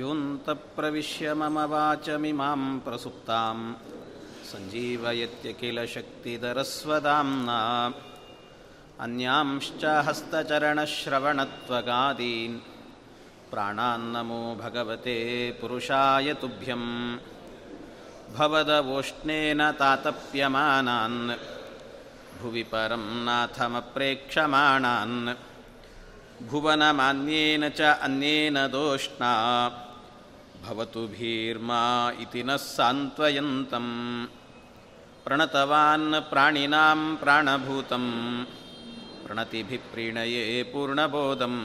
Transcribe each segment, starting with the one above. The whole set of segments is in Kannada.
योऽन्तप्रविश्य मम वाचमिमां प्रसुप्तां सञ्जीवयत्य किल शक्तिधरस्वदाम्ना अन्यांश्च हस्तचरणश्रवणत्वगादीन् प्राणान्नमो भगवते पुरुषाय तुभ्यं भवदवोष्णेन तातप्यमानान् भुवि परं नाथमप्रेक्षमाणान् भुवनमान्येन च अन्येन दोष्णा भवतु भीर्मा इति नः सान्त्वयन्तं प्रणतवान् प्राणिनां प्राणभूतं प्रणतिभिः प्रीणये पूर्णबोधं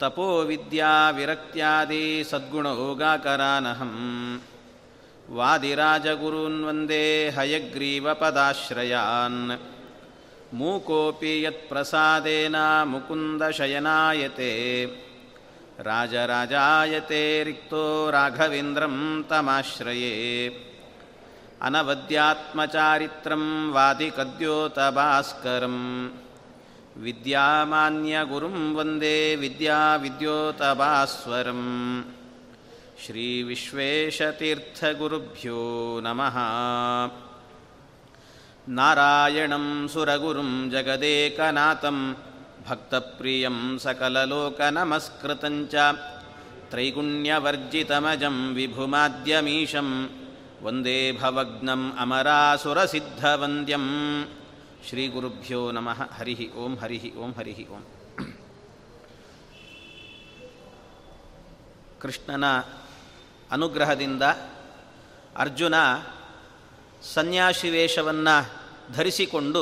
तपोविद्याविरक्त्यादि वादिराजगुरून् वन्दे हयग्रीवपदाश्रयान्। मूकोऽपि यत्प्रसादेन मुकुन्दशयनायते राजराजायते रिक्तो राघवेन्द्रं तमाश्रये। अनवद्यात्मचारित्रं वादिकद्योतभास्करं विद्यामान्यगुरुं वन्दे विद्याविद्योतभास्वरं श्रीविश्वेशतीर्थगुरुभ्यो नमः। नारायणं सुरगुरुं जगदेकनाथं भक्तप्रियं सकललोकनमस्कृतं च त्रैगुण्यवर्जितमजं विभुमाद्यमीशं वन्दे भवग्नम् अमरासुरसिद्धवन्द्यं श्रीगुरुभ्यो नमः हरिः ओं हरिः ओं हरिः ओं ಕೃಷ್ಣನ ಅನುಗ್ರಹದಿಂದ ಅರ್ಜುನ ಸನ್ಯಾಸಿ ವೇಷವನ್ನು ಧರಿಸಿಕೊಂಡು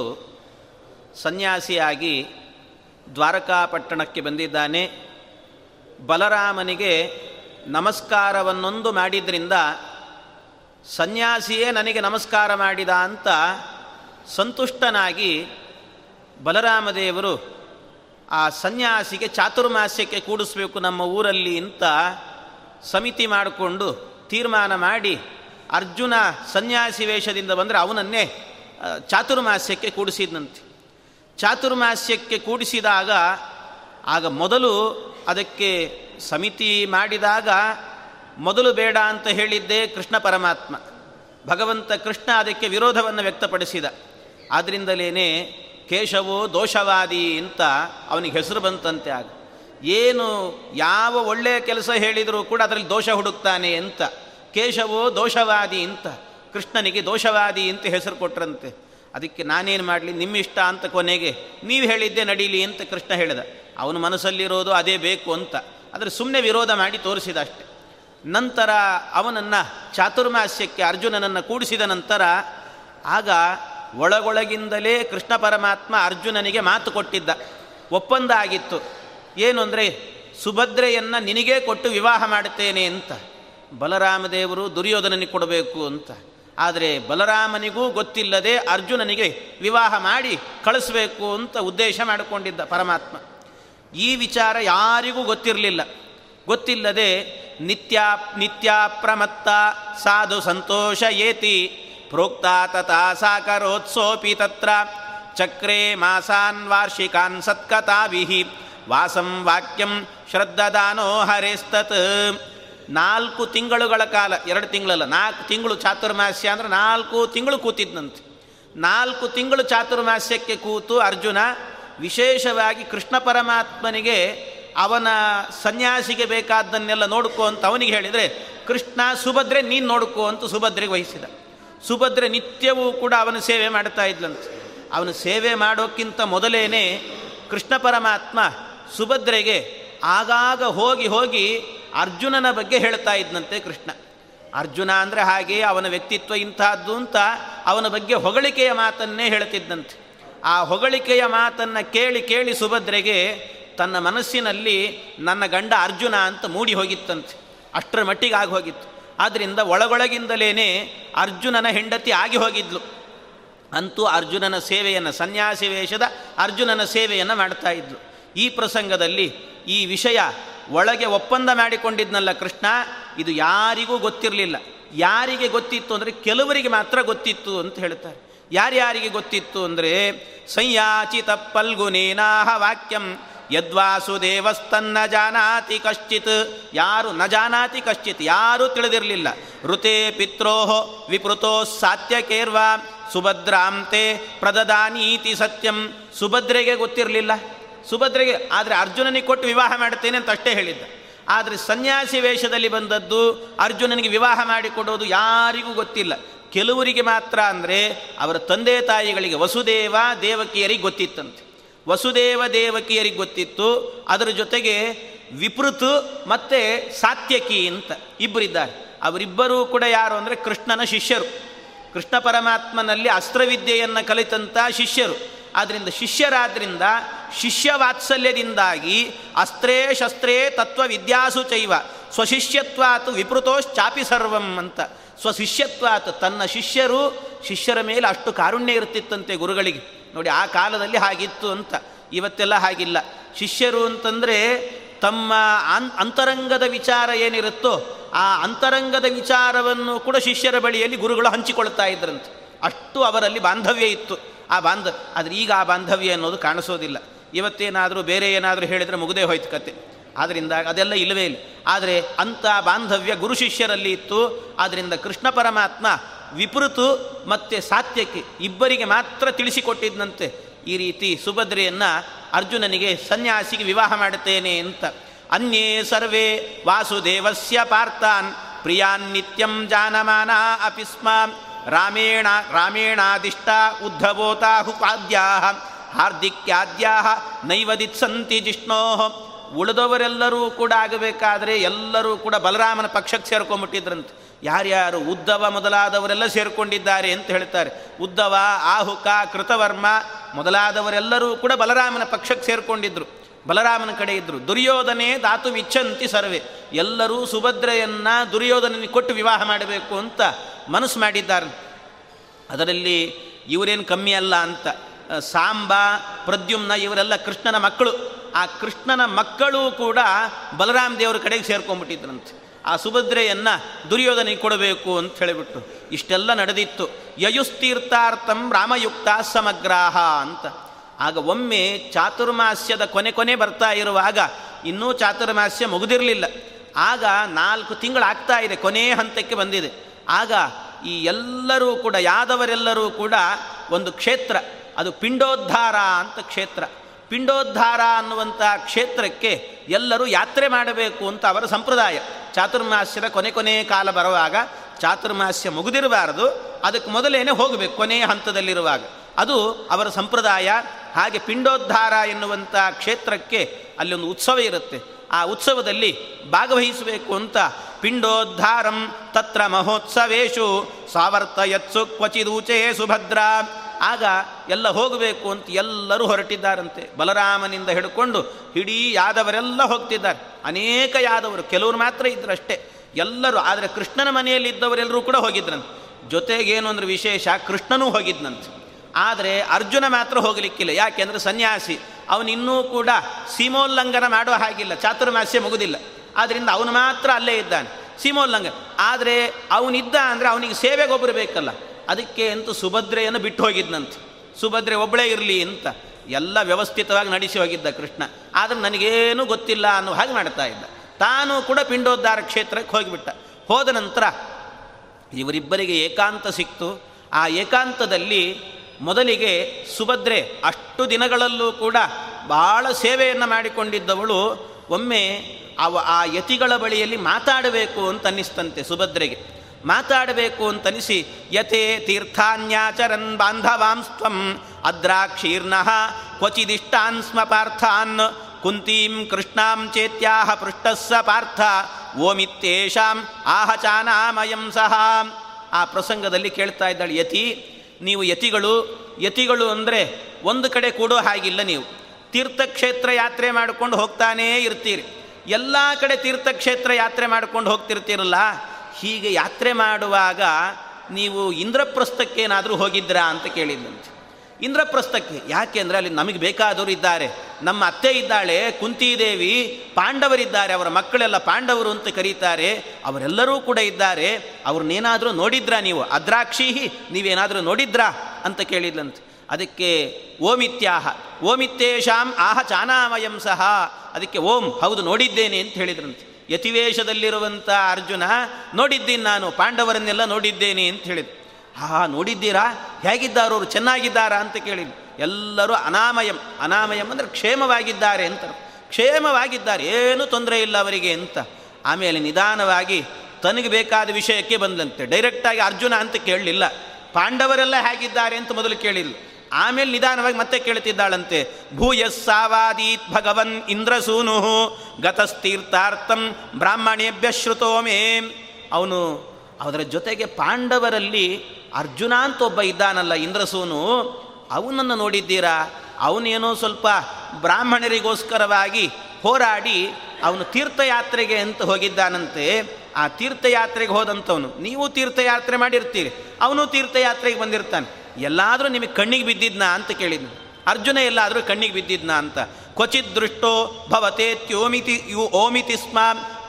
ಸನ್ಯಾಸಿಯಾಗಿ ದ್ವಾರಕಾಪಟ್ಟಣಕ್ಕೆ ಬಂದಿದ್ದಾನೆ. ಬಲರಾಮನಿಗೆ ನಮಸ್ಕಾರವನ್ನೊಂದು ಮಾಡಿದ್ರಿಂದ ಸನ್ಯಾಸಿಯೇ ನನಗೆ ನಮಸ್ಕಾರ ಮಾಡಿದ ಅಂತ ಸಂತುಷ್ಟನಾಗಿ ಬಲರಾಮದೇವರು ಆ ಸನ್ಯಾಸಿಗೆ ಚಾತುರ್ಮಾಸ್ಯಕ್ಕೆ ಕೂಡಿಸ್ಬೇಕು ನಮ್ಮ ಊರಲ್ಲಿ ಅಂತ ಸಮಿತಿ ಮಾಡಿಕೊಂಡು ತೀರ್ಮಾನ ಮಾಡಿ ಅರ್ಜುನ ಸನ್ಯಾಸಿ ವೇಷದಿಂದ ಬಂದರೆ ಅವನನ್ನೇ ಚಾತುರ್ಮಾಸ್ಯಕ್ಕೆ ಕೂಡಿಸಿದಂತೆ ಚಾತುರ್ಮಾಸ್ಯಕ್ಕೆ ಕೂಡಿಸಿದಾಗ, ಆಗ ಮೊದಲು ಅದಕ್ಕೆ ಸಮಿತಿ ಮಾಡಿದಾಗ, ಮೊದಲು ಬೇಡ ಅಂತ ಹೇಳಿದ್ದೇ ಕೃಷ್ಣ ಪರಮಾತ್ಮ. ಭಗವಂತ ಕೃಷ್ಣ ಅದಕ್ಕೆ ವಿರೋಧವನ್ನು ವ್ಯಕ್ತಪಡಿಸಿದ. ಆದ್ದರಿಂದಲೇ ಕೇಶವೋ ದೋಷವಾದಿ ಅಂತ ಅವನಿಗೆ ಹೆಸರು ಬಂತಂತೆ ಆಗ. ಏನು ಯಾವ ಒಳ್ಳೆಯ ಕೆಲಸ ಹೇಳಿದರೂ ಕೂಡ ಅದರಲ್ಲಿ ದೋಷ ಹುಡುಕ್ತಾನೆ ಅಂತ. ಕೇಶವೋ ದೋಷವಾದಿ ಅಂತ. ಕೃಷ್ಣನಿಗೆ ದೋಷವಾದಿ ಅಂತ ಹೆಸರು ಕೊಟ್ರಂತೆ. ಅದಕ್ಕೆ ನಾನೇನು ಮಾಡಲಿ? ನಿಮ್ಮ ಇಷ್ಟ ಅಂತ ಕೊನೆಗೆ ನೀವು ಹೇಳಿದ್ದೆ ನಡೀಲಿ ಅಂತ ಕೃಷ್ಣ ಹೇಳಿದ. ಅವನ ಮನಸ್ಸಲ್ಲಿರೋದು ಅದೇ ಬೇಕು ಅಂತ. ಆದರೆ ಸುಮ್ಮನೆ ವಿರೋಧ ಮಾಡಿ ತೋರಿಸಿದ ಅಷ್ಟೆ ನಂತರ ಅವನನ್ನು ಚಾತುರ್ಮಾಸ್ಯಕ್ಕೆ ಅರ್ಜುನನನ್ನು ಕೂಡಿಸಿದ ನಂತರ ಆಗ ಒಳಗೊಳಗಿಂದಲೇ ಕೃಷ್ಣ ಪರಮಾತ್ಮ ಅರ್ಜುನನಿಗೆ ಮಾತು ಕೊಟ್ಟಿದ್ದ. ಒಪ್ಪಂದ ಆಗಿತ್ತು ಏನು ಅಂದರೆ, ಸುಭದ್ರೆಯನ್ನು ನಿನಗೇ ಕೊಟ್ಟು ವಿವಾಹ ಮಾಡುತ್ತೇನೆ ಅಂತ. ಬಲರಾಮದೇವರು ದುರ್ಯೋಧನನಿಗೆ ಕೊಡಬೇಕು ಅಂತ. ಆದರೆ ಬಲರಾಮನಿಗೂ ಗೊತ್ತಿಲ್ಲದೆ ಅರ್ಜುನನಿಗೆ ವಿವಾಹ ಮಾಡಿ ಕಳಿಸ್ಬೇಕು ಅಂತ ಉದ್ದೇಶ ಮಾಡಿಕೊಂಡಿದ್ದ ಪರಮಾತ್ಮ. ಈ ವಿಚಾರ ಯಾರಿಗೂ ಗೊತ್ತಿರಲಿಲ್ಲ. ಗೊತ್ತಿಲ್ಲದೆ ನಿತ್ಯ ನಿತ್ಯಾಪ್ರಮತ್ತ ಸಾಧು ಸಂತೋಷ ಏತಿ ಪ್ರೋಕ್ತ ತಥಾ ಸಾಕರೋತ್ಸೋಪಿ ತತ್ರ ಚಕ್ರೇ ಮಾಸಾನ್ ವಾರ್ಷಿಕಾನ್ ಸತ್ಕಥಾವಿಹಿ ವಾಸಂ ವಾಕ್ಯಂ ಶ್ರದ್ಧದಾನೋ ಹರೇಸ್ತತ್. ನಾಲ್ಕು ತಿಂಗಳುಗಳ ಕಾಲ, ಎರಡು ತಿಂಗಳಲ್ಲ, ನಾಲ್ಕು ತಿಂಗಳು ಚಾತುರ್ಮಾಸ್ಯ ಅಂದರೆ ನಾಲ್ಕು ತಿಂಗಳು ಕೂತಿದ್ನಂತೆ. ನಾಲ್ಕು ತಿಂಗಳು ಚಾತುರ್ಮಾಸ್ಯಕ್ಕೆ ಕೂತು ಅರ್ಜುನ ವಿಶೇಷವಾಗಿ ಕೃಷ್ಣ ಪರಮಾತ್ಮನಿಗೆ ಅವನ ಸನ್ಯಾಸಿಗೆ ಬೇಕಾದ್ದನ್ನೆಲ್ಲ ನೋಡ್ಕೋ ಅಂತ ಅವನಿಗೆ ಹೇಳಿದರೆ, ಕೃಷ್ಣ ಸುಭದ್ರೆ ನೀನು ನೋಡ್ಕೋ ಅಂತ ಸುಭದ್ರೆಗೆ ವಹಿಸಿದ. ಸುಭದ್ರೆ ನಿತ್ಯವೂ ಕೂಡ ಅವನ ಸೇವೆ ಮಾಡ್ತಾ ಇದ್ಲಂತೆ. ಅವನು ಸೇವೆ ಮಾಡೋಕ್ಕಿಂತ ಮೊದಲೇನೆ ಕೃಷ್ಣ ಪರಮಾತ್ಮ ಸುಭದ್ರೆಗೆ ಆಗಾಗ ಹೋಗಿ ಹೋಗಿ ಅರ್ಜುನನ ಬಗ್ಗೆ ಹೇಳ್ತಾ ಇದ್ದಂತೆ ಕೃಷ್ಣ. ಅರ್ಜುನ ಅಂದರೆ ಹಾಗೆ ಅವನ ವ್ಯಕ್ತಿತ್ವ ಇಂತಹದ್ದು ಅಂತ ಅವನ ಬಗ್ಗೆ ಹೊಗಳಿಕೆಯ ಮಾತನ್ನೇ ಹೇಳ್ತಿದ್ದಂತೆ. ಆ ಹೊಗಳಿಕೆಯ ಮಾತನ್ನು ಕೇಳಿ ಕೇಳಿ ಸುಭದ್ರೆಗೆ ತನ್ನ ಮನಸ್ಸಿನಲ್ಲಿ ನನ್ನ ಗಂಡ ಅರ್ಜುನ ಅಂತ ಮೂಡಿ ಹೋಗಿತ್ತಂತೆ. ಅಷ್ಟರ ಮಟ್ಟಿಗೆ ಆಗಿ ಹೋಗಿತ್ತು. ಆದ್ದರಿಂದ ಒಳಗೊಳಗಿಂದಲೇ ಅರ್ಜುನನ ಹೆಂಡತಿ ಆಗಿ ಹೋಗಿದ್ಲು. ಅಂತೂ ಅರ್ಜುನನ ಸೇವೆಯನ್ನು, ಸನ್ಯಾಸಿ ವೇಷದ ಅರ್ಜುನನ ಸೇವೆಯನ್ನು ಮಾಡ್ತಾ ಇದ್ಲು. ಈ ಪ್ರಸಂಗದಲ್ಲಿ ಈ ವಿಷಯ ಒಳಗೆ ಒಪ್ಪಂದ ಮಾಡಿಕೊಂಡಿದ್ನಲ್ಲ ಕೃಷ್ಣ, ಇದು ಯಾರಿಗೂ ಗೊತ್ತಿರಲಿಲ್ಲ. ಯಾರಿಗೆ ಗೊತ್ತಿತ್ತು ಅಂದರೆ ಕೆಲವರಿಗೆ ಮಾತ್ರ ಗೊತ್ತಿತ್ತು ಅಂತ ಹೇಳ್ತಾರೆ. ಯಾರ್ಯಾರಿಗೆ ಗೊತ್ತಿತ್ತು ಅಂದರೆ, ಸಂಯಾಚಿತ ಪಲ್ಗುನೇನಾಹ ವಾಕ್ಯಂ ಯದ್ವಾಸುದೇವಸ್ತನ್ನ ಜಾನಾತಿ ಕಶ್ಚಿತ್. ಯಾರು ನ ಜಾನಾತಿ ಕಶ್ಚಿತ್, ಯಾರೂ ತಿಳಿದಿರಲಿಲ್ಲ. ಋತೆ ಪಿತ್ರೋಹೋ ವಿಪೃತೋ ಸಾತ್ಯಕೇರ್ವ, ಸುಭದ್ರಾಂತೆ ಪ್ರದದಾನೀತಿ ಸತ್ಯಂ. ಸುಭದ್ರೆಗೆ ಗೊತ್ತಿರಲಿಲ್ಲ. ಸುಭದ್ರೆಗೆ, ಆದರೆ ಅರ್ಜುನನಿಗೆ ಕೊಟ್ಟು ವಿವಾಹ ಮಾಡುತ್ತೇನೆ ಅಂತ ಅಷ್ಟೇ ಹೇಳಿದ್ದ. ಆದರೆ ಸನ್ಯಾಸಿ ವೇಷದಲ್ಲಿ ಬಂದದ್ದು ಅರ್ಜುನನಿಗೆ ವಿವಾಹ ಮಾಡಿಕೊಡೋದು ಯಾರಿಗೂ ಗೊತ್ತಿಲ್ಲ. ಕೆಲವರಿಗೆ ಮಾತ್ರ ಅಂದರೆ ಅವರ ತಂದೆ ತಾಯಿಗಳಿಗೆ ವಸುದೇವ ದೇವಕಿಯರಿಗೆ ಗೊತ್ತಿತ್ತಂತೆ. ವಸುದೇವ ದೇವಕಿಯರಿಗೆ ಗೊತ್ತಿತ್ತು. ಅದರ ಜೊತೆಗೆ ವಿಪೃತು ಮತ್ತು ಸಾತ್ಯಕಿ ಅಂತ ಇಬ್ಬರಿದ್ದಾರೆ. ಅವರಿಬ್ಬರೂ ಕೂಡ ಯಾರು ಅಂದರೆ ಕೃಷ್ಣನ ಶಿಷ್ಯರು. ಕೃಷ್ಣ ಪರಮಾತ್ಮನಲ್ಲಿ ಅಸ್ತ್ರವಿದ್ಯೆಯನ್ನು ಕಲಿತಂಥ ಶಿಷ್ಯರು. ಆದ್ದರಿಂದ ಶಿಷ್ಯರಾದ್ರಿಂದ ಶಿಷ್ಯ ವಾತ್ಸಲ್ಯದಿಂದಾಗಿ ಅಸ್ತ್ರೇ ಶಸ್ತ್ರೇ ತತ್ವ ವಿದ್ಯಾಸು ಚೈವ. ಸ್ವಶಿಷ್ಯತ್ವಾತು ವಿಪೃತೋಶ್ಚಾಪಿ ಸರ್ವಂ ಅಂತ. ಸ್ವಶಿಷ್ಯತ್ವಾತು ತನ್ನ ಶಿಷ್ಯರು ಶಿಷ್ಯರ ಮೇಲೆ ಅಷ್ಟು ಕಾರುಣ್ಯ ಇರುತ್ತಿತ್ತಂತೆ ಗುರುಗಳಿಗೆ. ನೋಡಿ ಆ ಕಾಲದಲ್ಲಿ ಹಾಗಿತ್ತು ಅಂತ. ಇವತ್ತೆಲ್ಲ ಹಾಗಿಲ್ಲ. ಶಿಷ್ಯರು ಅಂತಂದರೆ ತಮ್ಮ ಅನ್ ಅಂತರಂಗದ ವಿಚಾರ ಏನಿರುತ್ತೋ ಆ ಅಂತರಂಗದ ವಿಚಾರವನ್ನು ಕೂಡ ಶಿಷ್ಯರ ಬಳಿಯಲ್ಲಿ ಗುರುಗಳು ಹಂಚಿಕೊಳ್ತಾ ಇದ್ರಂತೆ. ಅಷ್ಟು ಅವರಲ್ಲಿ ಬಾಂಧವ್ಯ ಇತ್ತು. ಆ ಬಾಂಧ, ಆದರೆ ಈಗ ಆ ಬಾಂಧವ್ಯ ಅನ್ನೋದು ಕಾಣಿಸೋದಿಲ್ಲ. ಇವತ್ತೇನಾದರೂ ಬೇರೆ ಏನಾದರೂ ಹೇಳಿದರೆ ಮುಗದೇ ಹೋಯ್ತು ಕತೆ. ಆದ್ದರಿಂದ ಅದೆಲ್ಲ ಇಲ್ಲವೇ ಇಲ್ಲ. ಆದರೆ ಅಂಥ ಬಾಂಧವ್ಯ ಗುರು ಶಿಷ್ಯರಲ್ಲಿ ಇತ್ತು. ಆದ್ದರಿಂದ ಕೃಷ್ಣ ಪರಮಾತ್ಮ ವಿಪೃತು ಮತ್ತು ಸಾತ್ಯಕ್ಕೆ ಇಬ್ಬರಿಗೆ ಮಾತ್ರ ತಿಳಿಸಿಕೊಟ್ಟಿದ್ದಂತೆ ಈ ರೀತಿ ಸುಭದ್ರೆಯನ್ನು ಅರ್ಜುನನಿಗೆ ಸನ್ಯಾಸಿಗೆ ವಿವಾಹ ಮಾಡುತ್ತೇನೆ ಅಂತ. ಅನ್ಯೇ ಸರ್ವೇ ವಾಸುದೇವಸ್ಯ ಪಾರ್ಥಾನ್ ಪ್ರಿಯಾನ್ ನಿತ್ಯಂ ಜಾನಮಾನ ಅಪಿಸ್ಮಾಂ. ರಾಮೇಣ ರಾಮೇಣಾದಿಷ್ಟ ಉದ್ಧವೋತಾಹುಪಾದ್ಯಾ ಹಾರ್ದಿಕ್ಯಾದ್ಯಾ ನೈವದಿತ್ಸಂತಿ ಜಿಷ್ಣೋ. ಉಳಿದವರೆಲ್ಲರೂ ಕೂಡ ಆಗಬೇಕಾದ್ರೆ ಎಲ್ಲರೂ ಕೂಡ ಬಲರಾಮನ ಪಕ್ಷಕ್ಕೆ ಸೇರ್ಕೊಂಡ್ಬಿಟ್ಟಿದ್ರಂತೆ ಯಾರ್ಯಾರು ಉದ್ದವ ಮೊದಲಾದವರೆಲ್ಲ ಸೇರಿಕೊಂಡಿದ್ದಾರೆ ಅಂತ ಹೇಳ್ತಾರೆ. ಉದ್ದವ, ಆಹುಕ, ಕೃತವರ್ಮ ಮೊದಲಾದವರೆಲ್ಲರೂ ಕೂಡ ಬಲರಾಮನ ಪಕ್ಷಕ್ಕೆ ಸೇರಿಕೊಂಡಿದ್ರು. ಬಲರಾಮನ ಕಡೆ ಇದ್ದರು ದುರ್ಯೋಧನೆ ದಾತು ವಿಚ್ಛಂತಿ ಸರ್ವೆ. ಎಲ್ಲರೂ ಸುಭದ್ರೆಯನ್ನ ದುರ್ಯೋಧನನಿಗೆ ಕೊಟ್ಟು ವಿವಾಹ ಮಾಡಬೇಕು ಅಂತ ಮನಸ್ಸು ಮಾಡಿದ್ದಾರೆ ಅದರಲ್ಲಿ ಇವರೇನು ಕಮ್ಮಿ ಅಲ್ಲ ಅಂತ. ಸಾಂಬ, ಪ್ರದ್ಯುಮ್ನ ಇವರೆಲ್ಲ ಕೃಷ್ಣನ ಮಕ್ಕಳು. ಆ ಕೃಷ್ಣನ ಮಕ್ಕಳು ಕೂಡ ಬಲರಾಮ ದೇವರ ಕಡೆಗೆ ಸೇರ್ಕೊಂಡ್ಬಿಟ್ಟಿದ್ರಂತೆ. ಆ ಸುಭದ್ರೆಯನ್ನು ದುರ್ಯೋಧನಿಗೆ ಕೊಡಬೇಕು ಅಂತ ಹೇಳಿಬಿಟ್ಟು ಇಷ್ಟೆಲ್ಲ ನಡೆದಿತ್ತು. ಯಯುಸ್ತೀರ್ಥಾರ್ಥಂ ರಾಮಯುಕ್ತ ಸಮಗ್ರಾಹ ಅಂತ. ಆಗ ಒಮ್ಮೆ ಚಾತುರ್ಮಾಸ್ಯದ ಕೊನೆ ಕೊನೆ ಬರ್ತಾ ಇರುವಾಗ ಇನ್ನೂ ಚಾತುರ್ಮಾಸ್ಯ ಮುಗಿದಿರಲಿಲ್ಲ. ಆಗ ನಾಲ್ಕು ತಿಂಗಳಾಗ್ತಾ ಇದೆ ಕೊನೆಯ ಹಂತಕ್ಕೆ ಬಂದಿದೆ. ಆಗ ಈ ಎಲ್ಲರೂ ಕೂಡ, ಯಾದವರೆಲ್ಲರೂ ಕೂಡ ಒಂದು ಕ್ಷೇತ್ರ ಅದು ಪಿಂಡೋದ್ಧಾರ ಅಂತ ಕ್ಷೇತ್ರ. ಪಿಂಡೋದ್ಧಾರ ಅನ್ನುವಂಥ ಕ್ಷೇತ್ರಕ್ಕೆ ಎಲ್ಲರೂ ಯಾತ್ರೆ ಮಾಡಬೇಕು ಅಂತ ಅವರ ಸಂಪ್ರದಾಯ. ಚಾತುರ್ಮಾಸ್ಯದ ಕೊನೆ ಕೊನೆ ಕಾಲ ಬರುವಾಗ ಚಾತುರ್ಮಾಸ್ಯ ಮುಗಿದಿರಬಾರದು, ಅದಕ್ಕೆ ಮೊದಲೇನೆ ಹೋಗಬೇಕು ಕೊನೆಯ ಹಂತದಲ್ಲಿರುವಾಗ. ಅದು ಅವರ ಸಂಪ್ರದಾಯ. ಹಾಗೆ ಪಿಂಡೋದ್ಧಾರ ಎನ್ನುವಂಥ ಕ್ಷೇತ್ರಕ್ಕೆ ಅಲ್ಲಿ ಒಂದು ಉತ್ಸವ ಇರುತ್ತೆ. ಆ ಉತ್ಸವದಲ್ಲಿ ಭಾಗವಹಿಸಬೇಕು ಅಂತ ಪಿಂಡೋದ್ಧಾರಂ ತತ್ರ ಮಹೋತ್ಸವೇಶು. ಸಾವರ್ತಯತ್ಸು ಕ್ವಚಿದೂಚೆ ಸುಭದ್ರ ಆಗ ಎಲ್ಲ ಹೋಗಬೇಕು ಅಂತ ಎಲ್ಲರೂ ಹೊರಟಿದ್ದಾರಂತೆ. ಬಲರಾಮನಿಂದ ಹಿಡ್ಕೊಂಡು ಇಡೀ ಯಾದವರೆಲ್ಲ ಹೋಗ್ತಿದ್ದಾರೆ. ಅನೇಕ ಯಾದವರು, ಕೆಲವರು ಮಾತ್ರ ಇದ್ರಷ್ಟೇ. ಎಲ್ಲರೂ, ಆದರೆ ಕೃಷ್ಣನ ಮನೆಯಲ್ಲಿ ಇದ್ದವರೆಲ್ಲರೂ ಕೂಡ ಹೋಗಿದ್ರಂತೆ. ಜೊತೆಗೇನು ಅಂದ್ರೆ ವಿಶೇಷ, ಕೃಷ್ಣನೂ ಹೋಗಿದ್ನಂತೆ. ಆದರೆ ಅರ್ಜುನ ಮಾತ್ರ ಹೋಗಲಿಕ್ಕಿಲ್ಲ. ಯಾಕೆಂದರೆ ಸನ್ಯಾಸಿ. ಅವನಿನ್ನೂ ಕೂಡ ಸೀಮೋಲ್ಲಂಘನ ಮಾಡೋ ಹಾಗಿಲ್ಲ. ಚಾತುರ್ಮಾಸ್ಯ ಮುಗುದಿಲ್ಲ. ಆದ್ದರಿಂದ ಅವನು ಮಾತ್ರ ಅಲ್ಲೇ ಇದ್ದಾನೆ. ಸೀಮೋಲ್ಲಂಘನ ಆದರೆ ಅವನಿದ್ದ ಅಂದರೆ ಅವನಿಗೆ ಸೇವೆಗೊಬ್ಬರು ಬೇಕಲ್ಲ. ಅದಕ್ಕೆ ಅಂತೂ ಸುಭದ್ರೆಯನ್ನು ಬಿಟ್ಟು ಹೋಗಿದ್ನಂತೆ. ಸುಭದ್ರೆ ಒಬ್ಬಳೇ ಇರಲಿ ಅಂತ ಎಲ್ಲ ವ್ಯವಸ್ಥಿತವಾಗಿ ನಡೆಸಿ ಹೋಗಿದ್ದ ಕೃಷ್ಣ. ಆದರೆ ನನಗೇನು ಗೊತ್ತಿಲ್ಲ ಅನ್ನೋ ಹಾಗೆ ಮಾಡ್ತಾ ಇದ್ದ. ತಾನು ಕೂಡ ಪಿಂಡೋದ್ಧಾರ ಕ್ಷೇತ್ರಕ್ಕೆ ಹೋಗಿಬಿಟ್ಟ. ಹೋದ ನಂತರ ಇವರಿಬ್ಬರಿಗೆ ಏಕಾಂತ ಸಿಕ್ತು. ಆ ಏಕಾಂತದಲ್ಲಿ ಮೊದಲಿಗೆ ಸುಭದ್ರೆ ಅಷ್ಟು ದಿನಗಳಲ್ಲೂ ಕೂಡ ಬಹಳ ಸೇವೆಯನ್ನು ಮಾಡಿಕೊಂಡಿದ್ದವಳು. ಒಮ್ಮೆ ಅವ ಆ ಯತಿಗಳ ಬಳಿಯಲ್ಲಿ ಮಾತಾಡಬೇಕು ಅಂತ ಅನ್ನಿಸ್ತಂತೆ ಸುಭದ್ರೆಗೆ. ಮಾತಾಡಬೇಕು ಅಂತನಿಸಿ, ಯಥೇ ತೀರ್ಥಾನ್ಯಾಚರನ್ ಬಾಂಧವಾಂಸ್ತ್ವಂ ಅದ್ರಾಕ್ಷೀರ್ಣಃ ಕ್ವಚಿದಿಷ್ಟಾನ್ ಸ್ಮ ಪಾರ್ಥಾನ್ ಕುಂತೀಂ ಕೃಷ್ಣಾಂ ಚೇತ್ಯಾಹ ಪೃಷ್ಟಸ್ಸ ಪಾರ್ಥ ಓಮಿತ್ಯೇಷಾಂ ಆಹ ಚಾನಾಮಯಂ ಸಹ. ಆ ಪ್ರಸಂಗದಲ್ಲಿ ಕೇಳ್ತಾ ಇದ್ದಾಳೆ, ಯತಿ, ನೀವು ಯತಿಗಳು ಯತಿಗಳು ಅಂದರೆ ಒಂದು ಕಡೆ ಕೂಡೋ ಹಾಗಿಲ್ಲ ನೀವು. ತೀರ್ಥಕ್ಷೇತ್ರ ಯಾತ್ರೆ ಮಾಡಿಕೊಂಡು ಹೋಗ್ತಾನೇ ಇರ್ತೀರಿ. ಎಲ್ಲ ಕಡೆ ತೀರ್ಥಕ್ಷೇತ್ರ ಯಾತ್ರೆ ಮಾಡ್ಕೊಂಡು ಹೋಗ್ತಿರ್ತೀರಲ್ಲ ಹೀಗೆ ಯಾತ್ರೆ ಮಾಡುವಾಗ ನೀವು ಇಂದ್ರಪ್ರಸ್ಥಕ್ಕೇನಾದರೂ ಹೋಗಿದ್ರಾ ಅಂತ ಕೇಳಿದ್ದಂತೆ ಇಂದ್ರಪ್ರಸ್ಥಕ್ಕೆ, ಯಾಕೆ ಅಂದರೆ ಅಲ್ಲಿ ನಮಗೆ ಬೇಕಾದವರು ಇದ್ದಾರೆ. ನಮ್ಮ ಅತ್ತೆ ಇದ್ದಾಳೆ, ಕುಂತಿದೇವಿ, ಪಾಂಡವರಿದ್ದಾರೆ, ಅವರ ಮಕ್ಕಳೆಲ್ಲ ಪಾಂಡವರು ಅಂತ ಕರೀತಾರೆ, ಅವರೆಲ್ಲರೂ ಕೂಡ ಇದ್ದಾರೆ. ಅವ್ರನ್ನೇನಾದರೂ ನೋಡಿದ್ರಾ ನೀವು? ಅದ್ರಾಕ್ಷಿ, ನೀವೇನಾದರೂ ನೋಡಿದ್ರಾ ಅಂತ ಕೇಳಿದ್ಲಂತೆ ಅದಕ್ಕೆ ಓಮಿತ್ಯಾಹ, ಓಮಿತ್ತೇಷಾಂ ಆಹ ಚಾನಾಮಯಂ ಸಹ ಅದಕ್ಕೆ ಓಂ, ಹೌದು, ನೋಡಿದ್ದೇನೆ ಅಂತ ಹೇಳಿದ್ರಂತೆ. ಯತಿವೇಶದಲ್ಲಿರುವಂಥ ಅರ್ಜುನ, ನೋಡಿದ್ದೀನಿ ನಾನು, ಪಾಂಡವರನ್ನೆಲ್ಲ ನೋಡಿದ್ದೇನೆ ಅಂತ ಹೇಳಿದ್ದು ಹಾ ನೋಡಿದ್ದೀರಾ? ಹೇಗಿದ್ದಾರೋ, ಅವರು ಚೆನ್ನಾಗಿದ್ದಾರಾ? ಅಂತ ಕೇಳಿ ಎಲ್ಲರೂ ಅನಾಮಯಂ ಅನಾಮಯಂ ಅಂದರೆ ಕ್ಷೇಮವಾಗಿದ್ದಾರೆ ಅಂತ. ಕ್ಷೇಮವಾಗಿದ್ದಾರೆ, ಏನೂ ತೊಂದರೆ ಇಲ್ಲ ಅವರಿಗೆ ಅಂತ. ಆಮೇಲೆ ನಿಧಾನವಾಗಿ ತನಗೆ ಬೇಕಾದ ವಿಷಯಕ್ಕೆ ಬಂದಂತೆ ಡೈರೆಕ್ಟಾಗಿ ಅರ್ಜುನ ಅಂತ ಕೇಳಲಿಲ್ಲ. ಪಾಂಡವರೆಲ್ಲ ಹೇಗಿದ್ದಾರೆ ಅಂತ ಮೊದಲು ಕೇಳಿಲ್ಲ ಆಮೇಲೆ ನಿಧಾನವಾಗಿ ಮತ್ತೆ ಕೇಳ್ತಿದ್ದಾಳಂತೆ. ಭೂಯಸ್ಸಾವಾದೀತ್ ಭಗವನ್ ಇಂದ್ರಸೂನು ಗತಸ್ತೀರ್ಥಾರ್ಥಂ ಬ್ರಾಹ್ಮಣೇಭ್ಯ ಶ್ರುತೋಮೇ. ಅವನು ಅದರ ಜೊತೆಗೆ ಪಾಂಡವರಲ್ಲಿ ಅರ್ಜುನ ಅಂತ ಒಬ್ಬ ಇದ್ದಾನಲ್ಲ ಇಂದ್ರಸೂನು, ಅವನನ್ನು ನೋಡಿದ್ದೀರಾ? ಅವನೇನೋ ಸ್ವಲ್ಪ ಬ್ರಾಹ್ಮಣರಿಗೋಸ್ಕರವಾಗಿ ಹೋರಾಡಿ ಅವನು ತೀರ್ಥಯಾತ್ರೆಗೆ ಅಂತ ಹೋಗಿದ್ದಾನಂತೆ. ಆ ತೀರ್ಥಯಾತ್ರೆಗೆ ಹೋದಂಥವನು. ನೀವು ತೀರ್ಥಯಾತ್ರೆ ಮಾಡಿರ್ತೀರಿ. ಅವನು ತೀರ್ಥಯಾತ್ರೆಗೆ ಬಂದಿರ್ತಾನೆ. ಎಲ್ಲಾದರೂ ನಿಮಗೆ ಕಣ್ಣಿಗೆ ಬಿದ್ದಿದ್ನಾ ಅಂತ ಕೇಳಿದ್ನು. ಅರ್ಜುನ ಎಲ್ಲಾದರೂ ಕಣ್ಣಿಗೆ ಬಿದ್ದಿದ್ನಾ ಅಂತ. ಕ್ವಚಿತ್ ದೃಷ್ಟೋ ಭವತೆ ತ್ಯೋಮಿತಿ ಯು ಓಮಿತಿ ಸ್ಮ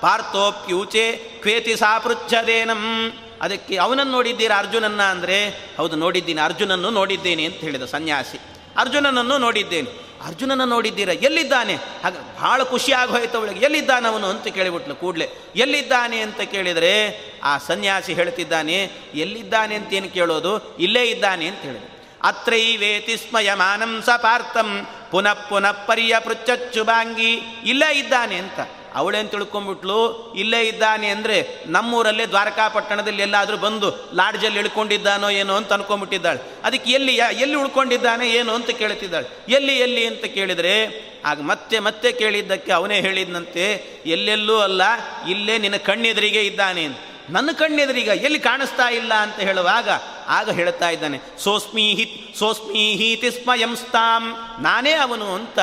ಪಾರ್ಥೋಪ್ಯೂಚೆ ಕ್ವೇತಿ ಸಾಪೃಚ್ಛದೇನಂ ಅದಕ್ಕೆ ಅವನನ್ನು ನೋಡಿದ್ದೀರಾ ಅರ್ಜುನನ್ನ ಅಂದರೆ, ಹೌದು ನೋಡಿದ್ದೀನಿ, ಅರ್ಜುನನ್ನು ನೋಡಿದ್ದೇನೆ ಅಂತ ಹೇಳಿದ ಸನ್ಯಾಸಿ. ಅರ್ಜುನನನ್ನು ನೋಡಿದ್ದೇನೆ. ಅರ್ಜುನನ ನೋಡಿದ್ದೀರಾ? ಎಲ್ಲಿದ್ದಾನೆ? ಹಾಗೆ, ಭಾಳ ಖುಷಿಯಾಗಿ ಹೋಯ್ತು ಅವಳಿಗೆ. ಎಲ್ಲಿದ್ದಾನೆ ಅವನು ಅಂತ ಕೇಳಿಬಿಟ್ಲು ಕೂಡಲೇ. ಎಲ್ಲಿದ್ದಾನೆ ಅಂತ ಕೇಳಿದರೆ, ಆ ಸನ್ಯಾಸಿ ಹೇಳ್ತಿದ್ದಾನೆ, ಎಲ್ಲಿದ್ದಾನೆ ಅಂತ ಏನು ಕೇಳೋದು? ಇಲ್ಲೇ ಇದ್ದಾನೆ ಅಂತ ಹೇಳಿದ್ರು ಅತ್ರೈವೇತಿ ಸ್ಮಯ ಮಾನಂಸ ಪಾರ್ಥಂ, ಪುನಃ ಪುನಃ ಪರಿಯ ಪೃಚ್ಛಚ್ಚುಬಾಂಗಿ ಇಲ್ಲೇ ಇದ್ದಾನೆ ಅಂತ. ಅವಳೇನು ತಿಳ್ಕೊಂಬಿಟ್ಲು ಇಲ್ಲೇ ಇದ್ದಾನೆ ಅಂದರೆ ನಮ್ಮೂರಲ್ಲೇ ದ್ವಾರಕಾಪಟ್ಟಣದಲ್ಲಿ ಎಲ್ಲಾದರೂ ಬಂದು ಲಾಡ್ಜಲ್ಲಿ ಇಳ್ಕೊಂಡಿದ್ದಾನೋ ಏನೋ ಅಂತ ಅನ್ಕೊಂಡ್ಬಿಟ್ಟಿದ್ದಾಳೆ. ಅದಕ್ಕೆ ಎಲ್ಲಿ ಎಲ್ಲಿ ಉಳ್ಕೊಂಡಿದ್ದಾನೆ ಏನು ಅಂತ ಕೇಳ್ತಿದ್ದಾಳೆ. ಎಲ್ಲಿ ಎಲ್ಲಿ ಅಂತ ಕೇಳಿದರೆ, ಆಗ ಮತ್ತೆ ಮತ್ತೆ ಕೇಳಿದ್ದಕ್ಕೆ ಅವನೇ ಹೇಳಿದಂತೆ ಎಲ್ಲೆಲ್ಲೂ ಅಲ್ಲ, ಇಲ್ಲೇ ನಿನ್ನ ಕಣ್ಣೆದುರಿಗೆ ಇದ್ದಾನೆ ನನ್ನ ಕಣ್ಣೆದುರೀಗ ಎಲ್ಲಿ ಕಾಣಿಸ್ತಾ ಇಲ್ಲ ಅಂತ ಹೇಳುವಾಗ, ಆಗ ಹೇಳ್ತಾ ಇದ್ದಾನೆ, ಸೋಸ್ಮೀಹಿ ಸೋಸ್ಮೀಹೀತಿ ಸ್ಮಯಂಸ್ತಾಂ ನಾನೇ ಅವನು ಅಂತ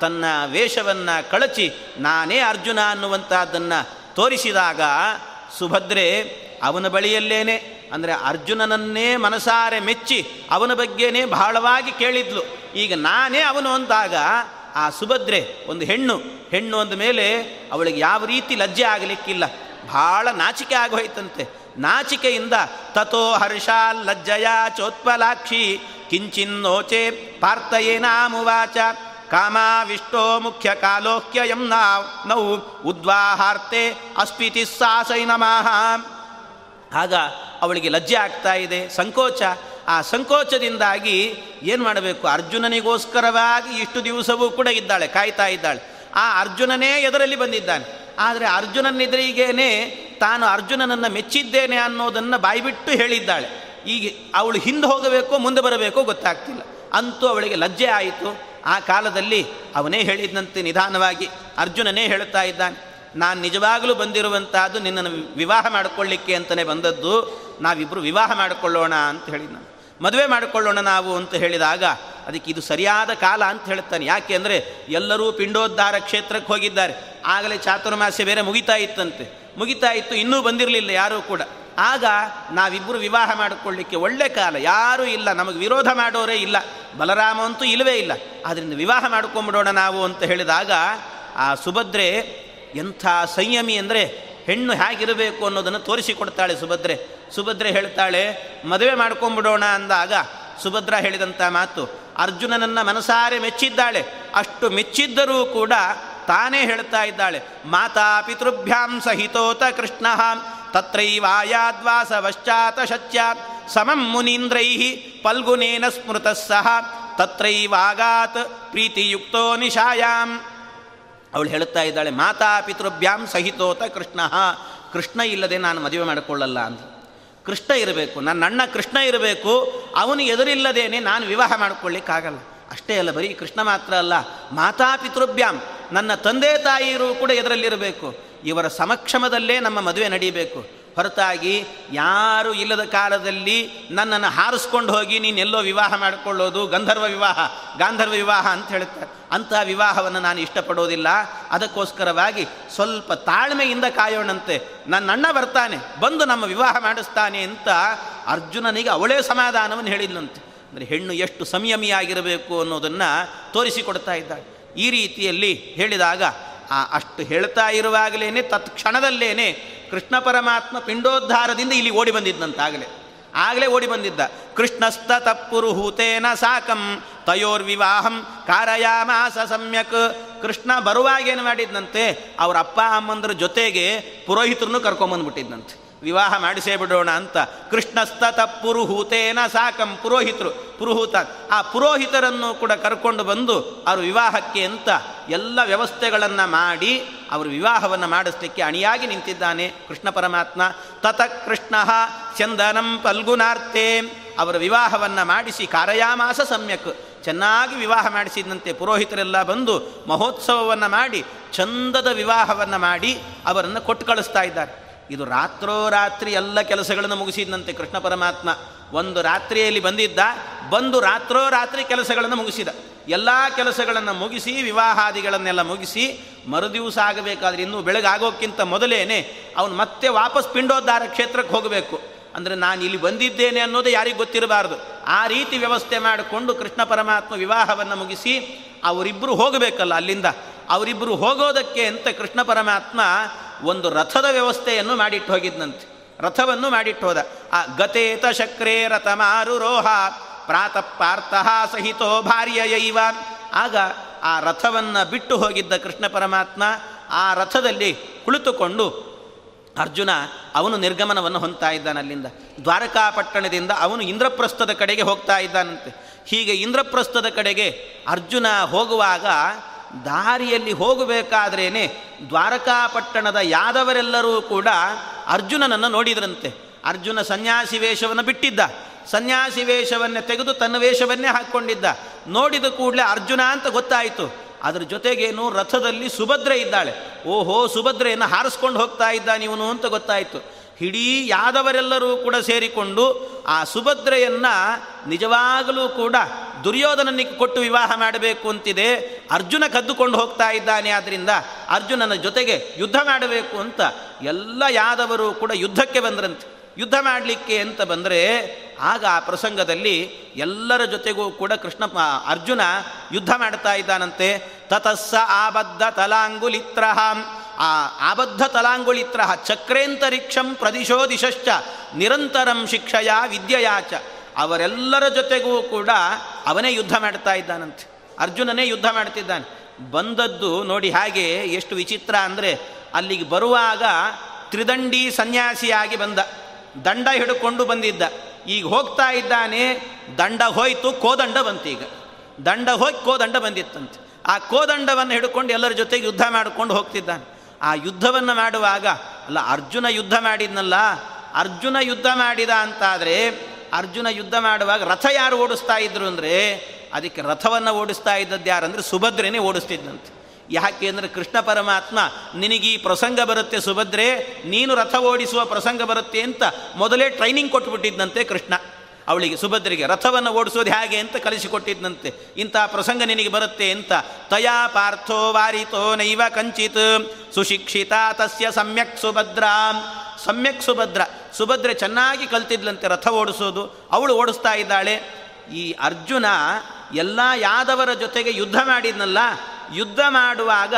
ತನ್ನ ವೇಷವನ್ನು ಕಳಚಿ, ನಾನೇ ಅರ್ಜುನ ಅನ್ನುವಂಥದ್ದನ್ನು ತೋರಿಸಿದಾಗ ಸುಭದ್ರೆ, ಅವನ ಬಳಿಯಲ್ಲೇನೆ, ಅಂದರೆ ಅರ್ಜುನನನ್ನೇ ಮನಸಾರೆ ಮೆಚ್ಚಿ ಅವನ ಬಗ್ಗೆನೇ ಬಹಳವಾಗಿ ಕೇಳಿದ್ಲು. ಈಗ ನಾನೇ ಅವನು ಅಂದಾಗ ಆ ಸುಭದ್ರೆ, ಒಂದು ಹೆಣ್ಣು ಹೆಣ್ಣು ಅಂದ ಮೇಲೆ ಅವಳಿಗೆ ಯಾವ ರೀತಿ ಲಜ್ಜೆ ಆಗಲಿಕ್ಕಿಲ್ಲ. ಭಾಳ ನಾಚಿಕೆ ಆಗೋಯ್ತಂತೆ. ನಾಚಿಕೆಯಿಂದ ತಥೋ ಹರ್ಷಾಲ್ ಲಜ್ಜಯ ಚೋತ್ಪಲಾಕ್ಷಿ, ಕಿಂಚಿನ್ನೋಚೆ ಪಾರ್ಥಯೇನಾಮುವಾಚ. ಕಾಮಾವಿಷ್ಟೋ ಮುಖ್ಯ ಕಾಲೋಕ್ಯಯಂ ನಾ ಉದ್ವಾಹಾರ್ತೆ ಅಸ್ಪಿತಿ ಸಾಸೈ ನಮಃ. ಆಗ ಅವಳಿಗೆ ಲಜ್ಜೆ ಆಗ್ತಾ ಇದೆ, ಸಂಕೋಚ. ಆ ಸಂಕೋಚದಿಂದಾಗಿ ಏನು ಮಾಡಬೇಕು? ಅರ್ಜುನನಿಗೋಸ್ಕರವಾಗಿ ಇಷ್ಟು ದಿವಸವೂ ಕೂಡ ಇದ್ದಾಳೆ, ಕಾಯ್ತಾ ಇದ್ದಾಳೆ. ಆ ಅರ್ಜುನನೇ ಎದರಲ್ಲಿ ಬಂದಿದ್ದಾನೆ. ಆದರೆ ಅರ್ಜುನನೆದುರಿಗೇನೆ ತಾನು ಅರ್ಜುನನನ್ನು ಮೆಚ್ಚಿದ್ದೇನೆ ಅನ್ನೋದನ್ನು ಬಾಯ್ಬಿಟ್ಟು ಹೇಳಿದ್ದಾಳೆ. ಈಗ ಅವಳು ಹಿಂದೆ ಹೋಗಬೇಕೋ, ಮುಂದೆ ಬರಬೇಕೋ ಗೊತ್ತಾಗ್ತಿಲ್ಲ. ಅಂತೂ ಅವಳಿಗೆ ಲಜ್ಜೆ ಆಯಿತು. ಆ ಕಾಲದಲ್ಲಿ ಅವನೇ ಹೇಳಿದಂತೆ ನಿಧಾನವಾಗಿ ಅರ್ಜುನನೇ ಹೇಳುತ್ತಾ ಇದ್ದಾನೆ, ನಾನು ನಿಜವಾಗಲೂ ಬಂದಿರುವಂತಹದ್ದು ನಿನ್ನನ್ನು ವಿವಾಹ ಮಾಡಿಕೊಳ್ಳಿಕ್ಕೆ ಅಂತಲೇ ಬಂದದ್ದು ನಾವಿಬ್ಬರು ವಿವಾಹ ಮಾಡಿಕೊಳ್ಳೋಣ ಅಂತ ಹೇಳಿದ ನಾನು. ಮದುವೆ ಮಾಡಿಕೊಳ್ಳೋಣ ನಾವು ಅಂತ ಹೇಳಿದಾಗ ಅದಕ್ಕೆ ಇದು ಸರಿಯಾದ ಕಾಲ ಅಂತ ಹೇಳ್ತಾನೆ ಯಾಕೆ ಅಂದರೆ ಎಲ್ಲರೂ ಪಿಂಡೋದ್ಧಾರ ಕ್ಷೇತ್ರಕ್ಕೆ ಹೋಗಿದ್ದಾರೆ. ಆಗಲೇ ಚಾತುರ್ಮಾಸ್ಯ ಬೇರೆ ಮುಗಿತಾ ಇತ್ತಂತೆ. ಮುಗಿತಾ ಇತ್ತು, ಇನ್ನೂ ಬಂದಿರಲಿಲ್ಲ ಯಾರೂ ಕೂಡ. ಆಗ ನಾವಿಬ್ಬರು ವಿವಾಹ ಮಾಡಿಕೊಳ್ಳಿಕ್ಕೆ ಒಳ್ಳೆ ಕಾಲ. ಯಾರೂ ಇಲ್ಲ, ನಮಗೆ ವಿರೋಧ ಮಾಡೋರೇ ಇಲ್ಲ, ಬಲರಾಮ ಅಂತೂ ಇಲ್ಲವೇ ಇಲ್ಲ. ಆದ್ದರಿಂದ ವಿವಾಹ ಮಾಡ್ಕೊಂಬಿಡೋಣ ನಾವು ಅಂತ ಹೇಳಿದಾಗ, ಆ ಸುಭದ್ರೆ, ಎಂಥ ಸಂಯಮಿ ಅಂದರೆ ಹೆಣ್ಣು ಹೇಗಿರಬೇಕು ಅನ್ನೋದನ್ನು ತೋರಿಸಿಕೊಡ್ತಾಳೆ ಸುಭದ್ರೆ. ಸುಭದ್ರೆ ಹೇಳ್ತಾಳೆ, ಮದುವೆ ಮಾಡ್ಕೊಂಬಿಡೋಣ ಅಂದಾಗ ಸುಭದ್ರ ಹೇಳಿದಂಥ ಮಾತು, ಅರ್ಜುನನನ್ನು ಮನಸಾರೆ ಮೆಚ್ಚಿದ್ದಾಳೆ. ಅಷ್ಟು ಮೆಚ್ಚಿದ್ದರೂ ಕೂಡ ತಾನೇ ಹೇಳ್ತಾ ಇದ್ದಾಳೆ ಮಾತಾ ಪಿತೃಭ್ಯಾಂ ಸಹಿತೋತ ಕೃಷ್ಣ. ತತ್ರೈವಾಯಾದ್ವಾಸವಶ್ಚಾತ ಶಚ್ಯಾತ್ ಸಮಂ ಮುನೀಂದ್ರೈ ಪಲ್ಗುನೇನ ಸ್ಮೃತಃ ಸಹ ತತ್ರೈವಾಗಾತ್ ಪ್ರೀತಿಯುಕ್ತೋ ನಿಶಾಯಾಮ್ ಅವಳು ಹೇಳುತ್ತಾ ಇದ್ದಾಳೆ, ಮಾತಾ ಪಿತೃಭ್ಯಾಂ ಸಹಿತೋತ ಕೃಷ್ಣ ಕೃಷ್ಣ ಇಲ್ಲದೆ ನಾನು ಮದುವೆ ಮಾಡಿಕೊಳ್ಳಲ್ಲ ಅಂತ ಕೃಷ್ಣ ಇರಬೇಕು, ನನ್ನ ಅಣ್ಣ ಕೃಷ್ಣ ಇರಬೇಕು, ಅವನು ಎದುರಿಲ್ಲದೇನೆ ನಾನು ವಿವಾಹ ಮಾಡಿಕೊಳ್ಳಿಕ್ಕಾಗಲ್ಲ. ಅಷ್ಟೇ ಅಲ್ಲ, ಬರೀ ಕೃಷ್ಣ ಮಾತ್ರ ಅಲ್ಲ, ಮಾತಾ ಪಿತೃಭ್ಯಾಂ, ನನ್ನ ತಂದೆ ತಾಯಿಯರು ಕೂಡ ಎದರಲ್ಲಿರಬೇಕು. ಇವರ ಸಮಕ್ಷಮದಲ್ಲೇ ನಮ್ಮ ಮದುವೆ ನಡೀಬೇಕು. ಹೊರತಾಗಿ ಯಾರು ಇಲ್ಲದ ಕಾಲದಲ್ಲಿ ನನ್ನನ್ನು ಹಾರಿಸ್ಕೊಂಡು ಹೋಗಿ ನೀನೆಲ್ಲೋ ವಿವಾಹ ಮಾಡಿಕೊಳ್ಳೋದು ಗಂಧರ್ವ ವಿವಾಹ, ಗಾಂಧರ್ವ ವಿವಾಹ ಅಂತ ಹೇಳುತ್ತಾರೆ. ಅಂತಹ ವಿವಾಹವನ್ನು ನಾನು ಇಷ್ಟಪಡೋದಿಲ್ಲ. ಅದಕ್ಕೋಸ್ಕರವಾಗಿ ಸ್ವಲ್ಪ ತಾಳ್ಮೆಯಿಂದ ಕಾಯೋಣಂತೆ. ನನ್ನ ಅಣ್ಣ ಬರ್ತಾನೆ, ಬಂದು ನಮ್ಮ ವಿವಾಹ ಮಾಡಿಸ್ತಾನೆ ಅಂತ ಅರ್ಜುನನಿಗೆ ಅವಳೇ ಸಮಾಧಾನವನ್ನು ಹೇಳಿದ್ಲಂತೆ. ಅಂದರೆ ಹೆಣ್ಣು ಎಷ್ಟು ಸಂಯಮಿಯಾಗಿರಬೇಕು ಅನ್ನೋದನ್ನು ತೋರಿಸಿಕೊಡ್ತಾ ಇದ್ದಾಳೆ. ಈ ರೀತಿಯಲ್ಲಿ ಹೇಳಿದಾಗ ಆ, ಅಷ್ಟು ಹೇಳ್ತಾ ಇರುವಾಗಲೇ ತತ್ಕ್ಷಣದಲ್ಲೇನೆ ಕೃಷ್ಣ ಪರಮಾತ್ಮ ಪಿಂಡೋದ್ಧಾರದಿಂದ ಇಲ್ಲಿ ಓಡಿ ಬಂದಿದ್ದಂತಾಗಲೇ. ಆಗಲೇ ಓಡಿ ಬಂದಿದ್ದ. ಕೃಷ್ಣಸ್ತ ತಪ್ಪುರುಹೂತೇನ ಸಾಕಂ, ತಯೋರ್ವಿವಾಹಂ ಕಾರಯಾಮಾಸ ಸಮ್ಯಕ್. ಕೃಷ್ಣ ಬರುವಾಗೇನು ಮಾಡಿದ್ನಂತೆ, ಅವರ ಅಪ್ಪ ಅಮ್ಮಂದ್ರ ಜೊತೆಗೆ ಪುರೋಹಿತರನ್ನು ಕರ್ಕೊಂಬಂದ್ಬಿಟ್ಟಿದ್ನಂತೆ. ವಿವಾಹ ಮಾಡಿಸೇ ಬಿಡೋಣ ಅಂತ ಕೃಷ್ಣಸ್ತತ ಪುರುಹೂತೇನ ಸಾಕಂ ಪುರೋಹಿತರು. ಪುರುಹೂತ, ಆ ಪುರೋಹಿತರನ್ನು ಕೂಡ ಕರ್ಕೊಂಡು ಬಂದು ಅವರು ವಿವಾಹಕ್ಕೆ ಅಂತ ಎಲ್ಲ ವ್ಯವಸ್ಥೆಗಳನ್ನು ಮಾಡಿ ಅವರು ವಿವಾಹವನ್ನು ಮಾಡಿಸ್ಲಿಕ್ಕೆ ಅಣಿಯಾಗಿ ನಿಂತಿದ್ದಾನೆ ಕೃಷ್ಣ ಪರಮಾತ್ಮ. ತತ ಕೃಷ್ಣ ಚಂದನಂ ಪಲ್ಗುನಾರ್ಥೇ ಅವರ ವಿವಾಹವನ್ನು ಮಾಡಿಸಿ ಕಾರಯಾಮಾಸ ಸಮ್ಯಕ್. ಚೆನ್ನಾಗಿ ವಿವಾಹ ಮಾಡಿಸಿದಂತೆ ಪುರೋಹಿತರೆಲ್ಲ ಬಂದು ಮಹೋತ್ಸವವನ್ನು ಮಾಡಿ ಚಂದದ ವಿವಾಹವನ್ನು ಮಾಡಿ ಅವರನ್ನು ಕೊಟ್ಟು ಕಳಿಸ್ತಾ ಇದ್ದಾರೆ. ಇದು ರಾತ್ರೋರಾತ್ರಿ ಎಲ್ಲ ಕೆಲಸಗಳನ್ನು ಮುಗಿಸಿದಂತೆ ಕೃಷ್ಣ ಪರಮಾತ್ಮ ಒಂದು ರಾತ್ರಿಯಲ್ಲಿ ಬಂದಿದ್ದ, ಬಂದು ರಾತ್ರೋರಾತ್ರಿ ಕೆಲಸಗಳನ್ನು ಮುಗಿಸಿದ. ಎಲ್ಲ ಕೆಲಸಗಳನ್ನು ಮುಗಿಸಿ, ವಿವಾಹಾದಿಗಳನ್ನೆಲ್ಲ ಮುಗಿಸಿ, ಮರುದಿವಸ ಆಗಬೇಕಾದ್ರೆ ಇನ್ನೂ ಬೆಳಗಾಗೋಕ್ಕಿಂತ ಮೊದಲೇನೆ ಅವನು ಮತ್ತೆ ವಾಪಸ್ ಪಿಂಡೋದ್ಧಾರ ಕ್ಷೇತ್ರಕ್ಕೆ ಹೋಗಬೇಕು. ಅಂದರೆ ನಾನು ಇಲ್ಲಿ ಬಂದಿದ್ದೇನೆ ಅನ್ನೋದು ಯಾರಿಗೂ ಗೊತ್ತಿರಬಾರ್ದು. ಆ ರೀತಿ ವ್ಯವಸ್ಥೆ ಮಾಡಿಕೊಂಡು ಕೃಷ್ಣ ಪರಮಾತ್ಮ ವಿವಾಹವನ್ನು ಮುಗಿಸಿ ಅವರಿಬ್ಬರು ಹೋಗಬೇಕಲ್ಲ ಅಲ್ಲಿಂದ. ಅವರಿಬ್ಬರು ಹೋಗೋದಕ್ಕೆ ಅಂತ ಕೃಷ್ಣ ಪರಮಾತ್ಮ ಒಂದು ರಥದ ವ್ಯವಸ್ಥೆಯನ್ನು ಮಾಡಿಟ್ಟು ಹೋಗಿದ್ನಂತೆ. ರಥವನ್ನು ಮಾಡಿಟ್ಟು ಹೋದ. ಆ ಗತೇತ ಶಕ್ರೇ ರಥ ಮಾರುರೋಹ ಪ್ರಾತಃ ಪಾರ್ಥಃ ಸಹಿತೋ ಭಾರ್ಯಯೈವ ಆಗ ಆ ರಥವನ್ನು ಬಿಟ್ಟು ಹೋಗಿದ್ದ ಕೃಷ್ಣ ಪರಮಾತ್ಮ ಆ ರಥದಲ್ಲಿ ಕುಳಿತುಕೊಂಡು ಅರ್ಜುನ ಅವನು ನಿರ್ಗಮನವನ್ನು ಹೊಂತಾ ಇದ್ದಾನೆ ಅಲ್ಲಿಂದ. ದ್ವಾರಕಾಪಟ್ಟಣದಿಂದ ಅವನು ಇಂದ್ರಪ್ರಸ್ಥದ ಕಡೆಗೆ ಹೋಗ್ತಾ ಇದ್ದಾನಂತೆ. ಹೀಗೆ ಇಂದ್ರಪ್ರಸ್ಥದ ಕಡೆಗೆ ಅರ್ಜುನ ಹೋಗುವಾಗ ದಾರಿಯಲ್ಲಿ ಹೋಗಬೇಕಾದ್ರೇನೆ ದ್ವಾರಕಾಪಟ್ಟಣದ ಯಾದವರೆಲ್ಲರೂ ಕೂಡ ಅರ್ಜುನನನ್ನು ನೋಡಿದ್ರಂತೆ. ಅರ್ಜುನ ಸನ್ಯಾಸಿ ವೇಷವನ್ನು ಬಿಟ್ಟಿದ್ದ. ಸನ್ಯಾಸಿ ವೇಷವನ್ನೇ ತೆಗೆದು ತನ್ನ ವೇಷವನ್ನೇ ಹಾಕ್ಕೊಂಡಿದ್ದ. ನೋಡಿದ ಕೂಡಲೇ ಅರ್ಜುನ ಅಂತ ಗೊತ್ತಾಯಿತು. ಅದರ ಜೊತೆಗೇನು ರಥದಲ್ಲಿ ಸುಭದ್ರೆ ಇದ್ದಾಳೆ. ಓಹೋ, ಸುಭದ್ರೆಯನ್ನು ಹಾರಿಸ್ಕೊಂಡು ಹೋಗ್ತಾ ಇವನು ಅಂತ ಗೊತ್ತಾಯಿತು. ಇಡೀ ಯಾದವರೆಲ್ಲರೂ ಕೂಡ ಸೇರಿಕೊಂಡು ಆ ಸುಭದ್ರೆಯನ್ನು ನಿಜವಾಗಲೂ ಕೂಡ ದುರ್ಯೋಧನನಿಗೆ ಕೊಟ್ಟು ವಿವಾಹ ಮಾಡಬೇಕು ಅಂತಿದೆ. ಅರ್ಜುನ ಕದ್ದುಕೊಂಡು ಹೋಗ್ತಾ ಇದ್ದಾನೆ. ಆದ್ದರಿಂದ ಅರ್ಜುನನ ಜೊತೆಗೆ ಯುದ್ಧ ಮಾಡಬೇಕು ಅಂತ ಎಲ್ಲ ಯಾದವರು ಕೂಡ ಯುದ್ಧಕ್ಕೆ ಬಂದ್ರಂತೆ. ಯುದ್ಧ ಮಾಡಲಿಕ್ಕೆ ಅಂತ ಬಂದರೆ ಆಗ ಆ ಪ್ರಸಂಗದಲ್ಲಿ ಎಲ್ಲರ ಜೊತೆಗೂ ಕೂಡ ಕೃಷ್ಣ ಅರ್ಜುನ ಯುದ್ಧ ಮಾಡ್ತಾ ಇದ್ದಾನಂತೆ. ತತಸ್ಸ ಆಬದ್ಧ ತಲಾಂಗುಲಿತ್ರ ಆ ಆಬದ್ಧ ತಲಾಂಗುಳಿತ್ರ ಚಕ್ರೇಂತರಿಕ್ಷಂ ಪ್ರದಿಶೋ ದಿಶಶ್ಚ ನಿರಂತರಂ ಶಿಕ್ಷಯ ವಿದ್ಯೆಯಾಚ ಅವರೆಲ್ಲರ ಜೊತೆಗೂ ಕೂಡ ಅವನೇ ಯುದ್ಧ ಮಾಡ್ತಾ ಇದ್ದಾನಂತೆ. ಅರ್ಜುನನೇ ಯುದ್ಧ ಮಾಡ್ತಿದ್ದಾನೆ. ಬಂದದ್ದು ನೋಡಿ ಹಾಗೆ ಎಷ್ಟು ವಿಚಿತ್ರ ಅಂದರೆ ಅಲ್ಲಿಗೆ ಬರುವಾಗ ತ್ರಿದಂಡಿ ಸನ್ಯಾಸಿಯಾಗಿ ಬಂದ. ದಂಡ ಹಿಡ್ಕೊಂಡು ಬಂದಿದ್ದ. ಈಗ ಹೋಗ್ತಾ ಇದ್ದಾನೆ, ದಂಡ ಹೋಯ್ತು, ಕೋದಂಡ ಬಂತೀಗ ದಂಡ ಹೋಗಿ ಕೋದಂಡ ಬಂದಿತ್ತಂತೆ. ಆ ಕೋದಂಡವನ್ನು ಹಿಡ್ಕೊಂಡು ಎಲ್ಲರ ಜೊತೆಗೆ ಯುದ್ಧ ಮಾಡಿಕೊಂಡು ಹೋಗ್ತಿದ್ದಾನೆ. ಆ ಯುದ್ಧವನ್ನು ಮಾಡುವಾಗ, ಅಲ್ಲ, ಅರ್ಜುನ ಯುದ್ಧ ಮಾಡಿದ್ನಲ್ಲ, ಅರ್ಜುನ ಯುದ್ಧ ಮಾಡಿದ ಅಂತಾದರೆ, ಅರ್ಜುನ ಯುದ್ಧ ಮಾಡುವಾಗ ರಥ ಯಾರು ಓಡಿಸ್ತಾ ಇದ್ರು ಅಂದರೆ, ಅದಕ್ಕೆ ರಥವನ್ನು ಓಡಿಸ್ತಾ ಇದ್ದದ್ದು ಯಾರಂದರೆ ಸುಭದ್ರೆನೇ ಓಡಿಸ್ತಿದ್ದಂತೆ ಯಾಕೆ ಅಂದರೆ ಕೃಷ್ಣ ಪರಮಾತ್ಮ, ನಿನಗೀ ಪ್ರಸಂಗ ಬರುತ್ತೆ ಸುಭದ್ರೆ, ನೀನು ರಥ ಓಡಿಸುವ ಪ್ರಸಂಗ ಬರುತ್ತೆ ಅಂತ ಮೊದಲೇ ಟ್ರೈನಿಂಗ್ ಕೊಟ್ಬಿಟ್ಟಿದ್ದಂತೆ ಕೃಷ್ಣ. ಅವಳಿಗೆ, ಸುಭದ್ರಿಗೆ, ರಥವನ್ನು ಓಡಿಸೋದು ಹೇಗೆ ಅಂತ ಕಲಿಸಿಕೊಟ್ಟಿದ್ದಂತೆ ಇಂಥ ಪ್ರಸಂಗ ನಿನಗೆ ಬರುತ್ತೆ ಅಂತ. ತಯಾ ಪಾರ್ಥೋ ವಾರಿತೋ ನೈವ ಕಂಚಿತ್. ಸುಶಿಕ್ಷಿತ ತಸ್ಯ ಸಮ್ಯಕ್ ಸುಭದ್ರ. ಸಮ್ಯಕ್ ಸುಭದ್ರ. ಸುಭದ್ರೆ ಚೆನ್ನಾಗಿ ಕಲ್ತಿದ್ಲಂತೆ ರಥ ಓಡಿಸೋದು. ಅವಳು ಓಡಿಸ್ತಾ ಇದ್ದಾಳೆ. ಈ ಅರ್ಜುನ ಎಲ್ಲ ಯಾದವರ ಜೊತೆಗೆ ಯುದ್ಧ ಮಾಡಿದ್ನಲ್ಲ. ಯುದ್ಧ ಮಾಡುವಾಗ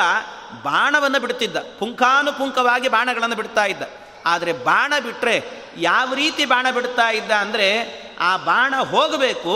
ಬಾಣವನ್ನು ಬಿಡ್ತಿದ್ದ. ಪುಂಖಾನುಪುಂಖವಾಗಿ ಬಾಣಗಳನ್ನು ಬಿಡ್ತಾ ಇದ್ದ. ಆದರೆ ಬಾಣ ಬಿಟ್ಟರೆ ಯಾವ ರೀತಿ ಬಾಣ ಬಿಡ್ತಾ ಇದ್ದ ಅಂದರೆ ಆ ಬಾಣ ಹೋಗಬೇಕು,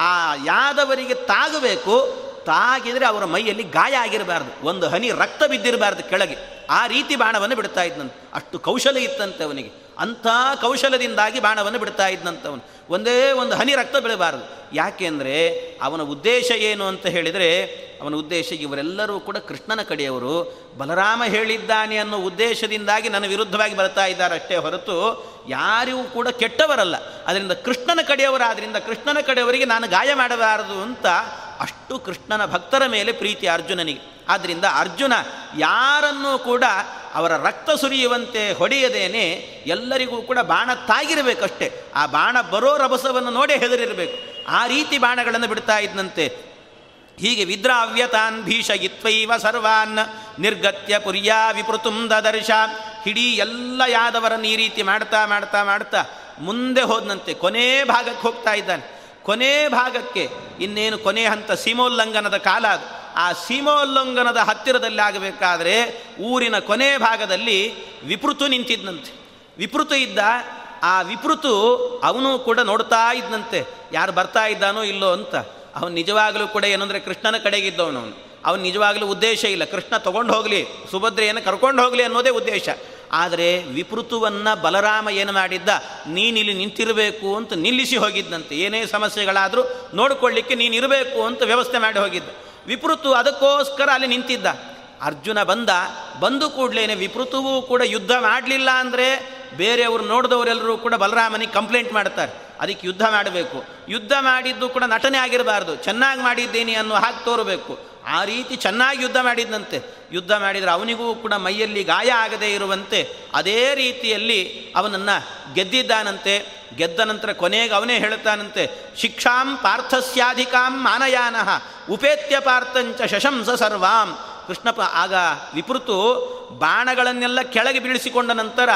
ಆ ಯಾದವರಿಗೆ ತಾಗಬೇಕು, ತಾಗಿದರೆ ಅವರ ಮೈಯಲ್ಲಿ ಗಾಯ ಆಗಿರಬಾರ್ದು, ಒಂದು ಹನಿ ರಕ್ತ ಬಿದ್ದಿರಬಾರ್ದು ಕೆಳಗೆ. ಆ ರೀತಿ ಬಾಣವನ್ನು ಬಿಡ್ತಾ ಇದ್ದಂತೆ ಅಷ್ಟು ಕೌಶಲ ಇತ್ತಂತೆ ಅವನಿಗೆ. ಅಂಥ ಕೌಶಲದಿಂದಾಗಿ ಬಾಣವನ್ನು ಬಿಡ್ತಾ ಇದ್ದಂಥವನು ಒಂದೇ ಒಂದು ಹನಿ ರಕ್ತ ಬೀಳಬಾರದು. ಯಾಕೆಂದರೆ ಅವನ ಉದ್ದೇಶ ಏನು ಅಂತ ಹೇಳಿದರೆ ಅವನ ಉದ್ದೇಶ ಇವರೆಲ್ಲರೂ ಕೂಡ ಕೃಷ್ಣನ ಕಡೆಯವರು. ಬಲರಾಮ ಹೇಳಿದ್ದಾನೆ ಅನ್ನೋ ಉದ್ದೇಶದಿಂದಾಗಿ ನನ್ನ ವಿರುದ್ಧವಾಗಿ ಬರ್ತಾ ಇದ್ದಾರೆ ಅಷ್ಟೇ ಹೊರತು ಯಾರಿಗೂ ಕೂಡ ಕೆಟ್ಟವರಲ್ಲ. ಅದರಿಂದ ಕೃಷ್ಣನ ಕಡೆಯವರಾದ್ರಿಂದ ಕೃಷ್ಣನ ಕಡೆಯವರಿಗೆ ನಾನು ಗಾಯ ಮಾಡಬಾರದು ಅಂತ ಅಷ್ಟು ಕೃಷ್ಣನ ಭಕ್ತರ ಮೇಲೆ ಪ್ರೀತಿ ಅರ್ಜುನನಿಗೆ. ಆದ್ದರಿಂದ ಅರ್ಜುನ ಯಾರನ್ನೂ ಕೂಡ ಅವರ ರಕ್ತ ಸುರಿಯುವಂತೆ ಹೊಡೆಯದೇನೆ ಎಲ್ಲರಿಗೂ ಕೂಡ ಬಾಣ ತಾಗಿರಬೇಕಷ್ಟೇ. ಆ ಬಾಣ ಬರೋ ರಭಸವನ್ನು ನೋಡೇ ಹೆದರಿರಬೇಕು. ಆ ರೀತಿ ಬಾಣಗಳನ್ನು ಬಿಡ್ತಾ ಇದ್ದಂತೆ ಹೀಗೆ ವಿದ್ರಾವ್ಯತಾನ್ ಇತ್ವೈವ ಸರ್ವಾನ್ ನಿರ್ಗತ್ಯ ಪುರ್ಯಾ ವಿಪೃತುಂ ದದರ್ಶ. ಹಿಡೀ ಎಲ್ಲ ಯಾದವರನ್ನು ಈ ರೀತಿ ಮಾಡ್ತಾ ಮಾಡ್ತಾ ಮಾಡ್ತಾ ಮುಂದೆ ಹೋದಂತೆ ಕೊನೇ ಭಾಗಕ್ಕೆ ಹೋಗ್ತಾ ಇದ್ದಾನೆ. ಕೊನೆ ಭಾಗಕ್ಕೆ, ಇನ್ನೇನು ಕೊನೆ ಹಂತ ಸೀಮೋಲ್ಲಂಘನದ ಕಾಲ ಅದು. ಆ ಸೀಮೋಲ್ಲಂಘನದ ಹತ್ತಿರದಲ್ಲಿ ಆಗಬೇಕಾದ್ರೆ ಊರಿನ ಕೊನೆ ಭಾಗದಲ್ಲಿ ವಿಪೃತು ನಿಂತಿದ್ದಂತೆ ವಿಪೃತು ಇದ್ದ, ಆ ವಿಪೃತು ಅವನು ಕೂಡ ನೋಡ್ತಾ ಇದ್ದಂತೆ ಯಾರು ಬರ್ತಾ ಇದ್ದಾನೋ ಇಲ್ಲೋ ಅಂತ. ಅವನು ನಿಜವಾಗಲೂ ಕೂಡ ಏನಂದರೆ ಕೃಷ್ಣನ ಕಡೆಗಿದ್ದವನು ಅವನು ಅವನು ನಿಜವಾಗಲೂ ಉದ್ದೇಶ ಇಲ್ಲ. ಕೃಷ್ಣ ತೊಗೊಂಡು ಹೋಗಲಿ, ಸುಭದ್ರೆಯನ್ನು ಕರ್ಕೊಂಡು ಹೋಗಲಿ ಅನ್ನೋದೇ ಉದ್ದೇಶ. ಆದರೆ ವಿಪೃತುವನ್ನು ಬಲರಾಮ ಏನು ಮಾಡಿದ್ದ? ನೀನಿಲ್ಲಿ ನಿಂತಿರಬೇಕು ಅಂತ ನಿಲ್ಲಿಸಿ ಹೋಗಿದ್ದಂತೆ. ಏನೇ ಸಮಸ್ಯೆಗಳಾದರೂ ನೋಡಿಕೊಳ್ಳಿಕ್ಕೆ ನೀನಿರಬೇಕು ಅಂತ ವ್ಯವಸ್ಥೆ ಮಾಡಿ ಹೋಗಿದ್ದ. ವಿಪೃತು ಅದಕ್ಕೋಸ್ಕರ ಅಲ್ಲಿ ನಿಂತಿದ್ದ. ಅರ್ಜುನ ಬಂದ, ಬಂದು ಕೂಡಲೇನೆ ವಿಪೃತುವು ಕೂಡ ಯುದ್ಧ ಮಾಡಲಿಲ್ಲ ಅಂದರೆ ಬೇರೆಯವರು ನೋಡಿದವರೆಲ್ಲರೂ ಕೂಡ ಬಲರಾಮನಿಗೆ ಕಂಪ್ಲೇಂಟ್ ಮಾಡ್ತಾರೆ. ಅದಕ್ಕೆ ಯುದ್ಧ ಮಾಡಬೇಕು. ಯುದ್ಧ ಮಾಡಿದ್ದು ಕೂಡ ನಟನೆ ಆಗಿರಬಾರ್ದು. ಚೆನ್ನಾಗಿ ಮಾಡಿದ್ದೀನಿ ಅನ್ನೋ ಹಾಗೆ ತೋರಬೇಕು. ಆ ರೀತಿ ಚೆನ್ನಾಗಿ ಯುದ್ಧ ಮಾಡಿದ್ದಂತೆ ಯುದ್ಧ ಮಾಡಿದರೆ ಅವನಿಗೂ ಕೂಡ ಮೈಯಲ್ಲಿ ಗಾಯ ಆಗದೇ ಇರುವಂತೆ ಅದೇ ರೀತಿಯಲ್ಲಿ ಅವನನ್ನು ಗೆದ್ದಿದ್ದಾನಂತೆ. ಗೆದ್ದ ನಂತರ ಕೊನೆಗೆ ಅವನೇ ಹೇಳ್ತಾನಂತೆ ಶಿಕ್ಷಾಂ ಪಾರ್ಥಸ್ಯಾಧಿಕಾಂ ಮಾನಯಾನಃ, ಉಪೇತ್ಯ ಪಾರ್ಥಂಚ ಶಶಂಸ ಸರ್ವಾಂ. ಕೃಷ್ಣಪ್ಪ ಆಗ ವಿಪೃತು ಬಾಣಗಳನ್ನೆಲ್ಲ ಕೆಳಗೆ ಬೀಳಿಸಿಕೊಂಡ ನಂತರ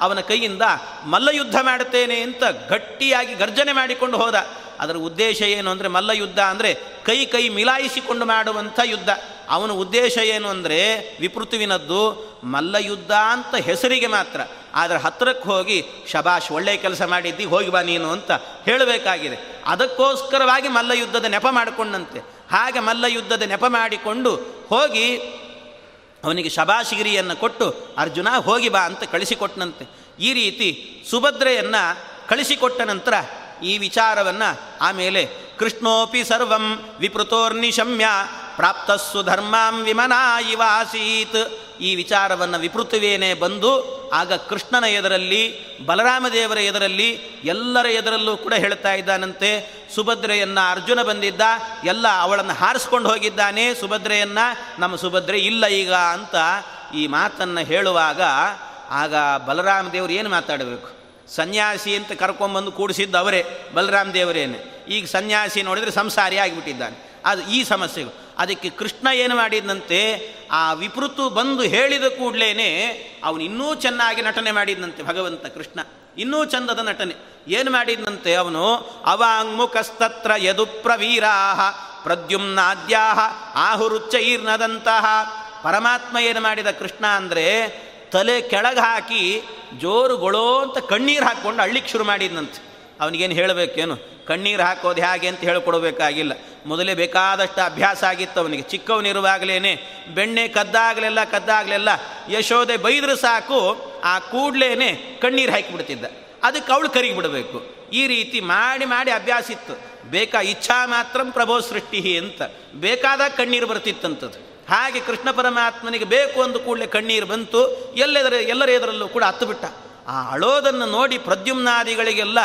ಅವನ ಕೈಯಿಂದ ಮಲ್ಲಯುದ್ಧ ಮಾಡುತ್ತೇನೆ ಅಂತ ಗಟ್ಟಿಯಾಗಿ ಗರ್ಜನೆ ಮಾಡಿಕೊಂಡು ಹೋದ. ಅದರ ಉದ್ದೇಶ ಏನು ಅಂದರೆ ಮಲ್ಲಯುದ್ಧ ಅಂದರೆ ಕೈ ಕೈ ಮಿಲಾಯಿಸಿಕೊಂಡು ಮಾಡುವಂಥ ಯುದ್ಧ. ಅವನ ಉದ್ದೇಶ ಏನು ಅಂದರೆ ವಿಪೃತುವಿನದ್ದು ಮಲ್ಲಯುದ್ಧ ಅಂತ ಹೆಸರಿಗೆ ಮಾತ್ರ. ಆದರೆ ಹತ್ತಿರಕ್ಕೆ ಹೋಗಿ ಶಬಾಷ್ ಒಳ್ಳೆಯ ಕೆಲಸ ಮಾಡಿದ್ದಿ, ಹೋಗಿ ಬಾ ನೀನು ಅಂತ ಹೇಳಬೇಕಾಗಿದೆ. ಅದಕ್ಕೋಸ್ಕರವಾಗಿ ಮಲ್ಲಯುದ್ಧದ ನೆಪ ಮಾಡಿಕೊಂಡಂತೆ. ಹಾಗೆ ಮಲ್ಲಯುದ್ಧದ ನೆಪ ಮಾಡಿಕೊಂಡು ಹೋಗಿ ಅವನಿಗೆ ಶಬಾಶಿಗಿರಿಯನ್ನು ಕೊಟ್ಟು, ಅರ್ಜುನ, ಹೋಗಿ ಬಾ ಅಂತ ಕಳಿಸಿಕೊಟ್ಟನಂತೆ ಈ ರೀತಿ ಸುಭದ್ರೆಯನ್ನು ಕಳಿಸಿಕೊಟ್ಟ ನಂತರ ಈ ವಿಚಾರವನ್ನು ಆಮೇಲೆ ಕೃಷ್ಣೋಪಿ ಸರ್ವಂ ವಿಪೃತೋರ್ನಿಶಮ್ಯ ಪ್ರಾಪ್ತಸ್ಸು ಧರ್ಮಾಂ ವಿಮನಾ ಇವಾಸೀತ್ ಈ ವಿಚಾರವನ್ನು ವಿಪೃತುವೇನೆ ಬಂದು ಆಗ ಕೃಷ್ಣನ ಎದರಲ್ಲಿ ಬಲರಾಮದೇವರ ಎದರಲ್ಲಿ ಎಲ್ಲರ ಎದರಲ್ಲೂ ಕೂಡ ಹೇಳ್ತಾ ಇದ್ದಾನಂತೆ, ಸುಭದ್ರೆಯನ್ನು ಅರ್ಜುನ ಬಂದಿದ್ದ, ಎಲ್ಲ ಅವಳನ್ನು ಹಾರಿಸ್ಕೊಂಡು ಹೋಗಿದ್ದಾನೆ, ಸುಭದ್ರೆಯನ್ನು, ನಮ್ಮ ಸುಭದ್ರೆ ಇಲ್ಲ ಈಗ ಅಂತ ಈ ಮಾತನ್ನು ಹೇಳುವಾಗ ಆಗ ಬಲರಾಮದೇವರು ಏನು ಮಾತಾಡಬೇಕು? ಸನ್ಯಾಸಿ ಅಂತ ಕರ್ಕೊಂಬಂದು ಕೂಡಿಸಿದ್ದು ಅವರೇ, ಬಲರಾಮ ದೇವರೇನೆ. ಈಗ ಸನ್ಯಾಸಿ ನೋಡಿದರೆ ಸಂಸಾರಿ ಆಗಿಬಿಟ್ಟಿದ್ದಾನೆ. ಅದು ಈ ಸಮಸ್ಯೆಗಳು. ಅದಕ್ಕೆ ಕೃಷ್ಣ ಏನು ಮಾಡಿದಂತೆ ಆ ವಿಪೃತು ಬಂದು ಹೇಳಿದ ಕೂಡಲೇ ಅವನು ಇನ್ನೂ ಚೆನ್ನಾಗಿ ನಟನೆ ಮಾಡಿದಂತೆ ಭಗವಂತ ಕೃಷ್ಣ. ಇನ್ನೂ ಚಂದದ ನಟನೆ. ಏನು ಮಾಡಿದಂತೆ ಅವನು? ಅವಾಂಗ್ಮುಖಸ್ತತ್ರ ಯದು ಪ್ರವೀರಾ ಪ್ರದ್ಯುಮ್ನಾದ್ಯಾಹ ಆಹುರುಚ್ಚೈರ್ನದಂತಹ ಪರಮಾತ್ಮ ಏನು ಮಾಡಿದ ಕೃಷ್ಣ ಅಂದರೆ ತಲೆ ಕೆಳಗೆ ಹಾಕಿ ಜೋರುಗೊಳೋ ಅಂತ ಕಣ್ಣೀರು ಹಾಕ್ಕೊಂಡು ಅಳ್ಳಿಕ್ಕೆ ಶುರು ಮಾಡಿದ್ನಂತೆ. ಅವನಿಗೇನು ಹೇಳಬೇಕೇನು? ಕಣ್ಣೀರು ಹಾಕೋದು ಹೇಗೆ ಅಂತ ಹೇಳ್ಕೊಡ್ಬೇಕಾಗಿಲ್ಲ. ಮೊದಲೇ ಬೇಕಾದಷ್ಟು ಅಭ್ಯಾಸ ಆಗಿತ್ತು ಅವನಿಗೆ. ಚಿಕ್ಕವನಿರುವಾಗಲೇ ಬೆಣ್ಣೆ ಕದ್ದಾಗಲೆಲ್ಲ ಕದ್ದಾಗಲೆಲ್ಲ ಯಶೋದೆ ಬೈದ್ರೆ ಸಾಕು, ಆ ಕೂಡ್ಲೇ ಕಣ್ಣೀರು ಹಾಕಿಬಿಡ್ತಿದ್ದ. ಅದಕ್ಕೆ ಅವಳು ಕರಿಗಿ ಬಿಡಬೇಕು ಈ ರೀತಿ ಮಾಡಿ ಮಾಡಿ ಅಭ್ಯಾಸ ಇತ್ತು. ಬೇಕಾ ಇಚ್ಛಾ ಮಾತ್ರ ಪ್ರಭೋ ಸೃಷ್ಟಿ ಅಂತ. ಬೇಕಾದಾಗ ಕಣ್ಣೀರು ಬರ್ತಿತ್ತಂಥದ್ದು ಹಾಗೆ ಕೃಷ್ಣ ಪರಮಾತ್ಮನಿಗೆ ಬೇಕು ಅಂದ ಕೂಡಲೇ ಕಣ್ಣೀರು ಬಂತು. ಎಲ್ಲೆದರ ಎಲ್ಲರ ಎದರಲ್ಲೂ ಕೂಡ ಹತ್ತು ಬಿಟ್ಟ ಆ ಅಳೋದನ್ನು ನೋಡಿ ಪ್ರದ್ಯುಮ್ನಾದಿಗಳಿಗೆಲ್ಲ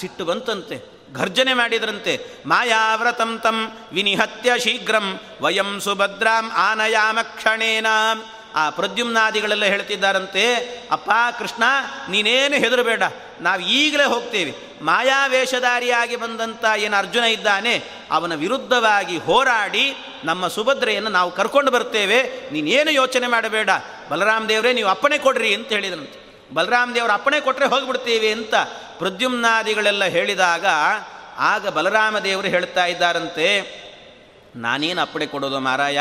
ಸಿಟ್ಟು ಬಂತಂತೆ, ಘರ್ಜನೆ ಮಾಡಿದ್ರಂತೆ. ಮಾಯಾವ್ರತಂ ತಂ ವಿನಿಹತ್ಯ ಶೀಘ್ರಂ, ವಯಂ ಸುಭದ್ರಾಂ ಆನಯಾಮ ಕ್ಷಣೇನ ಆ ಪ್ರದ್ಯುಮ್ನಾದಿಗಳೆಲ್ಲ ಹೇಳ್ತಿದ್ದಾರಂತೆ, ಅಪ್ಪ ಕೃಷ್ಣ, ನೀನೇನು ಹೆದರಬೇಡ, ನಾವು ಈಗಲೇ ಹೋಗ್ತೇವೆ. ಮಾಯಾವೇಷಧಾರಿಯಾಗಿ ಬಂದಂಥ ಏನು ಅರ್ಜುನ ಇದ್ದಾನೆ, ಅವನ ವಿರುದ್ಧವಾಗಿ ಹೋರಾಡಿ ನಮ್ಮ ಸುಭದ್ರೆಯನ್ನು ನಾವು ಕರ್ಕೊಂಡು ಬರ್ತೇವೆ. ನೀನೇನು ಯೋಚನೆ ಮಾಡಬೇಡ. ಬಲರಾಮ ದೇವರೇ, ನೀವು ಅಪ್ಪಣೆ ಕೊಡ್ರಿ ಅಂತ ಹೇಳಿದ್ರಂತೆ ಬಲರಾಮ ದೇವರು ಅಪ್ಪಣೆ ಕೊಟ್ಟರೆ ಹೋಗಿಬಿಡ್ತೀವಿ ಅಂತ ಪ್ರದ್ಯುಮ್ನಾದಿಗಳೆಲ್ಲ ಹೇಳಿದಾಗ, ಆಗ ಬಲರಾಮ ದೇವರು ಹೇಳ್ತಾ ಇದ್ದಾರಂತೆ, ನಾನೇನು ಅಪ್ಪಣೆ ಕೊಡೋದು ಮಾರಾಯ?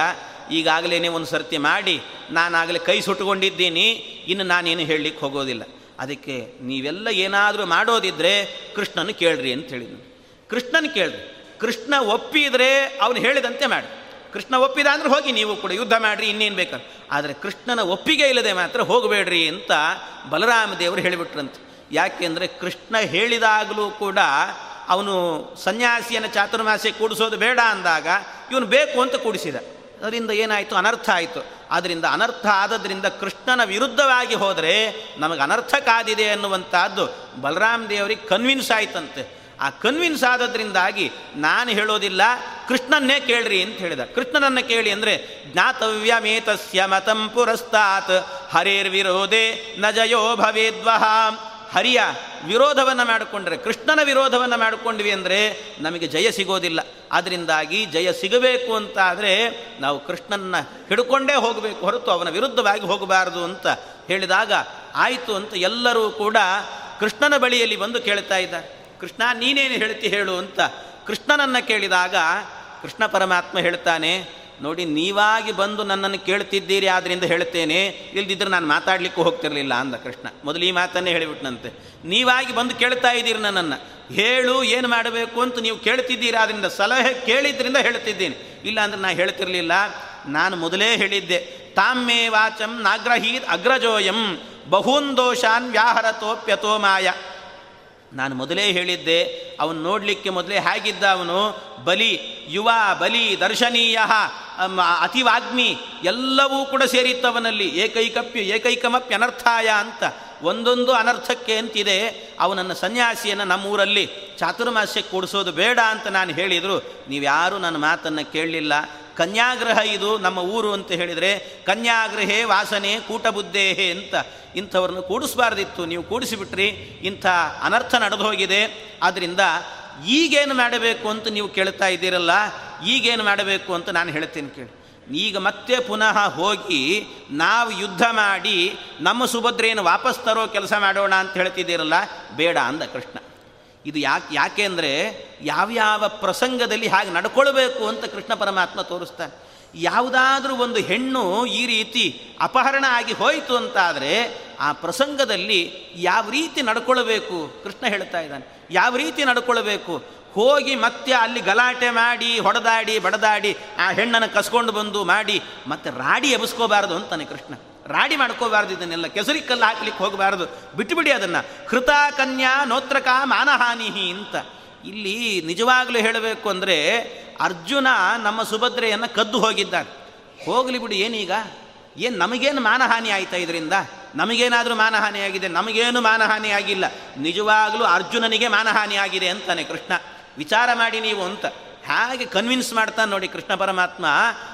ಈಗಾಗಲೇ ಒಂದು ಸರ್ತಿ ಮಾಡಿ ನಾನಾಗಲೇ ಕೈ ಸುಟ್ಟುಕೊಂಡಿದ್ದೀನಿ. ಇನ್ನು ನಾನೇನು ಹೇಳಲಿಕ್ಕೆ ಹೋಗೋದಿಲ್ಲ. ಅದಕ್ಕೆ ನೀವೆಲ್ಲ ಏನಾದರೂ ಮಾಡೋದಿದ್ದರೆ ಕೃಷ್ಣನ ಕೇಳ್ರಿ ಅಂತ ಹೇಳಿದ್ನು. ಕೃಷ್ಣನ ಕೇಳ್ರಿ. ಕೃಷ್ಣ ಒಪ್ಪಿದರೆ ಅವನು ಹೇಳಿದಂತೆ ಮಾಡಿ. ಕೃಷ್ಣ ಒಪ್ಪಿದ ಅಂದ್ರೆ ಹೋಗಿ, ನೀವು ಕೂಡ ಯುದ್ಧ ಮಾಡಿರಿ, ಇನ್ನೇನು ಬೇಕಾದ್ರೆ ಆದರೆ ಕೃಷ್ಣನ ಒಪ್ಪಿಗೆ ಇಲ್ಲದೆ ಮಾತ್ರ ಹೋಗಬೇಡ್ರಿ ಅಂತ ಬಲರಾಮ ದೇವರು ಹೇಳಿಬಿಟ್ರಂತೆ. ಯಾಕೆಂದರೆ ಕೃಷ್ಣ ಹೇಳಿದಾಗಲೂ ಕೂಡ ಅವನು ಸನ್ಯಾಸಿಯನ್ನು ಚಾತುರ್ಮಾಸ್ಯ ಕೂಡಿಸೋದು ಬೇಡ ಅಂದಾಗ ಇವನು ಬೇಕು ಅಂತ ಕೂಡಿಸಿದ. ಅದರಿಂದ ಏನಾಯಿತು? ಅನರ್ಥ ಆಯಿತು. ಆದ್ದರಿಂದ ಅನರ್ಥ ಆದದ್ರಿಂದ ಕೃಷ್ಣನ ವಿರುದ್ಧವಾಗಿ ಹೋದರೆ ನಮಗೆ ಅನರ್ಥ ಕಾದಿದೆ ಅನ್ನುವಂಥದ್ದು ಬಲರಾಮ್ ದೇವರಿಗೆ ಕನ್ವಿನ್ಸ್ ಆಯ್ತಂತೆ. ಆ ಕನ್ವಿನ್ಸ್ ಆದದ್ರಿಂದಾಗಿ ನಾನು ಹೇಳೋದಿಲ್ಲ, ಕೃಷ್ಣನ್ನೇ ಕೇಳ್ರಿ ಅಂತ ಹೇಳಿದ. ಕೃಷ್ಣನನ್ನು ಕೇಳಿ ಅಂದರೆ, ಜ್ಞಾತವ್ಯಮೇತಸ್ಯ ಮತಂ ಪುರಸ್ತಾತ್, ಹರೇರ್ವಿರೋಧೆ ನ ಜಯೋ ಭವೇದ್ವಹ. ಹರಿಯ ವಿರೋಧವನ್ನು ಮಾಡಿಕೊಂಡ್ರೆ, ಕೃಷ್ಣನ ವಿರೋಧವನ್ನು ಮಾಡಿಕೊಂಡ್ವಿ ಅಂದರೆ ನಮಗೆ ಜಯ ಸಿಗೋದಿಲ್ಲ. ಅದರಿಂದಾಗಿ ಜಯ ಸಿಗಬೇಕು ಅಂತ ಆದರೆ ನಾವು ಕೃಷ್ಣನ ಹಿಡ್ಕೊಂಡೇ ಹೋಗಬೇಕು ಹೊರತು ಅವನ ವಿರುದ್ಧವಾಗಿ ಹೋಗಬಾರದು ಅಂತ ಹೇಳಿದಾಗ ಆಯಿತು ಅಂತ ಎಲ್ಲರೂ ಕೂಡ ಕೃಷ್ಣನ ಬಳಿಯಲ್ಲಿ ಬಂದು ಕೇಳ್ತಾ ಇದ್ದಾರೆ. ಕೃಷ್ಣ, ನೀನೇನು ಹೇಳ್ತಿ ಹೇಳು ಅಂತ ಕೃಷ್ಣನನ್ನು ಕೇಳಿದಾಗ ಕೃಷ್ಣ ಪರಮಾತ್ಮ ಹೇಳ್ತಾನೆ ನೋಡಿ, ನೀವಾಗಿ ಬಂದು ನನ್ನನ್ನು ಕೇಳ್ತಿದ್ದೀರಿ ಆದ್ದರಿಂದ ಹೇಳ್ತೇನೆ ಇಲ್ದಿದ್ರೆ ನಾನು ಮಾತಾಡಲಿಕ್ಕೂ ಹೋಗ್ತಿರಲಿಲ್ಲ ಅಂದ ಕೃಷ್ಣ. ಮೊದಲು ಈ ಮಾತನ್ನೇ ಹೇಳಿಬಿಟ್ನಂತೆ. ನೀವಾಗಿ ಬಂದು ಕೇಳ್ತಾ ಇದ್ದೀರಿ ನನ್ನನ್ನು. ಹೇಳು, ಏನು ಮಾಡಬೇಕು ಅಂತ ನೀವು ಕೇಳ್ತಿದ್ದೀರಿ ಆದ್ದರಿಂದ ಸಲಹೆ ಕೇಳಿದ್ರಿಂದ ಹೇಳ್ತಿದ್ದೀನಿ ಇಲ್ಲ ಅಂದ್ರೆ ನಾನು ಹೇಳ್ತಿರಲಿಲ್ಲ. ನಾನು ಮೊದಲೇ ಹೇಳಿದ್ದೆ. ತಾಮ್ಮೇ ವಾಚಂ ನಾಗ್ರಹೀತ್ ಅಗ್ರಜೋಯಂ ಬಹೂನ್ ದೋಷಾನ್ ವ್ಯಾಹರತೋಪ್ಯತೋ ಮಾಯ. ನಾನು ಮೊದಲೇ ಹೇಳಿದ್ದೆ. ಅವನು ನೋಡಲಿಕ್ಕೆ ಮೊದಲೇ ಹೇಗಿದ್ದ ಅವನು? ಬಲಿ, ಯುವ, ಬಲಿ, ದರ್ಶನೀಯ. ಅತಿವಾಗ್ಮಿ ಎಲ್ಲವೂ ಕೂಡ ಸೇರಿತ್ತವನಲ್ಲಿ ಏಕೈಕಪ್ಯ, ಏಕೈಕಮಪ್ಯ ಅನರ್ಥಾಯ ಅಂತ ಒಂದೊಂದು ಅನರ್ಥಕ್ಕೆ ಅಂತಿದೆ. ಅವನನ್ನು ಸನ್ಯಾಸಿಯನ್ನು ನಮ್ಮೂರಲ್ಲಿ ಚಾತುರ್ಮಾಸ್ಯಕ್ಕೆ ಕೂಡಿಸೋದು ಬೇಡ ಅಂತ ನಾನು ಹೇಳಿದರು. ನೀವ್ಯಾರೂ ನನ್ನ ಮಾತನ್ನು ಕೇಳಲಿಲ್ಲ. ಕನ್ಯಾಗ್ರಹ ಇದು ನಮ್ಮ ಊರು ಅಂತ ಹೇಳಿದರೆ, ಕನ್ಯಾಗ್ರಹೇ ವಾಸನೆ ಕೂಟಬುದ್ದೇಹೆ ಅಂತ ಇಂಥವ್ರನ್ನು ಕೂಡಿಸಬಾರ್ದಿತ್ತು. ನೀವು ಕೂಡಿಸಿಬಿಟ್ರಿ, ಇಂಥ ಅನರ್ಥ ನಡೆದು ಹೋಗಿದೆ. ಆದ್ದರಿಂದ ಈಗೇನು ಮಾಡಬೇಕು ಅಂತ ನೀವು ಕೇಳ್ತಾ ಇದ್ದೀರಲ್ಲ ಈಗೇನು ಮಾಡಬೇಕು ಅಂತ ನಾನು ಹೇಳ್ತೇನೆ ಕೇಳಿ. ಈಗ ಮತ್ತೆ ಪುನಃ ಹೋಗಿ ನಾವು ಯುದ್ಧ ಮಾಡಿ ನಮ್ಮ ಸುಭದ್ರೆಯನ್ನು ವಾಪಸ್ ತರೋ ಕೆಲಸ ಮಾಡೋಣ ಅಂತ ಹೇಳ್ತಿದ್ದೀರಲ್ಲ? ಬೇಡ ಅಂದ ಕೃಷ್ಣ. ಇದು ಯಾಕೆ ಯಾಕೆ ಅಂದರೆ ಯಾವ್ಯಾವ ಪ್ರಸಂಗದಲ್ಲಿ ಹಾಗೆ ನಡ್ಕೊಳ್ಬೇಕು ಅಂತ ಕೃಷ್ಣ ಪರಮಾತ್ಮ ತೋರಿಸ್ತಾನೆ. ಯಾವುದಾದ್ರೂ ಒಂದು ಹೆಣ್ಣು ಈ ರೀತಿ ಅಪಹರಣ ಆಗಿ ಹೋಯಿತು ಅಂತಾದರೆ ಆ ಪ್ರಸಂಗದಲ್ಲಿ ಯಾವ ರೀತಿ ನಡ್ಕೊಳ್ಬೇಕು? ಕೃಷ್ಣ ಹೇಳ್ತಾ ಇದ್ದಾನೆ. ಯಾವ ರೀತಿ ನಡ್ಕೊಳ್ಬೇಕು? ಹೋಗಿ ಮತ್ತೆ ಅಲ್ಲಿ ಗಲಾಟೆ ಮಾಡಿ, ಹೊಡೆದಾಡಿ, ಬಡದಾಡಿ, ಆ ಹೆಣ್ಣನ್ನು ಕಸ್ಕೊಂಡು ಬಂದು ಮಾಡಿ, ಮತ್ತೆ ರಾಡಿ ಎಬ್ಸ್ಕೋಬಾರ್ದು ಅಂತಾನೆ ಕೃಷ್ಣ. ರಾಡಿ ಮಾಡ್ಕೋಬಾರ್ದು ಇದನ್ನೆಲ್ಲ. ಕೆಸರಿ ಕಲ್ಲು ಹಾಕ್ಲಿಕ್ಕೆ ಹೋಗಬಾರ್ದು. ಬಿಟ್ಟುಬಿಡಿ ಅದನ್ನು. ಕೃತ ಕನ್ಯಾ ನೋತ್ರಕ ಮಾನಹಾನಿಹಿ ಅಂತ. ಇಲ್ಲಿ ನಿಜವಾಗಲೂ ಹೇಳಬೇಕು ಅಂದರೆ ಅರ್ಜುನ ನಮ್ಮ ಸುಭದ್ರೆಯನ್ನು ಕದ್ದು ಹೋಗಿದ್ದಾನೆ. ಹೋಗಲಿ ಬಿಡಿ, ಏನೀಗ? ಏನು ನಮಗೇನು ಮಾನಹಾನಿ ಆಯ್ತಾ ಇದರಿಂದ? ನಮಗೇನಾದರೂ ಮಾನಹಾನಿ ಆಗಿದೆ ನಮಗೇನು ಮಾನಹಾನಿ ಆಗಿಲ್ಲ ನಿಜವಾಗಲೂ ಅರ್ಜುನನಿಗೆ ಮಾನಹಾನಿ ಆಗಿದೆ ಅಂತಾನೆ ಕೃಷ್ಣ. ವಿಚಾರ ಮಾಡಿ ನೀವು ಅಂತ ಹಾಗೆ ಕನ್ವಿನ್ಸ್ ಮಾಡ್ತಾನೆ ನೋಡಿ ಕೃಷ್ಣ ಪರಮಾತ್ಮ.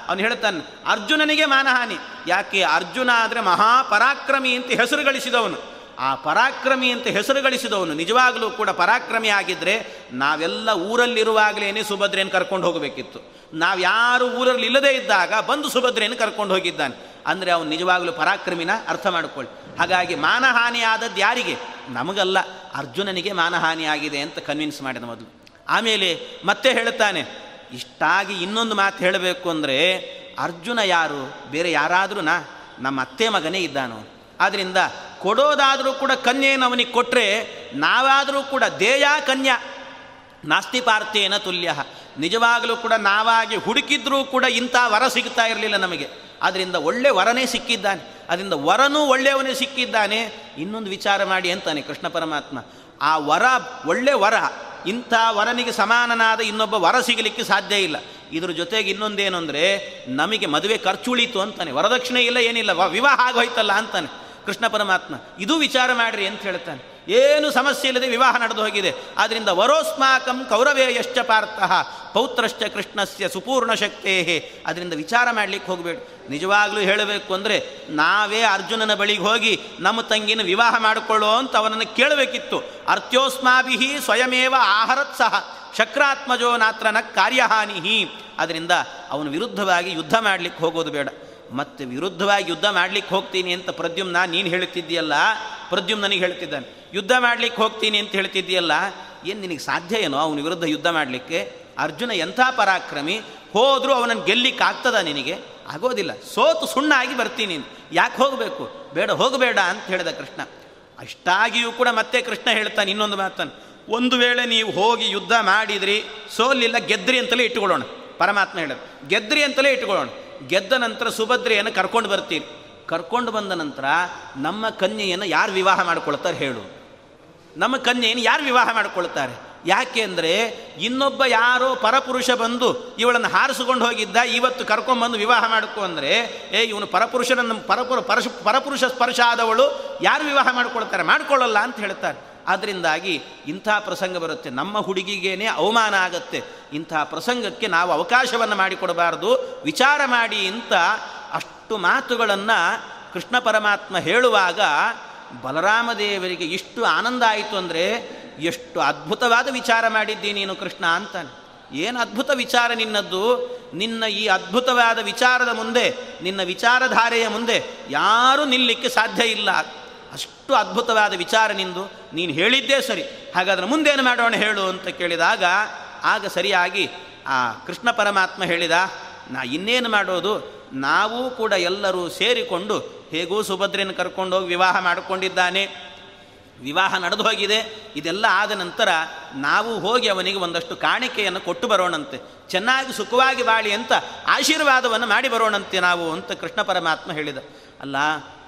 ಅವನು ಹೇಳ್ತಾನೆ, ಅರ್ಜುನನಿಗೆ ಮಾನಹಾನಿ. ಯಾಕೆ? ಅರ್ಜುನ ಆದರೆ ಮಹಾಪರಾಕ್ರಮಿ ಅಂತ ಹೆಸರು ಗಳಿಸಿದವನು. ಆ ಪರಾಕ್ರಮಿ ಅಂತ ಹೆಸರು ಗಳಿಸಿದವನು, ನಿಜವಾಗಲೂ ಕೂಡ ಪರಾಕ್ರಮಿ ಆಗಿದ್ದರೆ ನಾವೆಲ್ಲ ಊರಲ್ಲಿರುವಾಗಲೇ ಸುಭದ್ರೆಯನ್ನು ಕರ್ಕೊಂಡು ಹೋಗಬೇಕಿತ್ತು. ನಾವು ಯಾರು ಊರಲ್ಲಿ ಇಲ್ಲದೇ ಇದ್ದಾಗ ಬಂದು ಸುಭದ್ರೆಯನ್ನು ಕರ್ಕೊಂಡು ಹೋಗಿದ್ದಾನೆ. ಅಂದರೆ ಅವನು ನಿಜವಾಗಲೂ ಪರಾಕ್ರಮಿನ ಅರ್ಥ ಮಾಡಿಕೊಳ್ಳಿ. ಹಾಗಾಗಿ ಮಾನಹಾನಿ ಆದದ್ದು ಯಾರಿಗೆ? ನಮಗಲ್ಲ. ಅರ್ಜುನನಿಗೆ ಮಾನಹಾನಿ ಆಗಿದೆ ಅಂತ ಕನ್ವಿನ್ಸ್ ಮಾಡಿದ ಮೊದಲು. ಆಮೇಲೆ ಮತ್ತೆ ಹೇಳ್ತಾನೆ ಇಷ್ಟಾಗಿ ಇನ್ನೊಂದು ಮಾತು ಹೇಳಬೇಕು ಅಂದರೆ, ಅರ್ಜುನ ಯಾರು? ಬೇರೆ ಯಾರಾದರೂ ನಾ, ನಮ್ಮ ಅತ್ತೆ ಮಗನೇ ಇದ್ದಾನು. ಆದ್ದರಿಂದ ಕೊಡೋದಾದರೂ ಕೂಡ ಕನ್ಯೆಯನ್ನು ಅವನಿಗೆ ಕೊಟ್ಟರೆ ನಾವಾದರೂ ಕೂಡ ದೇಯ ಕನ್ಯಾ. ನಾಸ್ತಿ ಪಾರ್ಥೇನ ತುಲ್ಯ. ನಿಜವಾಗಲೂ ಕೂಡ ನಾವಾಗಿ ಹುಡುಕಿದ್ರೂ ಕೂಡ ಇಂಥ ವರ ಸಿಗ್ತಾ ಇರಲಿಲ್ಲ ನಮಗೆ. ಅದರಿಂದ ಒಳ್ಳೆ ವರನೇ ಸಿಕ್ಕಿದ್ದಾನೆ. ಅದರಿಂದ ವರನೂ ಒಳ್ಳೆಯವನೇ ಸಿಕ್ಕಿದ್ದಾನೆ. ಇನ್ನೊಂದು ವಿಚಾರ ಮಾಡಿ ಅಂತಾನೆ ಕೃಷ್ಣ ಪರಮಾತ್ಮ. ಆ ವರ ಒಳ್ಳೆ ವರ. ಇಂಥ ವರನಿಗೆ ಸಮಾನನಾದ ಇನ್ನೊಬ್ಬ ವರ ಸಿಗಲಿಕ್ಕೆ ಸಾಧ್ಯ ಇಲ್ಲ. ಇದ್ರ ಜೊತೆಗೆ ಇನ್ನೊಂದೇನು ಅಂದರೆ, ನಮಗೆ ಮದುವೆ ಖರ್ಚು ಉಳಿತು ಅಂತಾನೆ. ವರದಕ್ಷಿಣೆ ಇಲ್ಲ, ಏನಿಲ್ಲ. ವಿವಾಹ ಆಗೋಯ್ತಲ್ಲ ಅಂತಾನೆ. ಕೃಷ್ಣ ಪರಮಾತ್ಮ, ಇದು ವಿಚಾರ ಮಾಡ್ರಿ ಅಂತ ಹೇಳ್ತಾನೆ. ಏನು ಸಮಸ್ಯೆ ಇಲ್ಲದೆ ವಿವಾಹ ನಡೆದು ಹೋಗಿದೆ. ಆದ್ದರಿಂದ ವರೋಸ್ಮಾಕಂ ಕೌರವೇಯಶ್ಚ ಪಾರ್ಥ, ಪೌತ್ರಶ್ಚ ಕೃಷ್ಣಸ್ಯ ಸುಪೂರ್ಣ ಶಕ್ತೇ ಅದರಿಂದ ವಿಚಾರ ಮಾಡಲಿಕ್ಕೆ ಹೋಗಬೇಡಿ. ನಿಜವಾಗ್ಲೂ ಹೇಳಬೇಕು ಅಂದರೆ ನಾವೇ ಅರ್ಜುನನ ಬಳಿಗೆ ಹೋಗಿ ನಮ್ಮ ತಂಗಿನ ವಿವಾಹ ಮಾಡಿಕೊಳ್ಳೋ ಅಂತ ಅವನನ್ನು ಕೇಳಬೇಕಿತ್ತು. ಅರ್ಥ್ಯೋಸ್ಮಾಭಿ ಸ್ವಯಮೇವ ಆಹರತ್ ಸಹ, ಶಕ್ರಾತ್ಮಜೋ ನಾತ್ರನ ಕಾರ್ಯಹಾನಿ ಅದರಿಂದ ಅವನ ವಿರುದ್ಧವಾಗಿ ಯುದ್ಧ ಮಾಡಲಿಕ್ಕೆ ಹೋಗೋದು ಬೇಡ. ಮತ್ತೆ ವಿರುದ್ಧವಾಗಿ ಯುದ್ಧ ಮಾಡಲಿಕ್ಕೆ ಹೋಗ್ತೀನಿ ಅಂತ ಪ್ರದ್ಯುಮ್ನ ನೀನು ಹೇಳ್ತಿದ್ದೀಯಲ್ಲ ಪ್ರದ್ಯುಮ್ ನನಗೆ ಹೇಳ್ತಿದ್ದಾನೆ ಯುದ್ಧ ಮಾಡಲಿಕ್ಕೆ ಹೋಗ್ತೀನಿ ಅಂತ ಹೇಳ್ತಿದ್ದೀಯಲ್ಲ, ಏನು ನಿನಗೆ ಸಾಧ್ಯ ಏನೋ ಅವನ ವಿರುದ್ಧ ಯುದ್ಧ ಮಾಡಲಿಕ್ಕೆ? ಅರ್ಜುನ ಎಂಥ ಪರಾಕ್ರಮಿ, ಹೋದರೂ ಅವನನ್ನು ಗೆಲ್ಲಿಕ್ಕೆ ಆಗ್ತದ ನಿನಗೆ? ಆಗೋದಿಲ್ಲ, ಸೋತು ಸುಣ್ಣಾಗಿ ಬರ್ತೀನಿ ಯಾಕೆ ಹೋಗಬೇಕು? ಬೇಡ, ಹೋಗಬೇಡ ಅಂತ ಹೇಳಿದ ಕೃಷ್ಣ. ಅಷ್ಟಾಗಿಯೂ ಕೂಡ ಮತ್ತೆ ಕೃಷ್ಣ ಹೇಳ್ತಾನೆ ಇನ್ನೊಂದು ಮಾತನ್ನು. ಒಂದು ವೇಳೆ ನೀವು ಹೋಗಿ ಯುದ್ಧ ಮಾಡಿದ್ರಿ, ಸೋಲಿಲ್ಲ, ಗೆದ್ರಿ ಅಂತಲೇ ಇಟ್ಟುಕೊಳ್ಳೋಣ. ಪರಮಾತ್ಮ ಹೇಳೋದು, ಗೆದ್ರಿ ಅಂತಲೇ ಇಟ್ಕೊಳ್ಳೋಣ ಗೆದ್ದ ನಂತರ ಸುಭದ್ರೆಯನ್ನು ಕರ್ಕೊಂಡು ಬರ್ತೀರಿ. ಕರ್ಕೊಂಡು ಬಂದ ನಂತರ ನಮ್ಮ ಕನ್ಯೆಯನ್ನು ಯಾರು ವಿವಾಹ ಮಾಡ್ಕೊಳ್ತಾರೆ ಹೇಳು. ನಮ್ಮ ಕನ್ಯೆಯನ್ನು ಯಾರು ವಿವಾಹ ಮಾಡಿಕೊಳ್ತಾರೆ? ಯಾಕೆ ಅಂದರೆ ಇನ್ನೊಬ್ಬ ಯಾರೋ ಪರಪುರುಷ ಬಂದು ಇವಳನ್ನು ಹಾರಿಸಿಕೊಂಡು ಹೋಗಿದ್ದ, ಇವತ್ತು ಕರ್ಕೊಂಬಂದು ವಿವಾಹ ಮಾಡಿಕೊ ಅಂದರೆ, ಏ, ಇವನು ಪರಪುರುಷನ ಪರಪುರ, ಪರಶು, ಪರಪುರುಷ ಸ್ಪರ್ಶ ಆದವಳು, ಯಾರು ವಿವಾಹ ಮಾಡ್ಕೊಳ್ತಾರೆ? ಮಾಡ್ಕೊಳ್ಳಲ್ಲ ಅಂತ ಹೇಳ್ತಾರೆ. ಆದ್ದರಿಂದಾಗಿ ಇಂಥ ಪ್ರಸಂಗ ಬರುತ್ತೆ. ನಮ್ಮ ಹುಡುಗಿಗೇನೆ ಅವಮಾನ ಆಗುತ್ತೆ. ಇಂಥ ಪ್ರಸಂಗಕ್ಕೆ ನಾವು ಅವಕಾಶವನ್ನು ಮಾಡಿಕೊಡಬಾರ್ದು. ವಿಚಾರ ಮಾಡಿ ಅಂತ ಅಷ್ಟು ಮಾತುಗಳನ್ನು ಕೃಷ್ಣ ಪರಮಾತ್ಮ ಹೇಳುವಾಗ ಬಲರಾಮದೇವರಿಗೆ ಇಷ್ಟು ಆನಂದ ಆಯಿತು ಅಂದರೆ ಎಷ್ಟು ಅದ್ಭುತವಾದ ವಿಚಾರ ಮಾಡಿದ್ದೀನಿ ನೀನು ಕೃಷ್ಣ ಅಂತಾನೆ. ಏನು ಅದ್ಭುತ ವಿಚಾರ ನಿನ್ನದ್ದು? ನಿನ್ನ ಈ ಅದ್ಭುತವಾದ ವಿಚಾರದ ಮುಂದೆ, ನಿನ್ನ ವಿಚಾರಧಾರೆಯ ಮುಂದೆ ಯಾರೂ ನಿಲ್ಲಿಕ್ಕೆ ಸಾಧ್ಯ ಇಲ್ಲ. ಅಷ್ಟು ಅದ್ಭುತವಾದ ವಿಚಾರ ನಿಂದು. ನೀನು ಹೇಳಿದ್ದೇ ಸರಿ. ಹಾಗಾದ್ರೆ ಮುಂದೇನು ಮಾಡೋಣ ಹೇಳು ಅಂತ ಕೇಳಿದಾಗ ಆಗ ಸರಿಯಾಗಿ ಆ ಕೃಷ್ಣ ಪರಮಾತ್ಮ ಹೇಳಿದ, ನಾ ಇನ್ನೇನು ಮಾಡೋದು? ನಾವೂ ಕೂಡ ಎಲ್ಲರೂ ಸೇರಿಕೊಂಡು ಹೇಗೂ ಸುಭದ್ರೆಯನ್ನು ಕರ್ಕೊಂಡೋಗಿ ವಿವಾಹ ಮಾಡಿಕೊಂಡಿದ್ದಾನೆ. ವಿವಾಹ ನಡೆದು ಹೋಗಿದೆ. ಇದೆಲ್ಲ ಆದ ನಂತರ ನಾವು ಹೋಗಿ ಅವನಿಗೆ ಒಂದಷ್ಟು ಕಾಣಿಕೆಯನ್ನು ಕೊಟ್ಟು ಬರೋಣಂತೆ. ಚೆನ್ನಾಗಿ ಸುಖವಾಗಿ ಬಾಳಿ ಅಂತ ಆಶೀರ್ವಾದವನ್ನು ಮಾಡಿ ಬರೋಣಂತೆ ನಾವು ಅಂತ ಕೃಷ್ಣ ಪರಮಾತ್ಮ ಹೇಳಿದ. ಅಲ್ಲ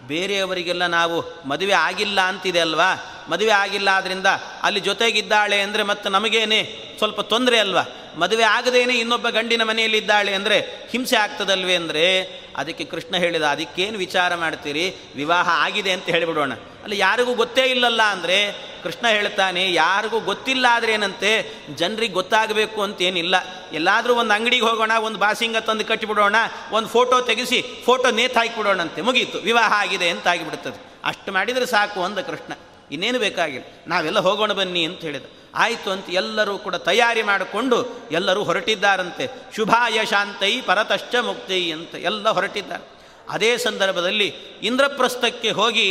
ಬೇರೆಯವರಿಗೆಲ್ಲ ನಾವು ಮದುವೆ ಆಗಿಲ್ಲ ಅಂತಿದೆ ಅಲ್ವಾ? ಮದುವೆ ಆಗಿಲ್ಲ ಆದ್ದರಿಂದ ಅಲ್ಲಿ ಜೊತೆಗಿದ್ದಾಳೆ ಅಂದರೆ ಮತ್ತು ನಮಗೇನೆ ಸ್ವಲ್ಪ ತೊಂದರೆ ಅಲ್ವಾ? ಮದುವೆ ಆಗದೇನೆ ಇನ್ನೊಬ್ಬ ಗಂಡಿನ ಮನೆಯಲ್ಲಿದ್ದಾಳೆ ಅಂದರೆ ಹಿಂಸೆ ಆಗ್ತದಲ್ವೇ ಅಂದರೆ ಅದಕ್ಕೆ ಕೃಷ್ಣ ಹೇಳಿದ, ಅದಕ್ಕೇನು ವಿಚಾರ ಮಾಡ್ತೀರಿ? ವಿವಾಹ ಆಗಿದೆ ಅಂತ ಹೇಳಿಬಿಡೋಣ. ಅಲ್ಲಿ ಯಾರಿಗೂ ಗೊತ್ತೇ ಇಲ್ಲಲ್ಲ ಅಂದರೆ ಕೃಷ್ಣ ಹೇಳ್ತಾನೆ, ಯಾರಿಗೂ ಗೊತ್ತಿಲ್ಲ ಆದರೆ ಏನಂತೆ? ಜನರಿಗೆ ಗೊತ್ತಾಗಬೇಕು ಅಂತೇನಿಲ್ಲ. ಎಲ್ಲಾದರೂ ಒಂದು ಅಂಗಡಿಗೆ ಹೋಗೋಣ, ಒಂದು ಬಾಸಿಂಗ ತಂದು ಕಟ್ಟಿಬಿಡೋಣ, ಒಂದು ಫೋಟೋ ತೆಗೆಸಿ, ಫೋಟೋ ನೇತು ಹಾಕಿಬಿಡೋಣಂತೆ, ಮುಗೀತು. ವಿವಾಹ ಆಗಿದೆ ಅಂತ ಆಗಿಬಿಡ್ತದೆ ಅಷ್ಟು ಮಾಡಿದರೆ ಸಾಕು ಅಂದ ಕೃಷ್ಣ. ಇನ್ನೇನು ಬೇಕಾಗಿಲ್ಲ. ನಾವೆಲ್ಲ ಹೋಗೋಣ ಬನ್ನಿ ಅಂತ ಹೇಳಿದ. ಆಯಿತು ಅಂತ ಎಲ್ಲರೂ ಕೂಡ ತಯಾರಿ ಮಾಡಿಕೊಂಡು ಎಲ್ಲರೂ ಹೊರಟಿದ್ದಾರಂತೆ. ಶುಭಾಯ ಶಾಂತೈ ಪರತಶ್ಚ ಮುಕ್ತೈ ಅಂತ ಎಲ್ಲ ಹೊರಟಿದ್ದಾರೆ. ಅದೇ ಸಂದರ್ಭದಲ್ಲಿ ಇಂದ್ರಪ್ರಸ್ಥಕ್ಕೆ ಹೋಗಿ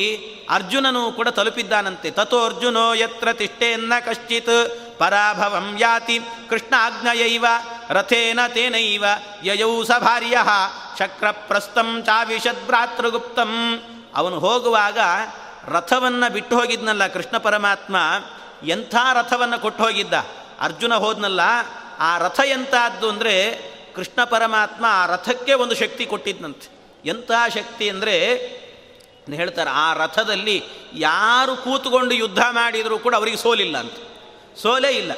ಅರ್ಜುನನು ಕೂಡ ತಲುಪಿದ್ದಾನಂತೆ. ತಥೋ ಅರ್ಜುನೋ ಯತ್ರ ತಿಷ್ಟೇನ್ನ ಕಶ್ಚಿತ್, ಪರಾಭವಂ ಯಾತಿ ಕೃಷ್ಣ ಆಜ್ಞಯೈವ ರಥೇನ ತೇನೈವ, ಯಯೌ ಸ ಭಾರ್ಯ, ಶಕ್ರಪ್ರಸ್ಥಂ ಚಾವಿಷದ್ ಭ್ರಾತೃಗುಪ್ತಂ. ಅವನು ಹೋಗುವಾಗ ರಥವನ್ನು ಬಿಟ್ಟು ಹೋಗಿದ್ನಲ್ಲ ಕೃಷ್ಣ ಪರಮಾತ್ಮ, ಎಂಥ ರಥವನ್ನು ಕೊಟ್ಟು ಹೋಗಿದ್ದ? ಅರ್ಜುನ ಹೋದ್ನಲ್ಲ, ಆ ರಥ ಎಂಥದ್ದು ಅಂದರೆ ಕೃಷ್ಣ ಪರಮಾತ್ಮ ಆ ರಥಕ್ಕೆ ಒಂದು ಶಕ್ತಿ ಕೊಟ್ಟಿದ್ನಂತೆ. ಎಂಥ ಶಕ್ತಿ ಅಂದರೆ ಹೇಳ್ತಾರೆ, ಆ ರಥದಲ್ಲಿ ಯಾರು ಕೂತ್ಕೊಂಡು ಯುದ್ಧ ಮಾಡಿದರೂ ಕೂಡ ಅವರಿಗೆ ಸೋಲಿಲ್ಲ ಅಂತ. ಸೋಲೇ ಇಲ್ಲ.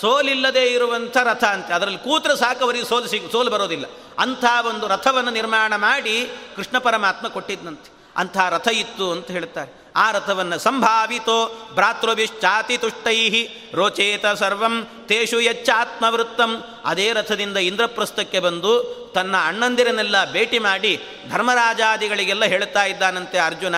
ಸೋಲಿಲ್ಲದೆ ಇರುವಂಥ ರಥ ಅಂತೆ. ಅದರಲ್ಲಿ ಕೂತ್ರೆ ಸಾಕು, ಅವರಿಗೆ ಸೋಲು ಸಿಗು, ಸೋಲು ಬರೋದಿಲ್ಲ. ಅಂಥ ಒಂದು ರಥವನ್ನು ನಿರ್ಮಾಣ ಮಾಡಿ ಕೃಷ್ಣ ಪರಮಾತ್ಮ ಕೊಟ್ಟಿದ್ದಂತೆ ಅಂಥ ರಥ ಇತ್ತು ಅಂತ ಹೇಳ್ತಾರೆ. ಆ ರಥವನ್ನು ಸಂಭಾವಿತೋ ಭ್ರಾತೃಭಿಶ್ಚಾತಿ ತುಷ್ಟೈ ರೋಚೇತ ಸರ್ವಂ ತೇಷು ಯಚ್ಚಾತ್ಮವೃತ್ತಂ. ಅದೇ ರಥದಿಂದ ಇಂದ್ರಪ್ರಸ್ಥಕ್ಕೆ ಬಂದು ತನ್ನ ಅಣ್ಣಂದಿರನ್ನೆಲ್ಲ ಭೇಟಿ ಮಾಡಿ ಧರ್ಮರಾಜಾದಿಗಳಿಗೆಲ್ಲ ಹೇಳ್ತಾ ಇದ್ದಾನಂತೆ ಅರ್ಜುನ,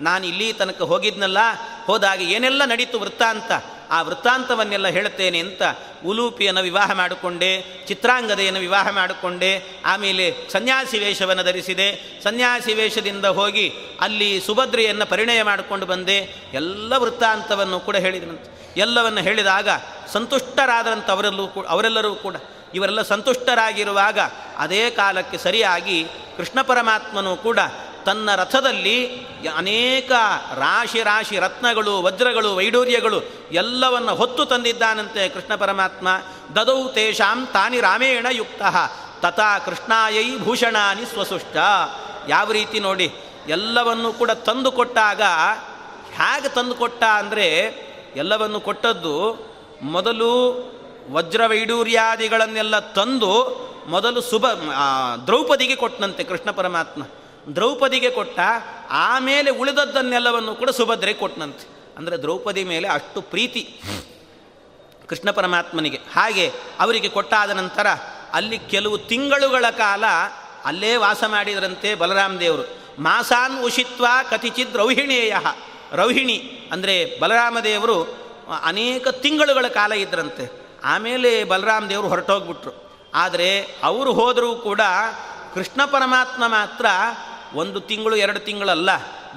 ನಾನು ಇಲ್ಲಿ ತನಕ ಹೋಗಿದ್ನಲ್ಲ, ಹೋದಾಗ ಏನೆಲ್ಲ ನಡೀತು ವೃತ್ತಾಂತ? ಆ ವೃತ್ತಾಂತವನ್ನೆಲ್ಲ ಹೇಳುತ್ತೇನೆ ಅಂತ ಉಲೂಪಿಯನ್ನು ವಿವಾಹ ಮಾಡಿಕೊಂಡೆ, ಚಿತ್ರಾಂಗದೆಯನ್ನು ವಿವಾಹ ಮಾಡಿಕೊಂಡೆ, ಆಮೇಲೆ ಸನ್ಯಾಸಿ ವೇಷವನ್ನು ಧರಿಸಿದೆ. ಸನ್ಯಾಸಿ ವೇಷದಿಂದ ಹೋಗಿ ಅಲ್ಲಿ ಸುಭದ್ರೆಯನ್ನು ಪರಿಣಯ ಮಾಡಿಕೊಂಡು ಬಂದೆ. ಎಲ್ಲ ವೃತ್ತಾಂತವನ್ನು ಕೂಡ ಹೇಳಿದನಂತೆ. ಎಲ್ಲವನ್ನು ಹೇಳಿದಾಗ ಸಂತುಷ್ಟರಾದಂಥ ಅವರೆಲ್ಲೂ ಕೂಡ, ಅವರೆಲ್ಲರೂ ಕೂಡ, ಇವರೆಲ್ಲ ಸಂತುಷ್ಟರಾಗಿರುವಾಗ ಅದೇ ಕಾಲಕ್ಕೆ ಸರಿಯಾಗಿ ಕೃಷ್ಣ ಪರಮಾತ್ಮನು ಕೂಡ ತನ್ನ ರಥದಲ್ಲಿ ಅನೇಕ ರಾಶಿ ರಾಶಿ ರತ್ನಗಳು, ವಜ್ರಗಳು, ವೈಡೂರ್ಯಗಳು ಎಲ್ಲವನ್ನು ಹೊತ್ತು ತಂದಿದ್ದಾನಂತೆ ಕೃಷ್ಣ ಪರಮಾತ್ಮ. ದದೌ ತೇಷಾಂ ತಾನಿ ರಾಮೇಣ ಯುಕ್ತ. ತಥಾ ಕೃಷ್ಣಾಯೈ ಭೂಷಣಾನಿ ಸ್ವಸುಷ್ಟ. ಯಾವ ರೀತಿ ನೋಡಿ, ಎಲ್ಲವನ್ನು ಕೂಡ ತಂದು ಕೊಟ್ಟಾಗ, ಹೇಗೆ ತಂದು ಕೊಟ್ಟ ಅಂದರೆ, ಎಲ್ಲವನ್ನು ಕೊಟ್ಟದ್ದು ಮೊದಲು ವಜ್ರ ವೈಡೂರ್ಯಾದಿಗಳನ್ನೆಲ್ಲ ತಂದು ಮೊದಲು ಸುಭ ದ್ರೌಪದಿಗೆ ಕೊಟ್ಟನಂತೆ ಕೃಷ್ಣ ಪರಮಾತ್ಮ. ದ್ರೌಪದಿಗೆ ಕೊಟ್ಟ, ಆಮೇಲೆ ಉಳಿದದ್ದನ್ನೆಲ್ಲವನ್ನು ಕೂಡ ಸುಭದ್ರೆ ಕೊಟ್ಟನಂತೆ ಅಂದರೆ ದ್ರೌಪದಿ ಮೇಲೆ ಅಷ್ಟು ಪ್ರೀತಿ ಕೃಷ್ಣ ಪರಮಾತ್ಮನಿಗೆ. ಹಾಗೆ ಅವರಿಗೆ ಕೊಟ್ಟಾದ ನಂತರ ಅಲ್ಲಿ ಕೆಲವು ತಿಂಗಳುಗಳ ಕಾಲ ಅಲ್ಲೇ ವಾಸ ಮಾಡಿದರಂತೆ ಬಲರಾಮ ದೇವರು. ಮಾಸಾನ್ ಉಷಿತ್ವ ಕಥಿಚಿತ್ ರೌಹಿಣೇಯ. ರೌಹಿಣಿ ಅಂದರೆ ಬಲರಾಮ ದೇವರು ಅನೇಕ ತಿಂಗಳುಗಳ ಕಾಲ ಇದ್ದರಂತೆ ಆಮೇಲೆ ಬಲರಾಮ ದೇವರು ಹೊರಟೋಗ್ಬಿಟ್ರು. ಆದರೆ ಅವರು ಹೋದರೂ ಕೂಡ ಕೃಷ್ಣ ಪರಮಾತ್ಮ ಮಾತ್ರ ಒಂದು ತಿಂಗಳು, ಎರಡು ತಿಂಗಳಲ್ಲ.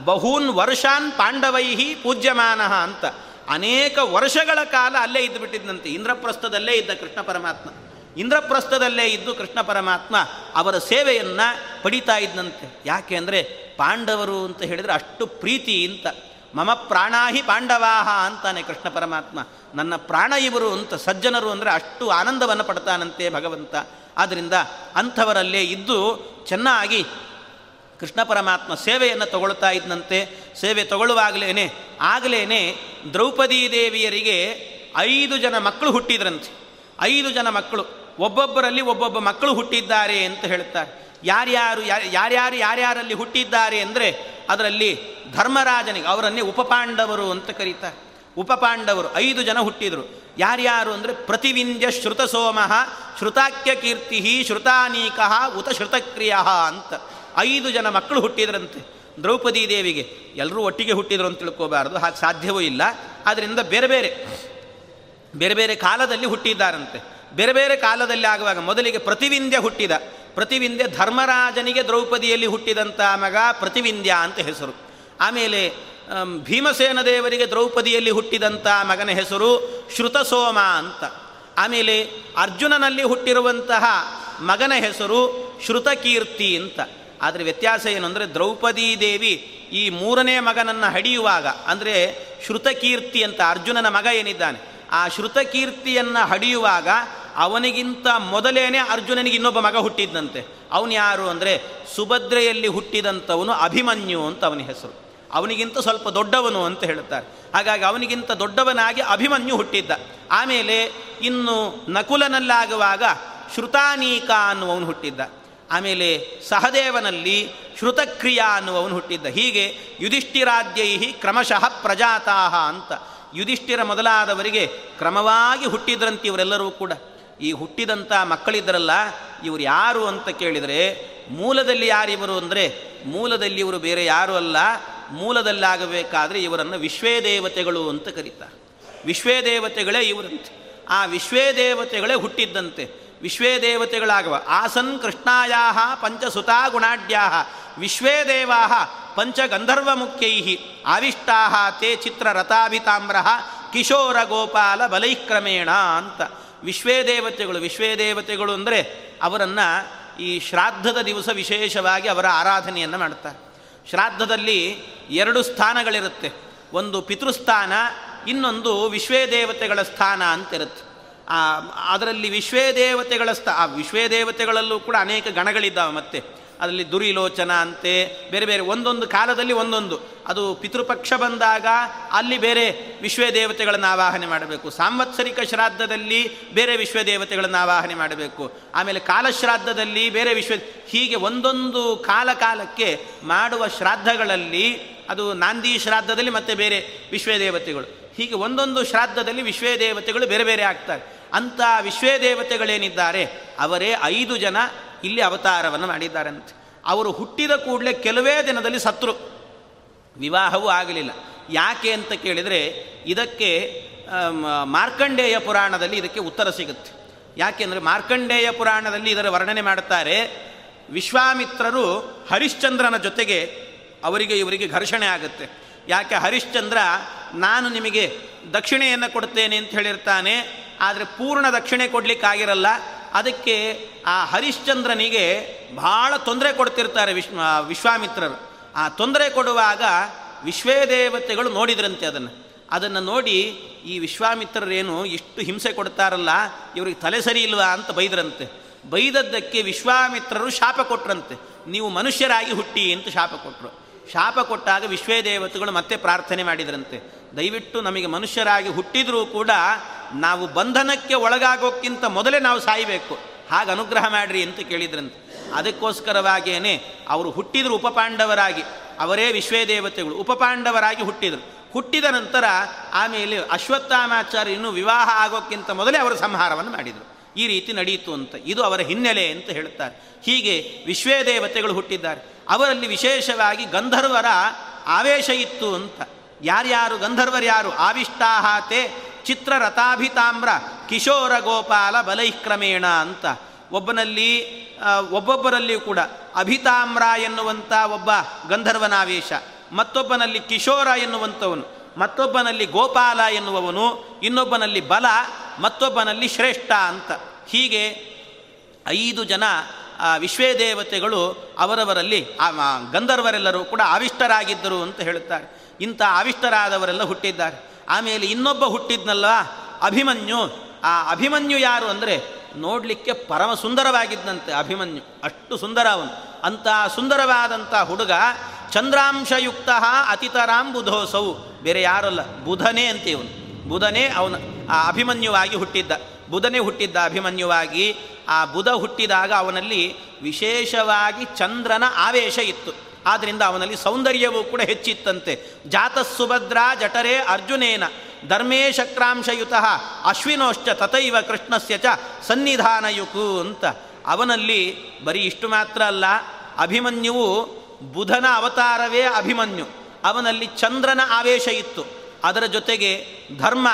ಬಹೂನ್ ವರ್ಷಾನ್ ಪಾಂಡವೈಹಿ ಪೂಜ್ಯಮಾನ ಅಂತ. ಅನೇಕ ವರ್ಷಗಳ ಕಾಲ ಅಲ್ಲೇ ಇದ್ದು ಬಿಟ್ಟಿದ್ದಂತೆ ಇಂದ್ರಪ್ರಸ್ಥದಲ್ಲೇ ಇದ್ದ ಕೃಷ್ಣ ಪರಮಾತ್ಮ. ಇಂದ್ರಪ್ರಸ್ಥದಲ್ಲೇ ಇದ್ದು ಕೃಷ್ಣ ಪರಮಾತ್ಮ ಅವರ ಸೇವೆಯನ್ನು ಪಡಿತಾ ಇದ್ದಂತೆ ಯಾಕೆ ಅಂದರೆ ಪಾಂಡವರು ಅಂತ ಹೇಳಿದರೆ ಅಷ್ಟು ಪ್ರೀತಿ ಅಂತ ಮಮ ಪ್ರಾಣಾಹಿ ಪಾಂಡವಾಹ ಅಂತಾನೆ ಕೃಷ್ಣ ಪರಮಾತ್ಮ. ನನ್ನ ಪ್ರಾಣ ಇವರು ಅಂತ ಸಜ್ಜನರು ಅಂದರೆ ಅಷ್ಟು ಆನಂದವನ್ನು ಪಡ್ತಾನಂತೆ ಭಗವಂತ. ಆದ್ದರಿಂದ ಅಂಥವರಲ್ಲೇ ಇದ್ದು ಚೆನ್ನಾಗಿ ಕೃಷ್ಣ ಪರಮಾತ್ಮ ಸೇವೆಯನ್ನು ತಗೊಳ್ತಾ ಇದ್ದಂತೆ ಸೇವೆ ತಗೊಳ್ಳುವಾಗಲೇ ಆಗಲೇ ದ್ರೌಪದೀ ದೇವಿಯರಿಗೆ ಐದು ಜನ ಮಕ್ಕಳು ಹುಟ್ಟಿದ್ರಂತೆ. ಐದು ಜನ ಮಕ್ಕಳು, ಒಬ್ಬೊಬ್ಬರಲ್ಲಿ ಒಬ್ಬೊಬ್ಬ ಮಕ್ಕಳು ಹುಟ್ಟಿದ್ದಾರೆ ಅಂತ ಹೇಳ್ತಾರೆ ಯಾರ್ಯಾರು ಯಾರ್ಯಾರು, ಯಾರ್ಯಾರಲ್ಲಿ ಹುಟ್ಟಿದ್ದಾರೆ ಅಂದರೆ ಅದರಲ್ಲಿ ಧರ್ಮರಾಜನಿಗೆ, ಅವರನ್ನೇ ಉಪಪಾಂಡವರು ಅಂತ ಕರೀತಾರೆ. ಉಪಪಾಂಡವರು ಐದು ಜನ ಹುಟ್ಟಿದರು. ಯಾರ್ಯಾರು ಅಂದರೆ ಪ್ರತಿವಿಂಧ್ಯ ಶ್ರುತಸೋಮಃ ಶ್ರುತಾಕ್ಯ ಕೀರ್ತಿ ಶ್ರುತಾನೀಕಃ ಉತ ಶ್ರುತಕ್ರಿಯ ಅಂತ. ಐದು ಜನ ಮಕ್ಕಳು ಹುಟ್ಟಿದ್ರಂತೆ. ದ್ರೌಪದಿ ದೇವಿಗೆ ಎಲ್ಲರೂ ಒಟ್ಟಿಗೆ ಹುಟ್ಟಿದ್ರು ಅಂತ ತಿಳ್ಕೋಬಾರ್ದು, ಹಾಗೆ ಸಾಧ್ಯವೂ ಇಲ್ಲ. ಆದ್ದರಿಂದ ಬೇರೆ ಬೇರೆ ಬೇರೆ ಬೇರೆ ಕಾಲದಲ್ಲಿ ಹುಟ್ಟಿದ್ದಾರಂತೆ. ಬೇರೆ ಬೇರೆ ಕಾಲದಲ್ಲಿ ಆಗುವಾಗ ಮೊದಲಿಗೆ ಪ್ರತಿವಿಂದ್ಯ ಹುಟ್ಟಿದ. ಪ್ರತಿವಿಂದ್ಯ ಧರ್ಮರಾಜನಿಗೆ ದ್ರೌಪದಿಯಲ್ಲಿ ಹುಟ್ಟಿದಂಥ ಮಗ ಪ್ರತಿವಿಂದ್ಯ ಅಂತ ಹೆಸರು. ಆಮೇಲೆ ಭೀಮಸೇನ ದೇವರಿಗೆ ದ್ರೌಪದಿಯಲ್ಲಿ ಹುಟ್ಟಿದಂಥ ಮಗನ ಹೆಸರು ಶ್ರುತಸೋಮ ಅಂತ. ಆಮೇಲೆ ಅರ್ಜುನನಲ್ಲಿ ಹುಟ್ಟಿರುವಂತಹ ಮಗನ ಹೆಸರು ಶ್ರುತಕೀರ್ತಿ ಅಂತ. ಆದರೆ ವ್ಯತ್ಯಾಸ ಏನು ಅಂದರೆ ದ್ರೌಪದೀ ದೇವಿ ಈ ಮೂರನೇ ಮಗನನ್ನು ಹಡಿಯುವಾಗ, ಅಂದರೆ ಶ್ರುತಕೀರ್ತಿ ಅಂತ ಅರ್ಜುನನ ಮಗ ಏನಿದ್ದಾನೆ, ಆ ಶ್ರುತಕೀರ್ತಿಯನ್ನು ಹಡಿಯುವಾಗ ಅವನಿಗಿಂತ ಮೊದಲೇನೆ ಅರ್ಜುನನಿಗೆ ಇನ್ನೊಬ್ಬ ಮಗ ಹುಟ್ಟಿದ್ದಂತೆ ಅವನು ಯಾರು ಅಂದರೆ ಸುಭದ್ರೆಯಲ್ಲಿ ಹುಟ್ಟಿದಂಥವನು ಅಭಿಮನ್ಯು ಅಂತ ಅವನ ಹೆಸರು. ಅವನಿಗಿಂತ ಸ್ವಲ್ಪ ದೊಡ್ಡವನು ಅಂತ ಹೇಳುತ್ತಾರೆ. ಹಾಗಾಗಿ ಅವನಿಗಿಂತ ದೊಡ್ಡವನಾಗಿ ಅಭಿಮನ್ಯು ಹುಟ್ಟಿದ್ದ. ಆಮೇಲೆ ಇನ್ನು ನಕುಲನಲ್ಲಾಗುವಾಗ ಶ್ರುತಾನೀಕ ಅನ್ನುವನು ಹುಟ್ಟಿದ್ದ. ಆಮೇಲೆ ಸಹದೇವನಲ್ಲಿ ಶ್ರುತಕ್ರಿಯಾ ಅನ್ನುವವನು ಹುಟ್ಟಿದ್ದ. ಹೀಗೆ ಯುಧಿಷ್ಠಿರಾದ್ಯೈ ಕ್ರಮಶಃ ಪ್ರಜಾತಾಹ ಅಂತ. ಯುಧಿಷ್ಠಿರ ಮೊದಲಾದವರಿಗೆ ಕ್ರಮವಾಗಿ ಹುಟ್ಟಿದ್ರಂತೆ ಇವರೆಲ್ಲರೂ ಕೂಡ. ಈ ಹುಟ್ಟಿದಂಥ ಮಕ್ಕಳಿದ್ದರಲ್ಲ, ಇವರು ಯಾರು ಅಂತ ಕೇಳಿದರೆ, ಮೂಲದಲ್ಲಿ ಯಾರಿವರು ಅಂದರೆ, ಮೂಲದಲ್ಲಿ ಇವರು ಬೇರೆ ಯಾರು ಅಲ್ಲ, ಮೂಲದಲ್ಲಾಗಬೇಕಾದ್ರೆ ಇವರನ್ನು ವಿಶ್ವೇ ದೇವತೆಗಳು ಅಂತ ಕರೀತಾರೆ. ವಿಶ್ವೇ ದೇವತೆಗಳೇ ಇವರಂತೆ. ಆ ವಿಶ್ವೇ ದೇವತೆಗಳೇ ಹುಟ್ಟಿದ್ದಂತೆ. ವಿಶ್ವೇ ದೇವತೆಗಳಾಗವ ಆಸನ್ ಕೃಷ್ಣಾಯಾ ಪಂಚಸುತಾ ಗುಣಾಢ್ಯಾ ವಿಶ್ವೇ ದೇವಾ ಪಂಚಗಂಧರ್ವ ಮುಖ್ಯೈ ಆವಿಷ್ಟಾ ತೇ ಚಿತ್ರ ರಥಾಭಿತಾಮ್ರ ಕಿಶೋರ ಗೋಪಾಲ ಬಲೈಕ್ರಮೇಣ ಅಂತ. ವಿಶ್ವೇ ದೇವತೆಗಳು ವಿಶ್ವೇ ದೇವತೆಗಳು ಅಂದರೆ ಅವರನ್ನು ಈ ಶ್ರಾದ್ದದ ದಿವಸ ವಿಶೇಷವಾಗಿ ಅವರ ಆರಾಧನೆಯನ್ನು ಮಾಡ್ತಾರೆ. ಶ್ರಾದ್ದದಲ್ಲಿ ಎರಡು ಸ್ಥಾನಗಳಿರುತ್ತೆ. ಒಂದು ಪಿತೃಸ್ಥಾನ, ಇನ್ನೊಂದು ವಿಶ್ವೇ ದೇವತೆಗಳ ಸ್ಥಾನ ಅಂತಿರುತ್ತೆ. ಅದರಲ್ಲಿ ವಿಶ್ವೇ ದೇವತೆಗಳ ಸ್ಥ, ಆ ವಿಶ್ವೇ ದೇವತೆಗಳಲ್ಲೂ ಕೂಡ ಅನೇಕ ಗಣಗಳಿದ್ದಾವೆ ಮತ್ತೆ. ಅದರಲ್ಲಿ ದುರಿಲೋಚನ ಅಂತೆ, ಬೇರೆ ಬೇರೆ, ಒಂದೊಂದು ಕಾಲದಲ್ಲಿ ಒಂದೊಂದು. ಅದು ಪಿತೃಪಕ್ಷ ಬಂದಾಗ ಅಲ್ಲಿ ಬೇರೆ ವಿಶ್ವೇ ದೇವತೆಗಳನ್ನು ಆವಾಹನೆ ಮಾಡಬೇಕು. ಸಾಂವತ್ಸರಿಕ ಶ್ರಾದ್ದದಲ್ಲಿ ಬೇರೆ ವಿಶ್ವ ದೇವತೆಗಳನ್ನು ಆವಾಹನೆ ಮಾಡಬೇಕು. ಆಮೇಲೆ ಕಾಲಶ್ರಾದ್ದದಲ್ಲಿ ಬೇರೆ ವಿಶ್ವ, ಹೀಗೆ ಒಂದೊಂದು ಕಾಲ ಕಾಲಕ್ಕೆ ಮಾಡುವ ಶ್ರಾದ್ದಗಳಲ್ಲಿ, ಅದು ನಾಂದಿ ಶ್ರಾದ್ದದಲ್ಲಿ ಮತ್ತೆ ಬೇರೆ ವಿಶ್ವೇ ದೇವತೆಗಳು ಹೀಗೆ ಒಂದೊಂದು ಶ್ರಾದ್ದದಲ್ಲಿ ವಿಶ್ವೇ ದೇವತೆಗಳು ಬೇರೆ ಬೇರೆ ಆಗ್ತಾರೆ. ಅಂಥ ವಿಶ್ವೇ ದೇವತೆಗಳೇನಿದ್ದಾರೆ ಅವರೇ ಐದು ಜನ ಇಲ್ಲಿ ಅವತಾರವನ್ನು ಮಾಡಿದ್ದಾರಂತೆ. ಅವರು ಹುಟ್ಟಿದ ಕೂಡಲೇ ಕೆಲವೇ ದಿನದಲ್ಲಿ ಸತ್ರು. ವಿವಾಹವೂ ಆಗಲಿಲ್ಲ. ಯಾಕೆ ಅಂತ ಕೇಳಿದರೆ, ಇದಕ್ಕೆ ಮಾರ್ಕಂಡೇಯ ಪುರಾಣದಲ್ಲಿ ಇದಕ್ಕೆ ಉತ್ತರ ಸಿಗುತ್ತೆ. ಯಾಕೆಂದರೆ ಮಾರ್ಕಂಡೇಯ ಪುರಾಣದಲ್ಲಿ ಇದರ ವರ್ಣನೆ ಮಾಡುತ್ತಾರೆ, ವಿಶ್ವಾಮಿತ್ರರು ಹರಿಶ್ಚಂದ್ರನ ಜೊತೆಗೆ ಅವರಿಗೆ ಇವರಿಗೆ ಘರ್ಷಣೆ ಆಗುತ್ತೆ. ಯಾಕೆ ಹರಿಶ್ಚಂದ್ರ ನಾನು ನಿಮಗೆ ದಕ್ಷಿಣೆಯನ್ನು ಕೊಡ್ತೇನೆ ಅಂತ ಹೇಳಿರ್ತಾನೆ, ಆದರೆ ಪೂರ್ಣ ದಕ್ಷಿಣೆ ಕೊಡಲಿಕ್ಕಾಗಿರಲ್ಲ. ಅದಕ್ಕೆ ಆ ಹರಿಶ್ಚಂದ್ರನಿಗೆ ಬಹಳ ತೊಂದರೆ ಕೊಡ್ತಿರ್ತಾರೆ ವಿಶ್ವ, ವಿಶ್ವಾಮಿತ್ರರು. ಆ ತೊಂದರೆ ಕೊಡುವಾಗ ವಿಶ್ವೇ ದೇವತೆಗಳು ನೋಡಿದ್ರಂತೆ ಅದನ್ನು. ಅದನ್ನು ನೋಡಿ ಈ ವಿಶ್ವಾಮಿತ್ರರೇನು ಇಷ್ಟು ಹಿಂಸೆ ಕೊಡ್ತಾರಲ್ಲ, ಇವ್ರಿಗೆ ತಲೆ ಸರಿ ಇಲ್ವಾ ಅಂತ ಬೈದ್ರಂತೆ. ಬೈದದ್ದಕ್ಕೆ ವಿಶ್ವಾಮಿತ್ರರು ಶಾಪ ಕೊಟ್ರಂತೆ. ನೀವು ಮನುಷ್ಯರಾಗಿ ಹುಟ್ಟಿ ಅಂತ ಶಾಪ ಕೊಟ್ಟರು ಶಾಪ ಕೊಟ್ಟಾಗ ವಿಶ್ವೇ ದೇವತೆಗಳು ಮತ್ತೆ ಪ್ರಾರ್ಥನೆ ಮಾಡಿದರಂತೆ. ದಯವಿಟ್ಟು ನಮಗೆ ಮನುಷ್ಯರಾಗಿ ಹುಟ್ಟಿದರೂ ಕೂಡ ನಾವು ಬಂಧನಕ್ಕೆ ಒಳಗಾಗೋಕ್ಕಿಂತ ಮೊದಲೇ ನಾವು ಸಾಯಬೇಕು. ಹಾಗೆ ಅನುಗ್ರಹ ಮಾಡ್ರಿ ಅಂತ ಕೇಳಿದ್ರಂತೆ. ಅದಕ್ಕೋಸ್ಕರವಾಗಿಯೇ ಅವರು ಹುಟ್ಟಿದರು ಉಪಪಾಂಡವರಾಗಿ. ಅವರೇ ವಿಶ್ವೇ ದೇವತೆಗಳು ಉಪಪಾಂಡವರಾಗಿ ಹುಟ್ಟಿದರು. ಹುಟ್ಟಿದ ನಂತರ ಆಮೇಲೆ ಅಶ್ವತ್ಥಾಮಾಚಾರ್ಯ ಇನ್ನೂ ವಿವಾಹ ಆಗೋಕ್ಕಿಂತ ಮೊದಲೇ ಅವರು ಸಂಹಾರವನ್ನು ಮಾಡಿದರು. ಈ ರೀತಿ ನಡೆಯಿತು ಅಂತ. ಇದು ಅವರ ಹಿನ್ನೆಲೆ ಅಂತ ಹೇಳುತ್ತಾರೆ. ಹೀಗೆ ವಿಶ್ವೇ ದೇವತೆಗಳು ಹುಟ್ಟಿದ್ದಾರೆ. ಅವರಲ್ಲಿ ವಿಶೇಷವಾಗಿ ಗಂಧರ್ವರ ಆವೇಶ ಇತ್ತು ಅಂತ. ಯಾರ್ಯಾರು ಗಂಧರ್ವರ್ಯಾರು ಆವಿಷ್ಟಾಹಾತೆ ಚಿತ್ರರಥಾಭಿತಾಮ್ರ ಕಿಶೋರ ಗೋಪಾಲ ಬಲೈಕ್ರಮೇಣ ಅಂತ. ಒಬ್ಬನಲ್ಲಿ ಒಬ್ಬೊಬ್ಬರಲ್ಲಿಯೂ ಕೂಡ ಅಭಿತಾಮ್ರ ಎನ್ನುವಂಥ ಒಬ್ಬ ಗಂಧರ್ವನಾವೇಶ. ಮತ್ತೊಬ್ಬನಲ್ಲಿ ಕಿಶೋರ ಎನ್ನುವಂಥವನು. ಮತ್ತೊಬ್ಬನಲ್ಲಿ ಗೋಪಾಲ ಎನ್ನುವವನು. ಇನ್ನೊಬ್ಬನಲ್ಲಿ ಬಲ. ಮತ್ತೊಬ್ಬನಲ್ಲಿ ಶ್ರೇಷ್ಠ ಅಂತ. ಹೀಗೆ ಐದು ಜನ ವಿಶ್ವೇ ದೇವತೆಗಳು ಅವರವರಲ್ಲಿ ಗಂಧರ್ವರೆಲ್ಲರೂ ಕೂಡ ಆವಿಷ್ಟರಾಗಿದ್ದರು ಅಂತ ಹೇಳುತ್ತಾರೆ. ಇಂಥ ಆವಿಷ್ಟರಾದವರೆಲ್ಲ ಹುಟ್ಟಿದ್ದಾರೆ. ಆಮೇಲೆ ಇನ್ನೊಬ್ಬ ಹುಟ್ಟಿದ್ನಲ್ಲ, ಅಭಿಮನ್ಯು. ಆ ಅಭಿಮನ್ಯು ಯಾರು ಅಂದರೆ, ನೋಡಲಿಕ್ಕೆ ಪರಮ ಸುಂದರವಾಗಿದ್ದಂತೆ ಅಭಿಮನ್ಯು. ಅಷ್ಟು ಸುಂದರ ಅವನು. ಅಂಥ ಸುಂದರವಾದಂಥ ಹುಡುಗ ಚಂದ್ರಾಂಶಯುಕ್ತ ಅತಿತರಾಂ ಬುಧೋಸವು ಬೇರೆ ಯಾರಲ್ಲ, ಬುಧನೇ ಅಂತೀವನು. ಬುಧನೇ ಅವನು, ಆ ಅಭಿಮನ್ಯುವಾಗಿ ಹುಟ್ಟಿದ್ದ, ಬುಧನೇ ಹುಟ್ಟಿದ್ದ ಅಭಿಮನ್ಯುವಾಗಿ ಆ ಬುಧ ಹುಟ್ಟಿದಾಗ ಅವನಲ್ಲಿ ವಿಶೇಷವಾಗಿ ಚಂದ್ರನ ಆವೇಶ ಇತ್ತು. ಆದ್ದರಿಂದ ಅವನಲ್ಲಿ ಸೌಂದರ್ಯವೂ ಕೂಡ ಹೆಚ್ಚಿತ್ತಂತೆ. ಜಾತ ಸುಭದ್ರ ಜಠರೇ ಅರ್ಜುನೇನ, ಧರ್ಮೇ ಶಕ್ರಾಂಶಯುತ ಅಶ್ವಿನೋಶ್ಚ ತಥೈವ ಕೃಷ್ಣಸ್ಯ ಚ ಸನ್ನಿಧಾನಯುಕು ಅಂತ. ಅವನಲ್ಲಿ ಬರೀ ಇಷ್ಟು ಮಾತ್ರ ಅಲ್ಲ, ಅಭಿಮನ್ಯುವು ಬುಧನ ಅವತಾರವೇ ಅಭಿಮನ್ಯು. ಅವನಲ್ಲಿ ಚಂದ್ರನ ಆವೇಶ ಇತ್ತು. ಅದರ ಜೊತೆಗೆ ಧರ್ಮ,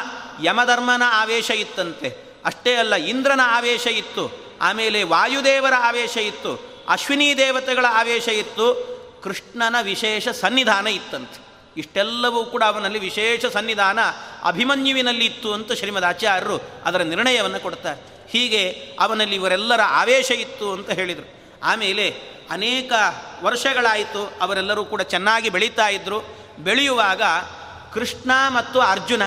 ಯಮಧರ್ಮನ ಆವೇಶ ಇತ್ತಂತೆ. ಅಷ್ಟೇ ಅಲ್ಲ, ಇಂದ್ರನ ಆವೇಶ ಇತ್ತು. ಆಮೇಲೆ ವಾಯುದೇವರ ಆವೇಶ ಇತ್ತು. ಅಶ್ವಿನಿ ದೇವತೆಗಳ ಆವೇಶ ಇತ್ತು. ಕೃಷ್ಣನ ವಿಶೇಷ ಸನ್ನಿಧಾನ ಇತ್ತಂತೆ. ಇಷ್ಟೆಲ್ಲವೂ ಕೂಡ ಅವನಲ್ಲಿ ವಿಶೇಷ ಸನ್ನಿಧಾನ ಅಭಿಮನ್ಯುವಿನಲ್ಲಿ ಇತ್ತು ಅಂತ ಶ್ರೀಮದ್ ಆಚಾರ್ಯರು ಅದರ ನಿರ್ಣಯವನ್ನು ಕೊಡ್ತಾರೆ. ಹೀಗೆ ಅವನಲ್ಲಿ ಇವರೆಲ್ಲರ ಆವೇಶ ಇತ್ತು ಅಂತ ಹೇಳಿದರು. ಆಮೇಲೆ ಅನೇಕ ವರ್ಷಗಳಾಯಿತು, ಅವರೆಲ್ಲರೂ ಕೂಡ ಚೆನ್ನಾಗಿ ಬೆಳೀತಾ ಇದ್ದರು ಬೆಳೆಯುವಾಗ ಕೃಷ್ಣ ಮತ್ತು ಅರ್ಜುನ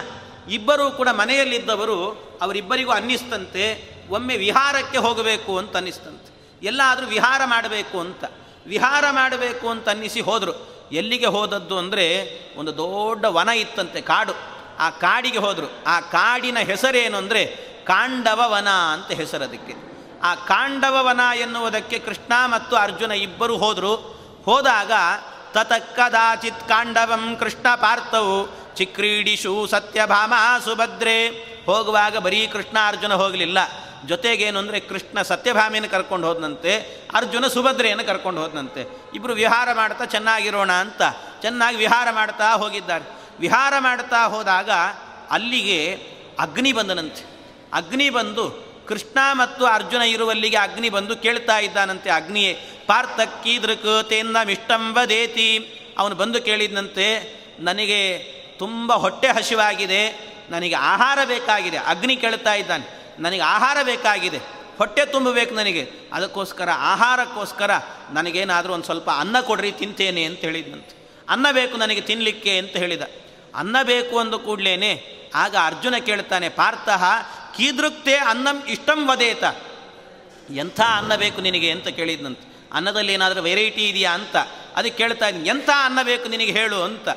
ಇಬ್ಬರೂ ಕೂಡ ಮನೆಯಲ್ಲಿದ್ದವರು ಅವರಿಬ್ಬರಿಗೂ ಅನ್ನಿಸ್ತಂತೆ, ಒಮ್ಮೆ ವಿಹಾರಕ್ಕೆ ಹೋಗಬೇಕು ಅಂತ ಅನ್ನಿಸ್ತಂತೆ. ಎಲ್ಲಾದರೂ ವಿಹಾರ ಮಾಡಬೇಕು ಅಂತ. ವಿಹಾರ ಮಾಡಬೇಕು ಅಂತ ಅನ್ನಿಸಿ ಹೋದರು. ಎಲ್ಲಿಗೆ ಹೋದದ್ದು ಅಂದರೆ ಒಂದು ದೊಡ್ಡ ವನ ಇತ್ತಂತೆ ಕಾಡು. ಆ ಕಾಡಿಗೆ ಹೋದರು. ಆ ಕಾಡಿನ ಹೆಸರೇನು ಅಂದರೆ ಕಾಂಡವ ವನ ಅಂತ ಹೆಸರು ಅದಕ್ಕೆ. ಆ ಕಾಂಡವ ವನ ಎನ್ನುವುದಕ್ಕೆ ಕೃಷ್ಣ ಮತ್ತು ಅರ್ಜುನ ಇಬ್ಬರು ಹೋದರು. ಹೋದಾಗ ತತಕ್ಕದಾಚಿತ್ ಕಾಂಡವಂ ಕೃಷ್ಣ ಪಾರ್ಥವು ಚಿಕ್ರೀಡಿಶು ಸತ್ಯಭಾಮ ಸುಭದ್ರೆ ಹೋಗುವಾಗ ಬರೀ ಕೃಷ್ಣ ಅರ್ಜುನ ಹೋಗಲಿಲ್ಲ. ಜೊತೆಗೇನು ಅಂದರೆ ಕೃಷ್ಣ ಸತ್ಯಭಾಮಿಯನ್ನು ಕರ್ಕೊಂಡು ಹೋದನಂತೆ, ಅರ್ಜುನ ಸುಭದ್ರೆಯನ್ನು ಕರ್ಕೊಂಡು ಹೋದನಂತೆ. ಇಬ್ಬರು ವಿಹಾರ ಮಾಡ್ತಾ ಚೆನ್ನಾಗಿರೋಣ ಅಂತ, ಚೆನ್ನಾಗಿ ವಿಹಾರ ಮಾಡ್ತಾ ಹೋಗಿದ್ದಾರೆ. ವಿಹಾರ ಮಾಡ್ತಾ ಹೋದಾಗ ಅಲ್ಲಿಗೆ ಅಗ್ನಿ ಬಂದನಂತೆ. ಅಗ್ನಿ ಬಂದು ಕೃಷ್ಣ ಮತ್ತು ಅರ್ಜುನ ಇರುವಲ್ಲಿಗೆ ಅಗ್ನಿ ಬಂದು ಕೇಳ್ತಾ ಇದ್ದಾನಂತೆ. ಅಗ್ನಿಯೇ ಪಾರ್ಥಕ್ಕೀದೃಕ್ ತೇನ್ನ ಮಿಷ್ಟಂಬದೇತಿ ಅವನು ಬಂದು ಕೇಳಿದಂತೆ ನನಗೆ ತುಂಬ ಹೊಟ್ಟೆ ಹಸಿವಾಗಿದೆ, ನನಗೆ ಆಹಾರ ಬೇಕಾಗಿದೆ. ಅಗ್ನಿ ಕೇಳ್ತಾ ಇದ್ದಾನೆ, ನನಗೆ ಆಹಾರ ಬೇಕಾಗಿದೆ, ಹೊಟ್ಟೆ ತುಂಬಬೇಕು ನನಗೆ. ಅದಕ್ಕೋಸ್ಕರ, ಆಹಾರಕ್ಕೋಸ್ಕರ ನನಗೇನಾದರೂ ಒಂದು ಸ್ವಲ್ಪ ಅನ್ನ ಕೊಡ್ರಿ, ತಿಂತೇನೆ ಅಂತ ಹೇಳಿದ್ನಂತೆ. ಅನ್ನ ಬೇಕು ನನಗೆ ತಿನ್ನಲಿಕ್ಕೆ ಅಂತ ಹೇಳಿದ. ಅನ್ನ ಬೇಕು ಅಂದ ಕೂಡಲೇ ಆಗ ಅರ್ಜುನ ಕೇಳ್ತಾನೆ, ಪಾರ್ಥಃ ಕೀದೃಕ್ತೆ ಅನ್ನಂ ಇಷ್ಟಂ ವದೇತ. ಎಂಥ ಅನ್ನ ಬೇಕು ನಿನಗೆ ಅಂತ ಕೇಳಿದ್ನಂತೆ. ಅನ್ನದಲ್ಲಿ ಏನಾದರೂ ವೆರೈಟಿ ಇದೆಯಾ ಅಂತ. ಅದಕ್ಕೆ ಕೇಳ್ತಾ ಇದ್ದೀನಿ ಎಂಥ ಅನ್ನ ಬೇಕು ನಿನಗೆ ಹೇಳು ಅಂತ.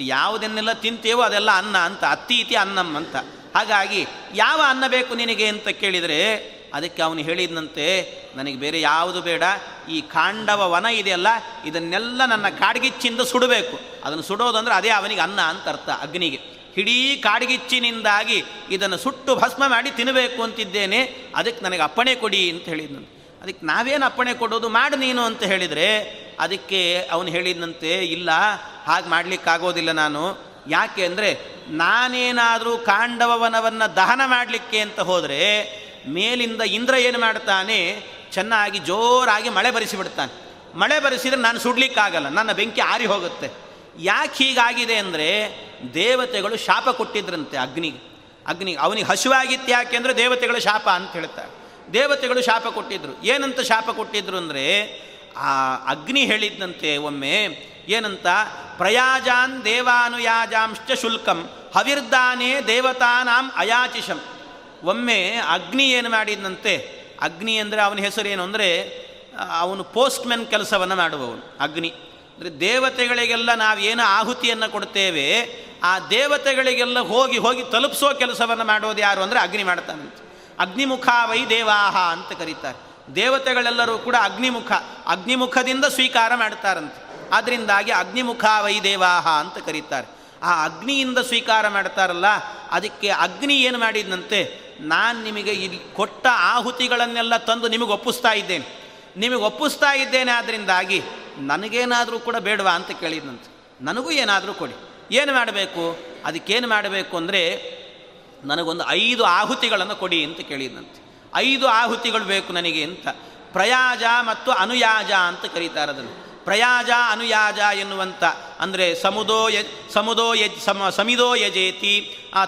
ಯಾವುದನ್ನೆಲ್ಲ ತಿಂತೇವೋ ಅದೆಲ್ಲ ಅನ್ನ ಅಂತ, ಅತ್ತಿ ಇತಿ ಅನ್ನಂ ಅಂತ. ಹಾಗಾಗಿ ಯಾವ ಅನ್ನ ಬೇಕು ನಿನಗೆ ಅಂತ ಕೇಳಿದರೆ, ಅದಕ್ಕೆ ಅವನು ಹೇಳಿದಂತೆ ನನಗೆ ಬೇರೆ ಯಾವುದು ಬೇಡ. ಈ ಕಾಂಡವ ವನ ಇದೆಯಲ್ಲ, ಇದನ್ನೆಲ್ಲ ನನ್ನ ಕಾಡ್ಗಿಚ್ಚಿಂದ ಸುಡಬೇಕು. ಅದನ್ನು ಸುಡೋದಂದ್ರೆ ಅದೇ ಅವನಿಗೆ ಅನ್ನ ಅಂತ ಅರ್ಥ, ಅಗ್ನಿಗೆ. ಇಡೀ ಕಾಡ್ಗಿಚ್ಚಿನಿಂದಾಗಿ ಇದನ್ನು ಸುಟ್ಟು ಭಸ್ಮ ಮಾಡಿ ತಿನ್ನಬೇಕು ಅಂತಿದ್ದೇನೆ, ಅದಕ್ಕೆ ನನಗೆ ಅಪ್ಪಣೆ ಕೊಡಿ ಅಂತ ಹೇಳಿದ್ನು ಅದಕ್ಕೆ ನಾವೇನು ಅಪ್ಪಣೆ ಕೊಡೋದು ಮಾಡು ನೀನು ಅಂತ ಹೇಳಿದರೆ, ಅದಕ್ಕೆ ಅವನು ಹೇಳಿದಂತೆ ಇಲ್ಲ, ಹಾಗೆ ಮಾಡಲಿಕ್ಕಾಗೋದಿಲ್ಲ ನಾನು. ಯಾಕೆ ಅಂದರೆ, ನಾನೇನಾದರೂ ಕಾಂಡವ ವನವನ್ನು ದಹನ ಮಾಡಲಿಕ್ಕೆ ಅಂತ ಹೋದರೆ, ಮೇಲಿಂದ ಇಂದ್ರ ಏನು ಮಾಡ್ತಾನೆ, ಚೆನ್ನಾಗಿ ಜೋರಾಗಿ ಮಳೆ ಬರಿಸಿಬಿಡ್ತಾನೆ. ಮಳೆ ಬರೆಸಿದ್ರೆ ನಾನು ಸುಡ್ಲಿಕ್ಕಾಗಲ್ಲ, ನನ್ನ ಬೆಂಕಿ ಆರಿ ಹೋಗುತ್ತೆ. ಯಾಕೆ ಹೀಗಾಗಿದೆ ಅಂದರೆ ದೇವತೆಗಳು ಶಾಪ ಕೊಟ್ಟಿದ್ರಂತೆ ಅಗ್ನಿಗೆ. ಅಗ್ನಿ ಅವನಿಗೆ ಹಸುವಾಗಿತ್ತು ಯಾಕೆ ಅಂದರೆ ದೇವತೆಗಳು ಶಾಪ ಅಂತ ಹೇಳ್ತಾರೆ. ದೇವತೆಗಳು ಶಾಪ ಕೊಟ್ಟಿದ್ರು. ಏನಂತ ಶಾಪ ಕೊಟ್ಟಿದ್ರು ಅಂದರೆ, ಆ ಅಗ್ನಿ ಹೇಳಿದ್ದಂತೆ ಒಮ್ಮೆ, ಏನಂತ, ಪ್ರಯಾಜಾನ್ ದೇವಾನುಯಾಜಾಂಶ್ಚ ಶುಲ್ಕಂ, ಹವಿರ್ದಾನೇ ದೇವತಾನಾಂ ಅಯಾಚಿಷಂ. ಒಮ್ಮೆ ಅಗ್ನಿ ಏನು ಮಾಡಿದಂತೆ ಅಗ್ನಿ ಅಂದರೆ ಅವನ ಹೆಸರೇನು ಅಂದರೆ ಅವನು ಪೋಸ್ಟ್ಮೆನ್ ಕೆಲಸವನ್ನು ಮಾಡುವವನು, ಅಗ್ನಿ. ಅಂದರೆ ದೇವತೆಗಳಿಗೆಲ್ಲ ನಾವೇನು ಆಹುತಿಯನ್ನು ಕೊಡ್ತೇವೆ, ಆ ದೇವತೆಗಳಿಗೆಲ್ಲ ಹೋಗಿ ಹೋಗಿ ತಲುಪಿಸೋ ಕೆಲಸವನ್ನು ಮಾಡೋದು ಯಾರು ಅಂದರೆ ಅಗ್ನಿ ಮಾಡ್ತಾನೆ ಅಗ್ನಿಮುಖ ವೈ ದೇವಾಹ ಅಂತ ಕರೀತಾರೆ. ದೇವತೆಗಳೆಲ್ಲರೂ ಕೂಡ ಅಗ್ನಿಮುಖ, ಅಗ್ನಿಮುಖದಿಂದ ಸ್ವೀಕಾರ ಮಾಡ್ತಾರಂತೆ. ಅದರಿಂದಾಗಿ ಅಗ್ನಿಮುಖ ವೈ ದೇವಾಹ ಅಂತ ಕರೀತಾರೆ. ಆ ಅಗ್ನಿಯಿಂದ ಸ್ವೀಕಾರ ಮಾಡ್ತಾರಲ್ಲ, ಅದಕ್ಕೆ ಅಗ್ನಿ ಏನು ಮಾಡಿದಂತೆ ನಾನು ನಿಮಗೆ ಇಲ್ಲಿ ಕೊಟ್ಟ ಆಹುತಿಗಳನ್ನೆಲ್ಲ ತಂದು ನಿಮಗೆ ಒಪ್ಪಿಸ್ತಾ ಇದ್ದೇನೆ. ನಿಮಗೆ ಒಪ್ಪಿಸ್ತಾ ಇದ್ದೇನೆ ಆದ್ದರಿಂದಾಗಿ ನನಗೇನಾದರೂ ಕೂಡ ಬೇಡವಾ ಅಂತ ಕೇಳಿದಂತೆ. ನನಗೂ ಏನಾದರೂ ಕೊಡಿ. ಏನು ಮಾಡಬೇಕು? ಅದಕ್ಕೇನು ಮಾಡಬೇಕು ಅಂದರೆ ನನಗೊಂದು ಐದು ಆಹುತಿಗಳನ್ನು ಕೊಡಿ ಅಂತ ಕೇಳಿದಂತೆ. ಐದು ಆಹುತಿಗಳು ಬೇಕು ನನಗೆ ಅಂತ. ಪ್ರಯಾಜ ಮತ್ತು ಅನುಯಾಜ ಅಂತ ಕರೀತಾರೆ ಅದನ್ನು ಪ್ರಯಾಜ ಅನುಯಾಜ ಎನ್ನುವಂಥ ಅಂದರೆ ಸಮುದೋ ಯ, ಸಮುದೋ ಯಜ್ ಸಮ, ಸಮಿದೋ ಯಜೇತಿ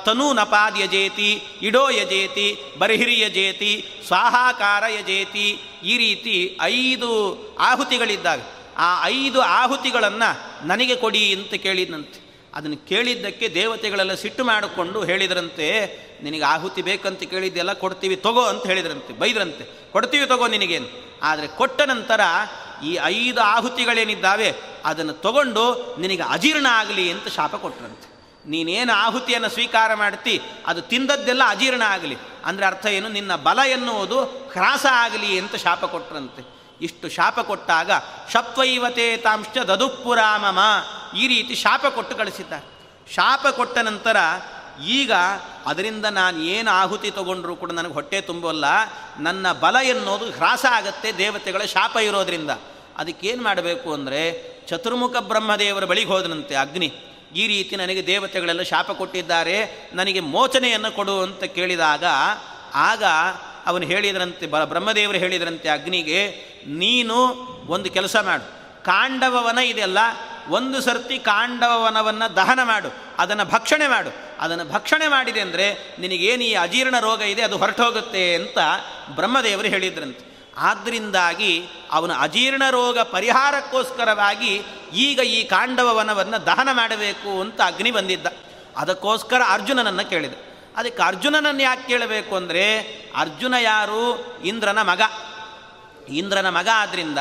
ತನೂ ನಪಾದ್ ಯಜೇತಿ, ಇಡೋ ಯಜೇತಿ, ಬರ್ಹಿರಿ ಯಜೇತಿ, ಸ್ವಾಹಾಕಾರ ಯಜೇತಿ, ಈ ರೀತಿ ಐದು ಆಹುತಿಗಳಿದ್ದಾವೆ. ಆ ಐದು ಆಹುತಿಗಳನ್ನು ನನಗೆ ಕೊಡಿ ಅಂತ ಕೇಳಿದಂತೆ ಅದನ್ನು ಕೇಳಿದ್ದಕ್ಕೆ ದೇವತೆಗಳೆಲ್ಲ ಸಿಟ್ಟು ಮಾಡಿಕೊಂಡು ಹೇಳಿದ್ರಂತೆ, ನಿನಗೆ ಆಹುತಿ ಬೇಕಂತ ಕೇಳಿದ್ದೆಲ್ಲ ಕೊಡ್ತೀವಿ, ತಗೋ ಅಂತ ಹೇಳಿದ್ರಂತೆ, ಬೈದ್ರಂತೆ. ಕೊಡ್ತೀವಿ, ತಗೋ ನಿನಗೇನು. ಆದರೆ ಕೊಟ್ಟ ನಂತರ ಈ ಐದು ಆಹುತಿಗಳೇನಿದ್ದಾವೆ, ಅದನ್ನು ತಗೊಂಡು ನಿನಗೆ ಅಜೀರ್ಣ ಆಗಲಿ ಅಂತ ಶಾಪ ಕೊಟ್ರಂತೆ. ನೀನೇನು ಆಹುತಿಯನ್ನು ಸ್ವೀಕಾರ ಮಾಡ್ತಿ, ಅದು ತಿಂದದ್ದೆಲ್ಲ ಅಜೀರ್ಣ ಆಗಲಿ. ಅಂದರೆ ಅರ್ಥ ಏನು, ನಿನ್ನ ಬಲ ಎನ್ನುವುದು ಹ್ರಾಸ ಆಗಲಿ ಅಂತ ಶಾಪ ಕೊಟ್ರಂತೆ. ಇಷ್ಟು ಶಾಪ ಕೊಟ್ಟಾಗ ಶಪ್ವೈವತೆ ತಾಂಶ ದದುಪುರಾಮಮ ಈ ರೀತಿ ಶಾಪ ಕೊಟ್ಟು ಕಳಿಸಿದ್ದಾರೆ. ಶಾಪ ಕೊಟ್ಟ ನಂತರ ಈಗ ಅದರಿಂದ ನಾನು ಏನು ಆಹುತಿ ತಗೊಂಡ್ರೂ ಕೂಡ ನನಗೆ ಹೊಟ್ಟೆ ತುಂಬೋಲ್ಲ ನನ್ನ ಬಲ ಎನ್ನುವುದು ಹ್ರಾಸ ಆಗುತ್ತೆ ದೇವತೆಗಳ ಶಾಪ ಇರೋದ್ರಿಂದ. ಅದಕ್ಕೇನು ಮಾಡಬೇಕು ಅಂದರೆ, ಚತುರ್ಮುಖ ಬ್ರಹ್ಮದೇವರ ಬಳಿಗೆ ಹೋದನಂತೆ ಅಗ್ನಿ. ಈ ರೀತಿ ನನಗೆ ದೇವತೆಗಳೆಲ್ಲ ಶಾಪ ಕೊಟ್ಟಿದ್ದಾರೆ, ನನಗೆ ಮೋಚನೆಯನ್ನು ಕೊಡು ಅಂತ ಕೇಳಿದಾಗ, ಆಗ ಅವನು ಹೇಳಿದ್ರಂತೆ, ಬ ಬ್ರಹ್ಮದೇವರು ಹೇಳಿದ್ರಂತೆ ಅಗ್ನಿಗೆ, ನೀನು ಒಂದು ಕೆಲಸ ಮಾಡು. ಕಾಂಡವವನ ಇದೆಯಲ್ಲ ಒಂದು ಸರ್ತಿ ಕಾಂಡವವನವನ್ನು ದಹನ ಮಾಡು, ಅದನ್ನು ಭಕ್ಷಣೆ ಮಾಡು. ಅದನ್ನು ಭಕ್ಷಣೆ ಮಾಡಿದೆ ಅಂದರೆ ನಿನಗೇನು ಈ ಅಜೀರ್ಣ ರೋಗ ಇದೆ, ಅದು ಹೊರಟೋಗುತ್ತೆ ಅಂತ ಬ್ರಹ್ಮದೇವರು ಹೇಳಿದ್ರಂತೆ. ಆದ್ದರಿಂದಾಗಿ ಅವನ ಅಜೀರ್ಣ ರೋಗ ಪರಿಹಾರಕ್ಕೋಸ್ಕರವಾಗಿ ಈಗ ಈ ಕಾಂಡವ ವನವನ್ನು ದಹನ ಮಾಡಬೇಕು ಅಂತ ಅಗ್ನಿ ಬಂದಿದ್ದ. ಅದಕ್ಕೋಸ್ಕರ ಅರ್ಜುನನನ್ನು ಕೇಳಿದೆ. ಅದಕ್ಕೆ ಅರ್ಜುನನನ್ನು ಯಾಕೆ ಕೇಳಬೇಕು ಅಂದರೆ, ಅರ್ಜುನ ಯಾರು? ಇಂದ್ರನ ಮಗ. ಇಂದ್ರನ ಮಗ ಆದ್ದರಿಂದ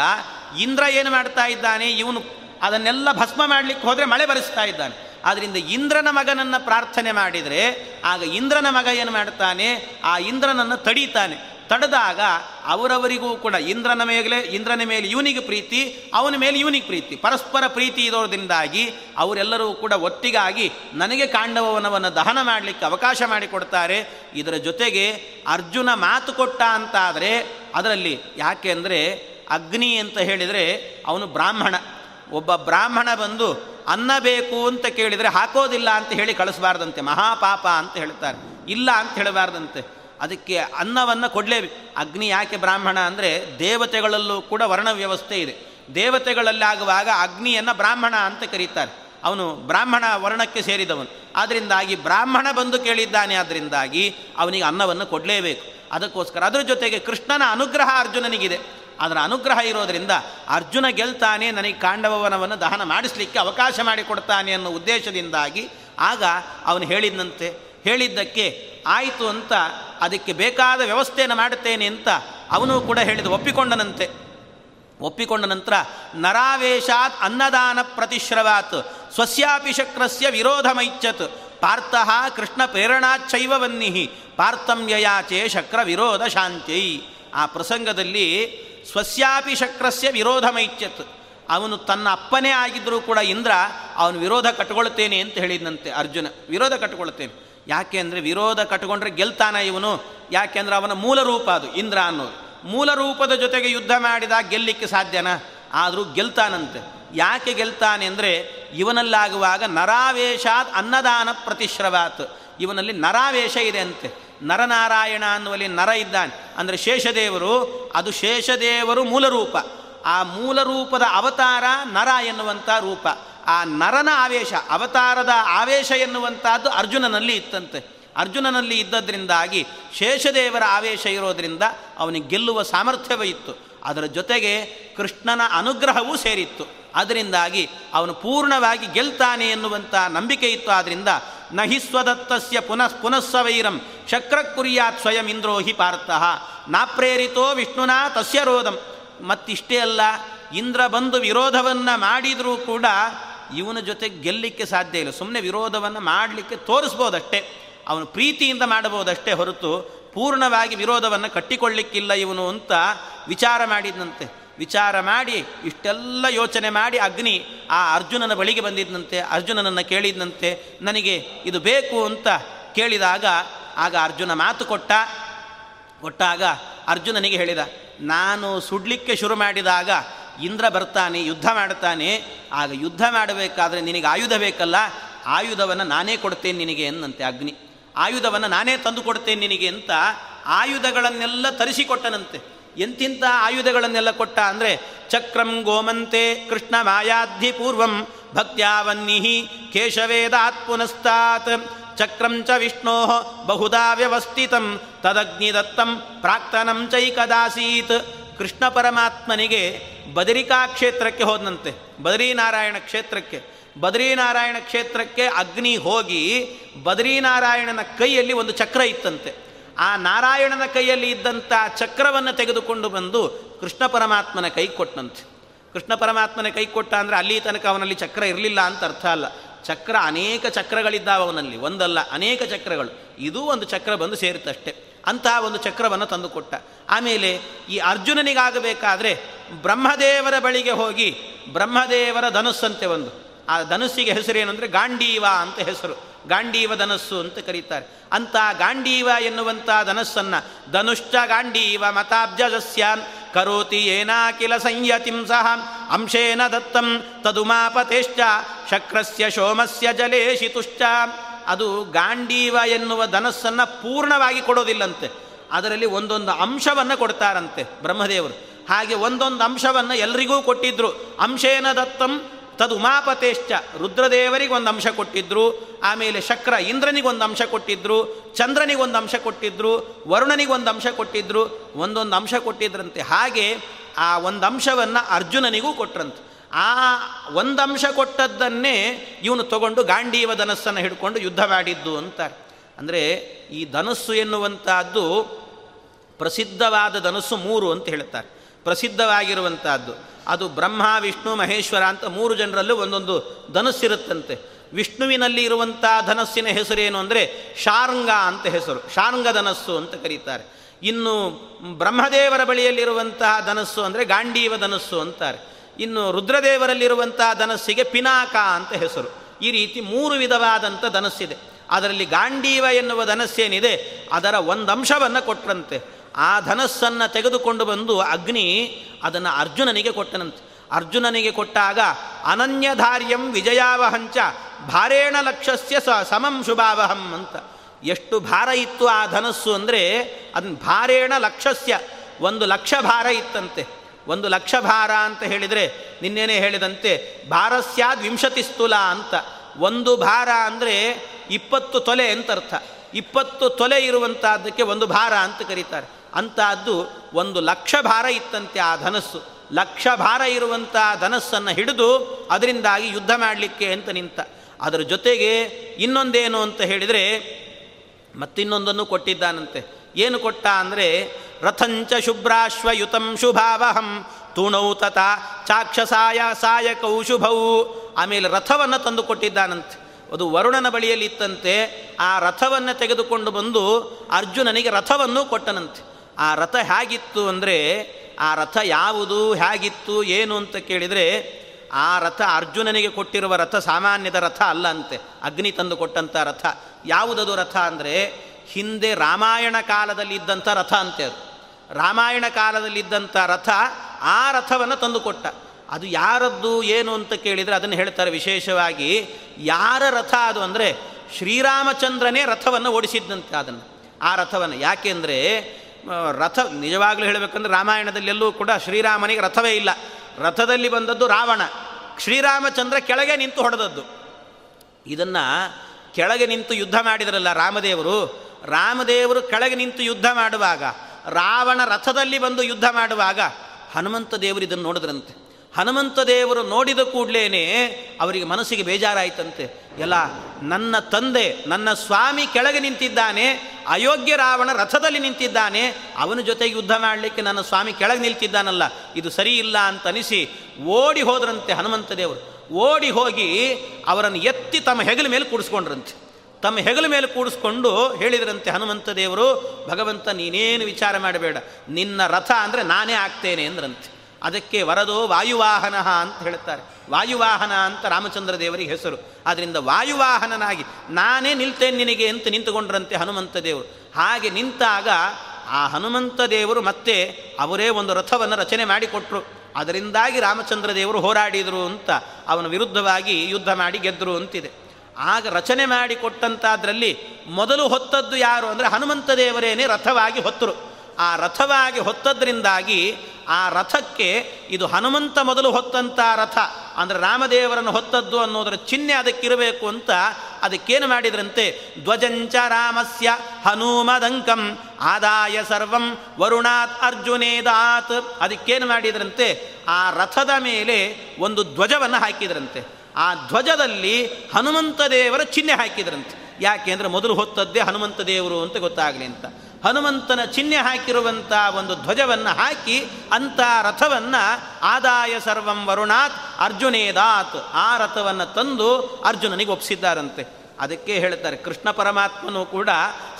ಇಂದ್ರ ಏನು ಮಾಡ್ತಾ ಇದ್ದಾನೆ? ಇವನು ಅದನ್ನೆಲ್ಲ ಭಸ್ಮ ಮಾಡಲಿಕ್ಕೆ ಹೋದರೆ ಮಳೆ ಬರೆಸ್ತಾ ಇದ್ದಾನೆ. ಆದ್ದರಿಂದ ಇಂದ್ರನ ಮಗನನ್ನು ಪ್ರಾರ್ಥನೆ ಮಾಡಿದರೆ ಆಗ ಇಂದ್ರನ ಮಗ ಏನು ಮಾಡ್ತಾನೆ? ಆ ಇಂದ್ರನನ್ನು ತಡೀತಾನೆ. ತಡೆದಾಗ ಅವರವರಿಗೂ ಕೂಡ ಇಂದ್ರನ ಮೇಲೆ ಇಂದ್ರನ ಮೇಲೆ ಇವನಿಗೆ ಪ್ರೀತಿ, ಅವನ ಮೇಲೆ ಇವನಿಗೆ ಪ್ರೀತಿ. ಪರಸ್ಪರ ಪ್ರೀತಿ ಇರೋದ್ರಿಂದಾಗಿ ಅವರೆಲ್ಲರೂ ಕೂಡ ಒಟ್ಟಿಗಾಗಿ ನನಗೆ ಕಾಂಡವನವನ್ನು ದಹನ ಮಾಡಲಿಕ್ಕೆ ಅವಕಾಶ ಮಾಡಿಕೊಡ್ತಾರೆ. ಇದರ ಜೊತೆಗೆ ಅರ್ಜುನ ಮಾತು ಕೊಟ್ಟ ಅಂತಾದರೆ ಅದರಲ್ಲಿ ಯಾಕೆ ಅಗ್ನಿ ಅಂತ ಹೇಳಿದರೆ ಅವನು ಬ್ರಾಹ್ಮಣ. ಒಬ್ಬ ಬ್ರಾಹ್ಮಣ ಬಂದು, ಅನ್ನ ಬೇಕು ಅಂತ ಕೇಳಿದರೆ ಹಾಕೋದಿಲ್ಲ ಅಂತ ಹೇಳಿ ಕಳಿಸಬಾರ್ದಂತೆ, ಮಹಾಪಾಪ ಅಂತ ಹೇಳ್ತಾರೆ ಇಲ್ಲ ಅಂತ ಹೇಳಬಾರ್ದಂತೆ. ಅದಕ್ಕೆ ಅನ್ನವನ್ನು ಕೊಡಲೇಬೇಕು. ಅಗ್ನಿ ಯಾಕೆ ಬ್ರಾಹ್ಮಣ ಅಂದರೆ, ದೇವತೆಗಳಲ್ಲೂ ಕೂಡ ವರ್ಣ ವ್ಯವಸ್ಥೆ ಇದೆ. ದೇವತೆಗಳಲ್ಲಾಗುವಾಗ ಅಗ್ನಿಯನ್ನು ಬ್ರಾಹ್ಮಣ ಅಂತ ಕರೀತಾರೆ. ಅವನು ಬ್ರಾಹ್ಮಣ ವರ್ಣಕ್ಕೆ ಸೇರಿದವನು. ಆದ್ದರಿಂದಾಗಿ ಬ್ರಾಹ್ಮಣ ಬಂದು ಕೇಳಿದ್ದಾನೆ ಆದ್ದರಿಂದಾಗಿ ಅವನಿಗೆ ಅನ್ನವನ್ನು ಕೊಡಲೇಬೇಕು. ಅದಕ್ಕೋಸ್ಕರ ಅದರ ಜೊತೆಗೆ ಕೃಷ್ಣನ ಅನುಗ್ರಹ ಅರ್ಜುನನಿಗಿದೆ. ಅದರ ಅನುಗ್ರಹ ಇರೋದರಿಂದ ಅರ್ಜುನ ಗೆಲ್ತಾನೆ, ನನಗೆ ಕಾಂಡವವನವನ್ನು ದಹನ ಮಾಡಿಸಲಿಕ್ಕೆ ಅವಕಾಶ ಮಾಡಿಕೊಡ್ತಾನೆ ಅನ್ನೋ ಉದ್ದೇಶದಿಂದಾಗಿ ಆಗ ಅವನು ಹೇಳಿದಂತೆ ಹೇಳಿದ್ದಕ್ಕೆ ಆಯಿತು ಅಂತ, ಅದಕ್ಕೆ ಬೇಕಾದ ವ್ಯವಸ್ಥೆಯನ್ನು ಮಾಡುತ್ತೇನೆ ಅಂತ ಅವನು ಕೂಡ ಹೇಳಿದ, ಒಪ್ಪಿಕೊಂಡನಂತೆ. ಒಪ್ಪಿಕೊಂಡ ನಂತರ, ನರಾವೇಶಾತ್ ಅನ್ನದಾನ ಪ್ರತಿಶ್ರವಾತ್, ಸ್ವಸ್ಯಾಪಿ ಶಕ್ರಸ್ಯ ವಿರೋಧಮೈಚ್ಛತ್, ಪಾರ್ಥ ಕೃಷ್ಣ ಪ್ರೇರಣಾಚ್ಛೈವ ವನ್ನಿಹಿ ಪಾರ್ಥಂ ಯಯಾಚೆ ಶಕ್ರ ವಿರೋಧ ಶಾಂತ್ಯೈ. ಆ ಪ್ರಸಂಗದಲ್ಲಿ ಸ್ವಸ್ಯಾಪಿ ಶಕ್ರಸ್ಯ ವಿರೋಧಮೈಚ್ಛತ್ ಅವನು ತನ್ನ ಅಪ್ಪನೇ ಆಗಿದ್ದರೂ ಕೂಡ ಇಂದ್ರ ಅವನು ವಿರೋಧ ಕಟ್ಕೊಳ್ತೇನೆ ಅಂತ ಹೇಳಿದಂತೆ ಅರ್ಜುನ. ವಿರೋಧ ಕಟ್ಕೊಳ್ತೇನೆ. ಯಾಕೆ ಅಂದರೆ ವಿರೋಧ ಕಟ್ಕೊಂಡ್ರೆ ಗೆಲ್ತಾನ ಇವನು? ಯಾಕೆಂದ್ರೆ ಅವನ ಮೂಲ ರೂಪ ಅದು, ಇಂದ್ರ ಅನ್ನೋದು. ಮೂಲ ರೂಪದ ಜೊತೆಗೆ ಯುದ್ಧ ಮಾಡಿದಾಗ ಗೆಲ್ಲಿಕ್ಕೆ ಸಾಧ್ಯನಾ? ಆದರೂ ಗೆಲ್ತಾನಂತೆ. ಯಾಕೆ ಗೆಲ್ತಾನೆ ಅಂದರೆ ಇವನಲ್ಲಾಗುವಾಗ ನರಾವೇಶಾತ್ ಅನ್ನದಾನ ಪ್ರತಿಶ್ರವಾತ್. ಇವನಲ್ಲಿ ನರಾವೇಶ ಇದೆ ಅಂತೆ. ನರನಾರಾಯಣ ಅನ್ನುವಲ್ಲಿ ನರ ಇದ್ದಾನೆ. ಅಂದರೆ ಶೇಷದೇವರು, ಅದು ಶೇಷದೇವರು ಮೂಲರೂಪ. ಆ ಮೂಲರೂಪದ ಅವತಾರ ನರ ಎನ್ನುವಂಥ ರೂಪ. ಆ ನರನ ಆವೇಶ, ಅವತಾರದ ಆವೇಶ ಎನ್ನುವಂಥದ್ದು ಅರ್ಜುನನಲ್ಲಿ ಇತ್ತಂತೆ. ಅರ್ಜುನನಲ್ಲಿ ಇದ್ದದ್ರಿಂದಾಗಿ ಶೇಷದೇವರ ಆವೇಶ ಇರೋದರಿಂದ ಅವನಿಗೆ ಗೆಲ್ಲುವ ಸಾಮರ್ಥ್ಯವೇ ಇತ್ತು. ಅದರ ಜೊತೆಗೆ ಕೃಷ್ಣನ ಅನುಗ್ರಹವೂ ಸೇರಿತ್ತು. ಅದರಿಂದಾಗಿ ಅವನು ಪೂರ್ಣವಾಗಿ ಗೆಲ್ತಾನೆ ಎನ್ನುವಂಥ ನಂಬಿಕೆ ಇತ್ತು. ಆದ್ದರಿಂದ ನಹಿ ಸ್ವದತ್ತಸ್ಯ ಪುನಃ ಪುನಃಸ್ವೈರಂ. ಶಕ್ರ ಕುರ್ಯಾತ್ ಸ್ವಯಂ ಇಂದ್ರೋ ಹಿ ಪಾರ್ಥಃ. ನಾಪ್ರೇರಿತೋ ವಿಷ್ಣುನಾ ತಸ್ಯ ರೋಧಂ. ಮತ್ತಿಷ್ಟೇ ಅಲ್ಲ, ಇಂದ್ರ ಬಂದು ವಿರೋಧವನ್ನು ಮಾಡಿದರೂ ಕೂಡ ಇವನ ಜೊತೆ ಗೆಲ್ಲಲಿಕ್ಕೆ ಸಾಧ್ಯ ಇಲ್ಲ. ಸುಮ್ಮನೆ ವಿರೋಧವನ್ನು ಮಾಡಲಿಕ್ಕೆ ತೋರಿಸ್ಬೋದಷ್ಟೇ. ಅವನು ಪ್ರೀತಿಯಿಂದ ಮಾಡಬಹುದಷ್ಟೇ ಹೊರತು ಪೂರ್ಣವಾಗಿ ವಿರೋಧವನ್ನು ಕಟ್ಟಿಕೊಳ್ಳಿಕ್ಕಿಲ್ಲ ಇವನು ಅಂತ ವಿಚಾರ ಮಾಡಿದಂತೆ ವಿಚಾರ ಮಾಡಿ ಇಷ್ಟೆಲ್ಲ ಯೋಚನೆ ಮಾಡಿ ಅಗ್ನಿ ಆ ಅರ್ಜುನನ ಬಳಿಗೆ ಬಂದಿದ್ದಂತೆ ಅರ್ಜುನನನ್ನು ಕೇಳಿದಂತೆ ನನಗೆ ಇದು ಬೇಕು ಅಂತ ಕೇಳಿದಾಗ, ಆಗ ಅರ್ಜುನ ಮಾತು ಕೊಟ್ಟ. ಕೊಟ್ಟಾಗ ಅರ್ಜುನನಿಗೆ ಹೇಳಿದ, ನಾನು ಸುಡ್ಲಿಕ್ಕೆ ಶುರು ಮಾಡಿದಾಗ ಇಂದ್ರ ಬರ್ತಾನೆ, ಯುದ್ಧ ಮಾಡ್ತಾನೆ, ಆಗ ಯುದ್ಧ ಮಾಡಬೇಕಾದ್ರೆ ನಿನಗೆ ಆಯುಧ ಬೇಕಲ್ಲ, ಆಯುಧವನ್ನು ನಾನೇ ಕೊಡ್ತೇನೆ ನಿನಗೆ ಎನ್ನಂತೆ ಅಗ್ನಿ. ಆಯುಧವನ್ನು ನಾನೇ ತಂದು ಕೊಡ್ತೇನೆ ನಿನಗೆ ಅಂತ ಆಯುಧಗಳನ್ನೆಲ್ಲ ತರಿಸಿಕೊಟ್ಟನಂತೆ. ಎಂತಿಂಥ ಆಯುಧಗಳನ್ನೆಲ್ಲ ಕೊಟ್ಟ ಅಂದರೆ ಚಕ್ರಂ ಗೋಮಂತೆ ಕೃಷ್ಣ ಮಾಯಾಧಿ ಪೂರ್ವಂ ಭಕ್ತ್ಯಾವನ್ನಿಹಿ ಕೇಶವೇದಾತ್ ಪುನಸ್ತಾತ್. ಚಕ್ರಂ ಚ ವಿಷ್ಣೋ ಬಹುದಾ ವ್ಯವಸ್ಥಿತಂ ತದಗ್ನಿದತ್ತಂ ಪ್ರಾಕ್ತನಂ ಚೈಕದಾಸೀತ್. ಕೃಷ್ಣ ಪರಮಾತ್ಮನಿಗೆ ಬದರಿಕಾ ಕ್ಷೇತ್ರಕ್ಕೆ ಹೋದಂತೆ, ಬದರೀನಾರಾಯಣ ಕ್ಷೇತ್ರಕ್ಕೆ. ಬದರೀನಾರಾಯಣ ಕ್ಷೇತ್ರಕ್ಕೆ ಅಗ್ನಿ ಹೋಗಿ ಬದರೀನಾರಾಯಣನ ಕೈಯಲ್ಲಿ ಒಂದು ಚಕ್ರ ಇತ್ತಂತೆ. ಆ ನಾರಾಯಣನ ಕೈಯಲ್ಲಿ ಇದ್ದಂಥ ಚಕ್ರವನ್ನು ತೆಗೆದುಕೊಂಡು ಬಂದು ಕೃಷ್ಣ ಪರಮಾತ್ಮನ ಕೈ ಕೊಟ್ಟನಂತೆ. ಕೃಷ್ಣ ಪರಮಾತ್ಮನ ಕೈ ಕೊಟ್ಟ ಅಂದರೆ ಅಲ್ಲಿ ತನಕ ಅವನಲ್ಲಿ ಚಕ್ರ ಇರಲಿಲ್ಲ ಅಂತ ಅರ್ಥ ಅಲ್ಲ. ಚಕ್ರ ಅನೇಕ ಚಕ್ರಗಳಿದ್ದಾವೆ ಅವನಲ್ಲಿ. ಒಂದಲ್ಲ, ಅನೇಕ ಚಕ್ರಗಳು. ಇದು ಒಂದು ಚಕ್ರ ಬಂದು ಸೇರಿತಷ್ಟೆ. ಅಂತಹ ಒಂದು ಚಕ್ರವನ್ನು ತಂದುಕೊಟ್ಟ ಆಮೇಲೆ ಈ ಅರ್ಜುನನಿಗಾಗಬೇಕಾದ್ರೆ ಬ್ರಹ್ಮದೇವರ ಬಳಿಗೆ ಹೋಗಿ ಬ್ರಹ್ಮದೇವರ ಧನುಸ್ಸಂತೆ ಒಂದು. ಆ ಧನುಸ್ಸಿಗೆ ಹೆಸರೇನೆಂದರೆ ಗಾಂಡೀವ ಅಂತ ಹೆಸರು. ಗಾಂಡೀವ ಧನಸ್ಸು ಅಂತ ಕರೀತಾರೆ. ಅಂತ ಗಾಂಡೀವ ಎನ್ನುವಂಥ ಧನಸ್ಸನ್ನು ಧನುಶ್ಚ ಗಾಂಡೀವ ಮತಾಬ್ಜಸ್ಯಾನ್ ಕರೋತಿ ಏನಾಕಿಲ ಸಂಯತಿಂ ಸಹ ಅಂಶೇನ ದತ್ತಂ ತದುಮಾಪತೇಶ್ಚ ಶಕ್ರಸ್ಯ ಶೋಮಸ್ಯ ಜಲೇಶಿತುಶ್ಚ. ಅದು ಗಾಂಡೀವ ಎನ್ನುವ ಧನಸ್ಸನ್ನು ಪೂರ್ಣವಾಗಿ ಕೊಡೋದಿಲ್ಲಂತೆ. ಅದರಲ್ಲಿ ಒಂದೊಂದು ಅಂಶವನ್ನು ಕೊಡ್ತಾರಂತೆ ಬ್ರಹ್ಮದೇವರು. ಹಾಗೆ ಒಂದೊಂದು ಅಂಶವನ್ನು ಎಲ್ರಿಗೂ ಕೊಟ್ಟಿದ್ರು. ಅಂಶೇನ ದತ್ತಂ ತದ್ ಉಮಾಪತೇಶ್ಚ ರುದ್ರದೇವರಿಗೆ ಒಂದು ಅಂಶ ಕೊಟ್ಟಿದ್ರು, ಆಮೇಲೆ ಶಕ್ರ ಇಂದ್ರನಿಗೊಂದು ಅಂಶ ಕೊಟ್ಟಿದ್ರು ಚಂದ್ರನಿಗೊಂದು ಅಂಶ ಕೊಟ್ಟಿದ್ರು ವರುಣನಿಗೊಂದು ಅಂಶ ಕೊಟ್ಟಿದ್ರು ಒಂದೊಂದು ಅಂಶ ಕೊಟ್ಟಿದ್ರಂತೆ. ಹಾಗೆ ಆ ಒಂದು ಅಂಶವನ್ನು ಅರ್ಜುನನಿಗೂ ಕೊಟ್ರಂತೆ. ಆ ಒಂದು ಅಂಶ ಕೊಟ್ಟದ್ದನ್ನೇ ಇವನು ತಗೊಂಡು ಗಾಂಡೀವ ಧನಸ್ಸನ್ನು ಹಿಡ್ಕೊಂಡು ಯುದ್ಧ ಮಾಡಿದ್ದು ಅಂತಾರೆ. ಅಂದರೆ ಈ ಧನಸ್ಸು ಎನ್ನುವಂತಹದ್ದು ಪ್ರಸಿದ್ಧವಾದ ಧನಸ್ಸು ಮೂರು ಅಂತ ಹೇಳ್ತಾರೆ. ಪ್ರಸಿದ್ಧವಾಗಿರುವಂತಹದ್ದು. ಅದು ಬ್ರಹ್ಮ, ವಿಷ್ಣು, ಮಹೇಶ್ವರ ಅಂತ ಮೂರು ಜನರಲ್ಲೂ ಒಂದೊಂದು ಧನಸ್ಸಿರುತ್ತಂತೆ. ವಿಷ್ಣುವಿನಲ್ಲಿ ಇರುವಂಥ ಧನಸ್ಸಿನ ಹೆಸರೇನು ಅಂದರೆ ಶಾರಂಗ ಅಂತ ಹೆಸರು. ಶಾರಂಗ ಧನಸ್ಸು ಅಂತ ಕರೀತಾರೆ. ಇನ್ನು ಬ್ರಹ್ಮದೇವರ ಬಳಿಯಲ್ಲಿರುವಂತಹ ಧನಸ್ಸು ಅಂದರೆ ಗಾಂಡೀವ ಧನಸ್ಸು ಅಂತಾರೆ. ಇನ್ನು ರುದ್ರದೇವರಲ್ಲಿರುವಂತಹ ಧನಸ್ಸಿಗೆ ಪಿನಾಕ ಅಂತ ಹೆಸರು. ಈ ರೀತಿ ಮೂರು ವಿಧವಾದಂಥ ಧನಸ್ಸಿದೆ. ಅದರಲ್ಲಿ ಗಾಂಡೀವ ಎನ್ನುವ ಧನಸ್ಸೇನಿದೆ, ಅದರ ಒಂದು ಅಂಶವನ್ನು ಕೊಟ್ಟರಂತೆ ಆ ಧನಸ್ಸನ್ನು ತೆಗೆದುಕೊಂಡು ಬಂದು ಅಗ್ನಿ ಅದನ್ನು ಅರ್ಜುನನಿಗೆ ಕೊಟ್ಟನಂತೆ. ಅರ್ಜುನನಿಗೆ ಕೊಟ್ಟಾಗ, ಅನನ್ಯಧಾರ್ಯಂ ವಿಜಯಾವಹಂಚ, ಭಾರೇಣ ಲಕ್ಷಸ್ಯ ಸ ಸಮಂ ಶುಭಾವಹಂ ಅಂತ. ಎಷ್ಟು ಭಾರ ಇತ್ತು ಆ ಧನಸ್ಸು ಅಂದರೆ ಅದನ್ನ ಭಾರೇಣ ಲಕ್ಷಸ್ಯ, ಒಂದು ಲಕ್ಷ ಭಾರ ಇತ್ತಂತೆ. ಒಂದು ಲಕ್ಷ ಭಾರ ಅಂತ ಹೇಳಿದರೆ, ನಿನ್ನೇನೆ ಹೇಳಿದಂತೆ ಭಾರಸ್ಯಾದ್ ವಿಂಶತಿ ಸ್ಥೂಲ ಅಂತ. ಒಂದು ಭಾರ ಅಂದರೆ, ಇಪ್ಪತ್ತು ತೊಲೆ ಅಂತ ಅರ್ಥ ಇಪ್ಪತ್ತು ತೊಲೆ ಇರುವಂಥದ್ದಕ್ಕೆ ಒಂದು ಭಾರ ಅಂತ ಕರೀತಾರೆ. ಅಂತಹದ್ದು ಒಂದು ಲಕ್ಷ ಭಾರ ಇತ್ತಂತೆ ಆ ಧನಸ್ಸು. ಲಕ್ಷ ಭಾರ ಇರುವಂಥ ಧನಸ್ಸನ್ನು ಹಿಡಿದು ಅದರಿಂದಾಗಿ ಯುದ್ಧ ಮಾಡಲಿಕ್ಕೆ ಅಂತ ನಿಂತ. ಅದರ ಜೊತೆಗೆ ಇನ್ನೊಂದೇನು ಅಂತ ಹೇಳಿದರೆ ಮತ್ತಿನ್ನೊಂದನ್ನು ಕೊಟ್ಟಿದ್ದಾನಂತೆ. ಏನು ಕೊಟ್ಟ ಅಂದರೆ, ರಥಂಚ ಶುಭ್ರಾಶ್ವಯುತಂ ಶುಭಾವಹಂ ತೂಣೌ ತತ ಚಾಕ್ಷಸಾಯ ಸಾಯಕೌ ಶುಭೌ ಆಮೇಲೆ ರಥವನ್ನು ತಂದು ಕೊಟ್ಟಿದ್ದಾನಂತೆ. ಅದು ವರುಣನ ಬಳಿಯಲ್ಲಿ ಇತ್ತಂತೆ. ಆ ರಥವನ್ನು ತೆಗೆದುಕೊಂಡು ಬಂದು ಅರ್ಜುನನಿಗೆ ರಥವನ್ನು ಕೊಟ್ಟನಂತೆ. ಆ ರಥ ಹೇಗಿತ್ತು ಅಂದರೆ ಆ ರಥ ಯಾವುದು, ಹೇಗಿತ್ತು, ಏನು ಅಂತ ಕೇಳಿದರೆ ಆ ರಥ ಅರ್ಜುನನಿಗೆ ಕೊಟ್ಟಿರುವ ರಥ ಸಾಮಾನ್ಯದ ರಥ ಅಲ್ಲ ಅಂತೆ. ಅಗ್ನಿ ತಂದು ಕೊಟ್ಟಂಥ ರಥ. ಯಾವುದದು ರಥ ಅಂದರೆ ಹಿಂದೆ ರಾಮಾಯಣ ಕಾಲದಲ್ಲಿ ಇದ್ದಂಥ ರಥ ಅಂತೆ ಅದು. ರಾಮಾಯಣ ಕಾಲದಲ್ಲಿದ್ದಂಥ ರಥ ಆ ರಥವನ್ನು ತಂದು ಕೊಟ್ಟ. ಅದು ಯಾರದ್ದು, ಏನು ಅಂತ ಕೇಳಿದರೆ ಅದನ್ನು ಹೇಳ್ತಾರೆ ವಿಶೇಷವಾಗಿ ಯಾರ ರಥ ಅದು ಅಂದರೆ ಶ್ರೀರಾಮಚಂದ್ರನೇ ರಥವನ್ನು ಓಡಿಸಿದ್ದಂತೆ ಅದನ್ನು. ಆ ರಥವನ್ನು. ಯಾಕೆಂದರೆ ರಥ ನಿಜವಾಗ್ಲೂ ಹೇಳಬೇಕಂದ್ರೆ ರಾಮಾಯಣದಲ್ಲಿ ಎಲ್ಲೂ ಕೂಡ ಶ್ರೀರಾಮನಿಗೆ ರಥವೇ ಇಲ್ಲ. ರಥದಲ್ಲಿ ಬಂದದ್ದು ರಾವಣ. ಶ್ರೀರಾಮಚಂದ್ರ ಕೆಳಗೆ ನಿಂತು ಹೊಡೆದದ್ದು. ಇದನ್ನು ಕೆಳಗೆ ನಿಂತು ಯುದ್ಧ ಮಾಡಿದರಲ್ಲ ರಾಮದೇವರು. ರಾಮದೇವರು ಕೆಳಗೆ ನಿಂತು ಯುದ್ಧ ಮಾಡುವಾಗ, ರಾವಣ ರಥದಲ್ಲಿ ಬಂದು ಯುದ್ಧ ಮಾಡುವಾಗ ಹನುಮಂತ ದೇವರು ಇದನ್ನು ನೋಡಿದ್ರಂತೆ. ಹನುಮಂತ ದೇವರು ನೋಡಿದ ಕೂಡಲೇ ಅವರಿಗೆ ಮನಸ್ಸಿಗೆ ಬೇಜಾರಾಯಿತಂತೆ. ಎಲ್ಲ, ನನ್ನ ತಂದೆ, ನನ್ನ ಸ್ವಾಮಿ ಕೆಳಗೆ ನಿಂತಿದ್ದಾನೆ, ಅಯೋಗ್ಯ ರಾವಣ ರಥದಲ್ಲಿ ನಿಂತಿದ್ದಾನೆ, ಅವನ ಜೊತೆಗೆ ಯುದ್ಧ ಮಾಡಲಿಕ್ಕೆ ನನ್ನ ಸ್ವಾಮಿ ಕೆಳಗೆ ನಿಲ್ತಿದ್ದಾನಲ್ಲ, ಇದು ಸರಿ ಇಲ್ಲ ಅಂತ ಅನಿಸಿ ಓಡಿ ಹೋದ್ರಂತೆ ಹನುಮಂತ ದೇವರು. ಓಡಿ ಹೋಗಿ ಅವರನ್ನು ಎತ್ತಿ ತಮ್ಮ ಹೆಗಲ ಮೇಲೆ ಕೂಡಿಸ್ಕೊಂಡ್ರಂತೆ. ತಮ್ಮ ಹೆಗಲ ಮೇಲೆ ಕೂಡಿಸ್ಕೊಂಡು ಹೇಳಿದ್ರಂತೆ ಹನುಮಂತ ದೇವರು, ಭಗವಂತ ನೀನೇನು ವಿಚಾರ ಮಾಡಬೇಡ, ನಿನ್ನ ರಥ ಅಂದರೆ ನಾನೇ ಆಗ್ತೇನೆ ಅಂದ್ರಂತೆ. ಅದಕ್ಕೆ ವರದೋ ವಾಯುವಾಹನ ಅಂತ ಹೇಳ್ತಾರೆ ವಾಯುವಾಹನ ಅಂತ ರಾಮಚಂದ್ರ ದೇವರಿಗೆ ಹೆಸರು. ಆದ್ದರಿಂದ ವಾಯುವಾಹನನಾಗಿ ನಾನೇ ನಿಲ್ತೇನೆ ನಿನಗೆ ಅಂತ ನಿಂತುಕೊಂಡ್ರಂತೆ ಹನುಮಂತ ದೇವರು. ಹಾಗೆ ನಿಂತಾಗ ಆ ಹನುಮಂತ ದೇವರು ಮತ್ತೆ ಅವರೇ ಒಂದು ರಥವನ್ನು ರಚನೆ ಮಾಡಿಕೊಟ್ರು. ಅದರಿಂದಾಗಿ ರಾಮಚಂದ್ರ ದೇವರು ಹೋರಾಡಿದರು ಅಂತ ಅವನ ವಿರುದ್ಧವಾಗಿ ಯುದ್ಧ ಮಾಡಿ ಗೆದ್ದರು ಅಂತಿದೆ. ಆಗ ರಚನೆ ಮಾಡಿ ಕೊಟ್ಟಂಥದ್ರಲ್ಲಿ ಮೊದಲು ಹೊತ್ತದ್ದು ಯಾರು ಅಂದರೆ ಹನುಮಂತ ದೇವರೇನೇ ರಥವಾಗಿ ಹೊತ್ತರು. ಆ ರಥವಾಗಿ ಹೊತ್ತದ್ರಿಂದಾಗಿ ಆ ರಥಕ್ಕೆ ಇದು ಹನುಮಂತ ಮೊದಲು ಹೊತ್ತಂಥ ರಥ, ಅಂದರೆ ರಾಮದೇವರನ್ನು ಹೊತ್ತದ್ದು ಅನ್ನೋದರ ಚಿಹ್ನೆ ಅದಕ್ಕಿರಬೇಕು ಅಂತ ಅದಕ್ಕೇನು ಮಾಡಿದ್ರಂತೆ? ಧ್ವಜಂಚ ರಾಮಸ್ಯ ಹನುಮದಂಕಂ ಆದಾಯ ಸರ್ವಂ ವರುಣಾತ್ ಅರ್ಜುನೇದಾತ್ ಅದಕ್ಕೇನು ಮಾಡಿದ್ರಂತೆ? ಆ ರಥದ ಮೇಲೆ ಒಂದು ಧ್ವಜವನ್ನು ಹಾಕಿದ್ರಂತೆ. ಆ ಧ್ವಜದಲ್ಲಿ ಹನುಮಂತ ದೇವರ ಚಿಹ್ನೆ ಹಾಕಿದ್ರಂತೆ. ಯಾಕೆ ಅಂದರೆ ಮೊದಲು ಹೊತ್ತದ್ದೇ ಹನುಮಂತ ದೇವರು ಅಂತ ಗೊತ್ತಾಗಲಿ ಅಂತ. ಹನುಮಂತನ ಚಿಹ್ನೆ ಹಾಕಿರುವಂಥ ಒಂದು ಧ್ವಜವನ್ನು ಹಾಕಿ ಅಂಥ ರಥವನ್ನು ಆದಾಯ ಸರ್ವಂ ವರುಣಾತ್ ಅರ್ಜುನೇದಾತ್ ಆ ರಥವನ್ನು ತಂದು ಅರ್ಜುನನಿಗೆ ಒಪ್ಪಿಸಿದ್ದಾರಂತೆ. ಅದಕ್ಕೆ ಹೇಳ್ತಾರೆ, ಕೃಷ್ಣ ಪರಮಾತ್ಮನು ಕೂಡ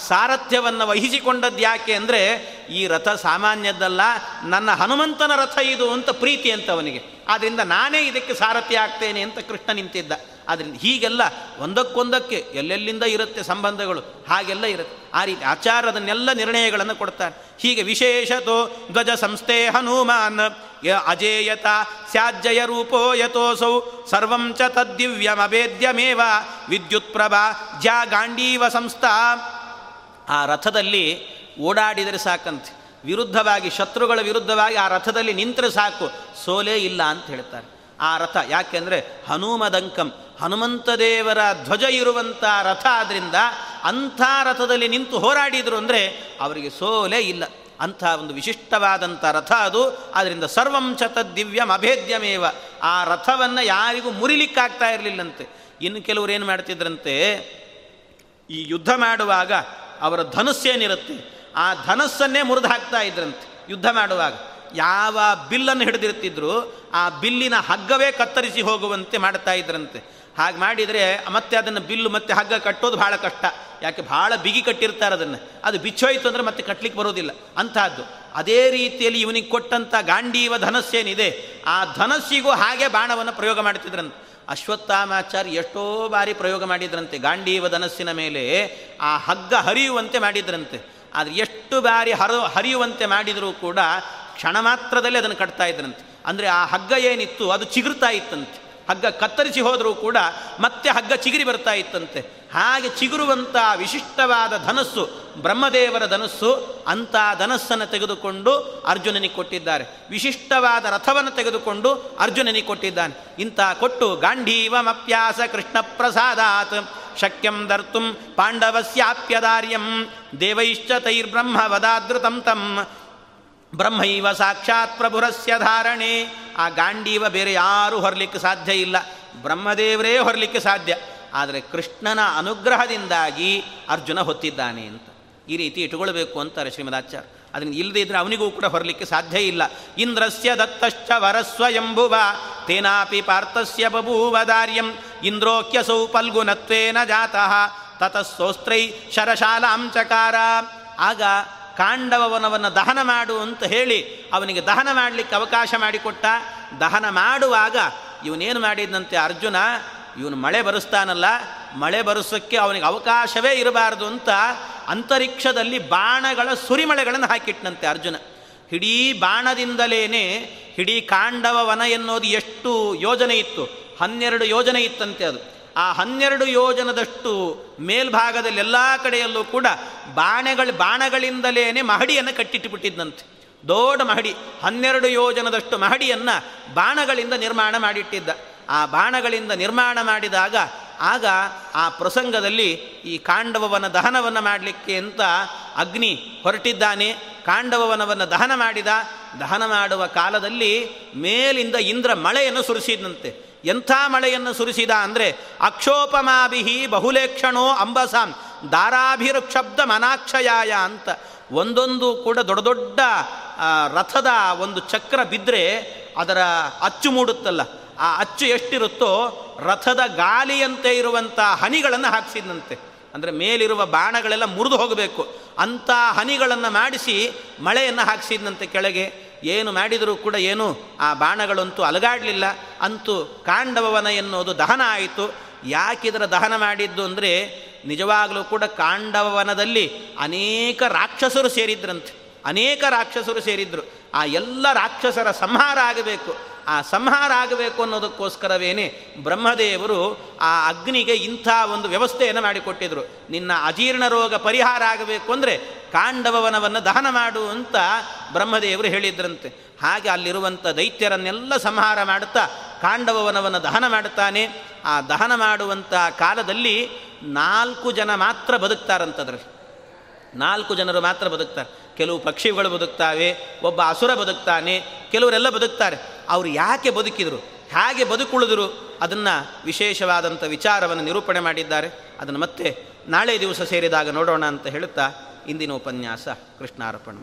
ಸಾರಥ್ಯವನ್ನು ವಹಿಸಿಕೊಂಡದ್ದು ಯಾಕೆ ಅಂದರೆ, ಈ ರಥ ಸಾಮಾನ್ಯದ್ದಲ್ಲ, ನನ್ನ ಹನುಮಂತನ ರಥ ಇದು ಅಂತ ಪ್ರೀತಿ ಅಂತ ಅವನಿಗೆ. ಆದ್ದರಿಂದ ನಾನೇ ಇದಕ್ಕೆ ಸಾರಥ್ಯ ಆಗ್ತೇನೆ ಅಂತ ಕೃಷ್ಣ ನಿಂತಿದ್ದ. ಆದ್ದರಿಂದ ಹೀಗೆಲ್ಲ ಒಂದಕ್ಕೊಂದಕ್ಕೆ ಎಲ್ಲೆಲ್ಲಿಂದ ಇರುತ್ತೆ ಸಂಬಂಧಗಳು, ಹಾಗೆಲ್ಲ ಇರುತ್ತೆ. ಆ ರೀತಿ ಆಚಾರದನ್ನೆಲ್ಲ ನಿರ್ಣಯಗಳನ್ನು ಕೊಡ್ತಾರೆ. ಹೀಗೆ ವಿಶೇಷತೋ ಧ್ವಜ ಸಂಸ್ಥೆ ಹನುಮಾನ್. ಅಜೇಯತ ಸ್ಯಾಜ್ಜಯ ರೂಪೋ ಯಥೋಸೌ. ಸರ್ವಂ ಚ ವಿದ್ಯುತ್ ಪ್ರಭಾ ಜ್ಯಾ ಗಾಂಡೀವ ಸಂಸ್ಥಾ. ಆ ರಥದಲ್ಲಿ ಓಡಾಡಿದರೆ ಸಾಕಂತೆ. ವಿರುದ್ಧವಾಗಿ, ಶತ್ರುಗಳ ವಿರುದ್ಧವಾಗಿ ಆ ರಥದಲ್ಲಿ ನಿಂತರೆ ಸಾಕು. ಸೋಲೇ ಇಲ್ಲ ಅಂತ ಹೇಳ್ತಾರೆ. ಆ ರಥ. ಯಾಕೆಂದರೆ ಹನುಮದಂಕಂ ಹನುಮಂತ ದೇವರ ಧ್ವಜ ಇರುವಂಥ ರಥ ಆದ್ದರಿಂದ ಅಂಥ ರಥದಲ್ಲಿ ನಿಂತು ಹೋರಾಡಿದರು ಅಂದರೆ ಅವರಿಗೆ ಸೋಲೆ ಇಲ್ಲ. ಅಂಥ ಒಂದು ವಿಶಿಷ್ಟವಾದಂಥ ರಥ ಅದು. ಆದ್ದರಿಂದ ಸರ್ವಂ ಚತ ದಿವ್ಯಂ ಅಭೇದ್ಯಮೇವ. ಆ ರಥವನ್ನು ಯಾರಿಗೂ ಮುರಿಲಿಕ್ಕಾಗ್ತಾ ಇರಲಿಲ್ಲಂತೆ. ಇನ್ನು ಕೆಲವರು ಏನು ಮಾಡ್ತಿದ್ರಂತೆ, ಈ ಯುದ್ಧ ಮಾಡುವಾಗ ಅವರ ಧನುಸ್ಸೇನಿರುತ್ತೆ, ಆ ಧನಸ್ಸನ್ನೇ ಮುರಿದು ಹಾಕ್ತಾ ಇದ್ರಂತೆ ಯುದ್ಧ ಮಾಡುವಾಗ. ಯಾವ ಬಿಲ್ಲನ್ನು ಹಿಡಿದಿರ್ತಿದ್ರು ಆ ಬಿಲ್ಲಿನ ಹಗ್ಗವೇ ಕತ್ತರಿಸಿ ಹೋಗುವಂತೆ ಮಾಡ್ತಾ ಇದ್ರಂತೆ. ಹಾಗೆ ಮಾಡಿದರೆ ಮತ್ತೆ ಅದನ್ನು ಬಿಲ್ಲು ಮತ್ತೆ ಹಗ್ಗ ಕಟ್ಟೋದು ಭಾಳ ಕಷ್ಟ. ಯಾಕೆ ಭಾಳ ಬಿಗಿ ಕಟ್ಟಿರ್ತಾರೆ ಅದನ್ನು. ಅದು ಬಿಚ್ಚೋಯ್ತು ಅಂದರೆ ಮತ್ತೆ ಕಟ್ಟಲಿಕ್ಕೆ ಬರೋದಿಲ್ಲ. ಅಂತಹದ್ದು ಅದೇ ರೀತಿಯಲ್ಲಿ ಇವನಿಗೆ ಕೊಟ್ಟಂಥ ಗಾಂಡೀವ ಧನಸ್ಸೇನಿದೆ ಆ ಧನಸ್ಸಿಗೂ ಹಾಗೆ ಬಾಣವನ್ನು ಪ್ರಯೋಗ ಮಾಡ್ತಿದ್ರಂತೆ ಅಶ್ವತ್ಥಾಮಾಚಾರ್ಯ ಎಷ್ಟೋ ಬಾರಿ ಪ್ರಯೋಗ ಮಾಡಿದ್ರಂತೆ. ಗಾಂಡೀವ ಧನಸ್ಸಿನ ಮೇಲೆ ಆ ಹಗ್ಗ ಹರಿಯುವಂತೆ ಮಾಡಿದ್ರಂತೆ. ಆದರೆ ಎಷ್ಟು ಬಾರಿ ಹರ ಹರಿಯುವಂತೆ ಮಾಡಿದರೂ ಕೂಡ ಕ್ಷಣ ಮಾತ್ರದಲ್ಲಿ ಅದನ್ನು ಕಟ್ತಾ ಇದ್ರಂತೆ ಅಂದರೆ ಆ ಹಗ್ಗ ಏನಿತ್ತು, ಅದು ಚಿಗುರ್ತಾ ಇತ್ತಂತೆ. ಹಗ್ಗ ಕತ್ತರಿಸಿ ಹೋದರೂ ಕೂಡ ಮತ್ತೆ ಹಗ್ಗ ಚಿಗಿರಿ ಬರ್ತಾ ಇತ್ತಂತೆ. ಹಾಗೆ ಚಿಗುರುವಂಥ ವಿಶಿಷ್ಟವಾದ ಧನಸ್ಸು, ಬ್ರಹ್ಮದೇವರ ಧನಸ್ಸು ಅಂಥ ಧನಸ್ಸನ್ನು ತೆಗೆದುಕೊಂಡು ಅರ್ಜುನನಿಗೆ ಕೊಟ್ಟಿದ್ದಾರೆ. ವಿಶಿಷ್ಟವಾದ ರಥವನ್ನು ತೆಗೆದುಕೊಂಡು ಅರ್ಜುನನಿಗೆ ಕೊಟ್ಟಿದ್ದಾನೆ. ಇಂಥ ಕೊಟ್ಟು ಗಾಂಧೀವಮಪ್ಯಾಸ ಕೃಷ್ಣ ಪ್ರಸಾದಾತ್ ಶಕ್ಯಂ ದರ್ತುಂ ಪಾಂಡವಸ್ಯಾಪ್ಯದಾರ್ಯಂ ದೇವೈಶ್ಚ ತೈರ್ಬ್ರಹ್ಮ ವದಾದೃತಂ ತಂ ಬ್ರಹ್ಮೈವ ಸಾಕ್ಷಾತ್ ಪ್ರಭುರಸ್ಯ ಧಾರಣೆ. ಆ ಗಾಂಡೀವ ಬೇರೆ ಯಾರೂ ಹೊರಲಿಕ್ಕೆ ಸಾಧ್ಯ ಇಲ್ಲ. ಬ್ರಹ್ಮದೇವರೇ ಹೊರಲಿಕ್ಕೆ ಸಾಧ್ಯ. ಆದರೆ ಕೃಷ್ಣನ ಅನುಗ್ರಹದಿಂದಾಗಿ ಅರ್ಜುನ ಹೊತ್ತಿದ್ದಾನೆ ಅಂತ. ಈ ರೀತಿ ಇಟ್ಟುಕೊಳ್ಬೇಕು ಅಂತಾರೆ ಶ್ರೀಮದಾಚಾರ್ಯ. ಅದರಿಂದ ಇಲ್ಲದೇ ಇದ್ರೆ ಅವನಿಗೂ ಕೂಡ ಹೊರಲಿಕ್ಕೆ ಸಾಧ್ಯ ಇಲ್ಲ. ಇಂದ್ರಸ್ಯ ದತ್ತಶ್ಚ ವರಸ್ವ ಎಂಬುವ ತೇನಾಪಿ ಪಾರ್ಥಸ್ಯ ಬಭೂವದಾರ್ಯಂ ಇಂದ್ರೋಕ್ಯಸೌ ಪಲ್ಗುನತ್ವೇನ ಜಾತಃ. ತತಸ್ಸೋಸ್ತ್ರೈ ಸೋಸ್ತ್ರೈ ಶರಶಾಲಾಂಚಕಾರ ಆಗ ಕಾಂಡವವನವನ್ನು ದಹನ ಮಾಡು ಅಂತ ಹೇಳಿ ಅವನಿಗೆ ದಹನ ಮಾಡಲಿಕ್ಕೆ ಅವಕಾಶ ಮಾಡಿಕೊಟ್ಟ. ದಹನ ಮಾಡುವಾಗ ಇವನೇನು ಮಾಡಿದಂತೆ ಅರ್ಜುನ, ಇವನು ಮಳೆ ಬರೆಸ್ತಾನಲ್ಲ, ಮಳೆ ಬರೆಸೋಕ್ಕೆ ಅವನಿಗೆ ಅವಕಾಶವೇ ಇರಬಾರ್ದು ಅಂತ ಅಂತರಿಕ್ಷದಲ್ಲಿ ಬಾಣಗಳ ಸುರಿಮಳೆಗಳನ್ನು ಹಾಕಿಟ್ಟನಂತೆ ಅರ್ಜುನ. ಇಡೀ ಬಾಣದಿಂದಲೇ ಇಡೀ ಕಾಂಡವ ವನ ಎನ್ನುವುದು ಎಷ್ಟು ಯೋಜನೆ ಇತ್ತು, ಹನ್ನೆರಡು ಯೋಜನೆ ಇತ್ತಂತೆ ಅದು. ಆ ಹನ್ನೆರಡು ಯೋಜನದಷ್ಟು ಮೇಲ್ಭಾಗದಲ್ಲಿ ಎಲ್ಲ ಕಡೆಯಲ್ಲೂ ಕೂಡ ಬಾಣಗಳ ಬಾಣಗಳಿಂದಲೇ ಮಹಡಿಯನ್ನು ಕಟ್ಟಿಟ್ಟುಬಿಟ್ಟಿದ್ದಂತೆ ದೊಡ್ಡ ಮಹಡಿ, ಹನ್ನೆರಡು ಯೋಜನದಷ್ಟು ಮಹಡಿಯನ್ನು ಬಾಣಗಳಿಂದ ನಿರ್ಮಾಣ ಮಾಡಿಟ್ಟಿದ್ದ. ಆ ಬಾಣಗಳಿಂದ ನಿರ್ಮಾಣ ಮಾಡಿದಾಗ ಆಗ ಆ ಪ್ರಸಂಗದಲ್ಲಿ ಈ ಕಾಂಡವವನ ದಹನವನ್ನು ಮಾಡಲಿಕ್ಕೆ ಅಂತ ಅಗ್ನಿ ಹೊರಟಿದ್ದಾನೆ. ಕಾಂಡವವನವನ್ನು ದಹನ ಮಾಡಿದ. ದಹನ ಮಾಡುವ ಕಾಲದಲ್ಲಿ ಮೇಲಿಂದ ಇಂದ್ರ ಮಳೆಯನ್ನು ಸುರಿಸಿದಂತೆ ಎಂಥ ಮಳೆಯನ್ನು ಸುರಿಸಿದ ಅಂದರೆ ಅಕ್ಷೋಪಮಾಭಿಹಿ ಬಹುಲೇಕ್ಷಣೋ ಅಂಬಸಾಂ ದಾರಾಭಿರುಕ್ಷಬ್ದ ಮನಾಕ್ಷಯಾಯ ಅಂತ. ಒಂದೊಂದು ಕೂಡ ದೊಡ್ಡ ದೊಡ್ಡ ರಥದ ಒಂದು ಚಕ್ರ ಬಿದ್ದರೆ ಅದರ ಅಚ್ಚು ಮೂಡುತ್ತಲ್ಲ. ಆ ಅಚ್ಚು ಎಷ್ಟಿರುತ್ತೋ ರಥದ ಗಾಲಿಯಂತೆ ಇರುವಂಥ ಹನಿಗಳನ್ನು ಹಾಕ್ಸಿದಂತೆ. ಅಂದರೆ ಮೇಲಿರುವ ಬಾಣಗಳೆಲ್ಲ ಮುರಿದು ಹೋಗಬೇಕು. ಅಂಥ ಹನಿಗಳನ್ನು ಮಾಡಿಸಿ ಮಳೆಯನ್ನು ಹಾಕ್ಸಿದಂತೆ ಕೆಳಗೆ. ಏನು ಮಾಡಿದರೂ ಕೂಡ ಏನು, ಆ ಬಾಣಗಳಂತೂ ಅಲಗಾಡಲಿಲ್ಲ. ಅಂತೂ ಕಾಂಡವವನ ಎನ್ನುವುದು ದಹನ ಆಯಿತು. ಯಾಕಿದ್ರ ದಹನ ಮಾಡಿದ್ದು ಅಂದರೆ, ನಿಜವಾಗಲೂ ಕೂಡ ಕಾಂಡವವನದಲ್ಲಿ ಅನೇಕ ರಾಕ್ಷಸರು ಸೇರಿದ್ರಂತೆ. ಅನೇಕ ರಾಕ್ಷಸರು ಸೇರಿದ್ರು. ಆ ಎಲ್ಲ ರಾಕ್ಷಸರ ಸಂಹಾರ ಆಗಬೇಕು. ಆ ಸಂಹಾರ ಆಗಬೇಕು ಅನ್ನೋದಕ್ಕೋಸ್ಕರವೇನೆ ಬ್ರಹ್ಮದೇವರು ಆ ಅಗ್ನಿಗೆ ಇಂಥ ಒಂದು ವ್ಯವಸ್ಥೆಯನ್ನು ಮಾಡಿಕೊಟ್ಟಿದ್ರು. ನಿನ್ನ ಅಜೀರ್ಣ ರೋಗ ಪರಿಹಾರ ಆಗಬೇಕು ಅಂದರೆ ಕಾಂಡವವನವನ್ನು ದಹನ ಮಾಡು ಅಂತ ಬ್ರಹ್ಮದೇವರು ಹೇಳಿದ್ರಂತೆ. ಹಾಗೆ ಅಲ್ಲಿರುವಂಥ ದೈತ್ಯರನ್ನೆಲ್ಲ ಸಂಹಾರ ಮಾಡುತ್ತಾ ಕಾಂಡವವನವನ್ನು ದಹನ ಮಾಡುತ್ತಾನೆ. ಆ ದಹನ ಮಾಡುವಂಥ ಕಾಲದಲ್ಲಿ ನಾಲ್ಕು ಜನ ಮಾತ್ರ ಬದುಕ್ತಾರಂತದ್ರಲ್ಲಿ. ನಾಲ್ಕು ಜನರು ಮಾತ್ರ ಬದುಕ್ತಾರೆ. ಕೆಲವು ಪಕ್ಷಿಗಳು ಬದುಕ್ತಾವೆ, ಒಬ್ಬ ಅಸುರ ಬದುಕ್ತಾನೆ, ಕೆಲವರೆಲ್ಲ ಬದುಕ್ತಾರೆ. ಅವರು ಯಾಕೆ ಬದುಕಿದರು? ಹೇಗೆ ಬದುಕುಳಿದರು? ಅದನ್ನು ವಿಶೇಷವಾದಂಥ ವಿಚಾರವನ್ನು ನಿರೂಪಣೆ ಮಾಡಿದ್ದಾರೆ. ಅದನ್ನು ಮತ್ತೆ ನಾಳೆ ದಿವಸ ಸೇರಿದಾಗ ನೋಡೋಣ ಅಂತ ಹೇಳುತ್ತಾ ಇಂದಿನ ಉಪನ್ಯಾಸ ಕೃಷ್ಣಾರ್ಪಣ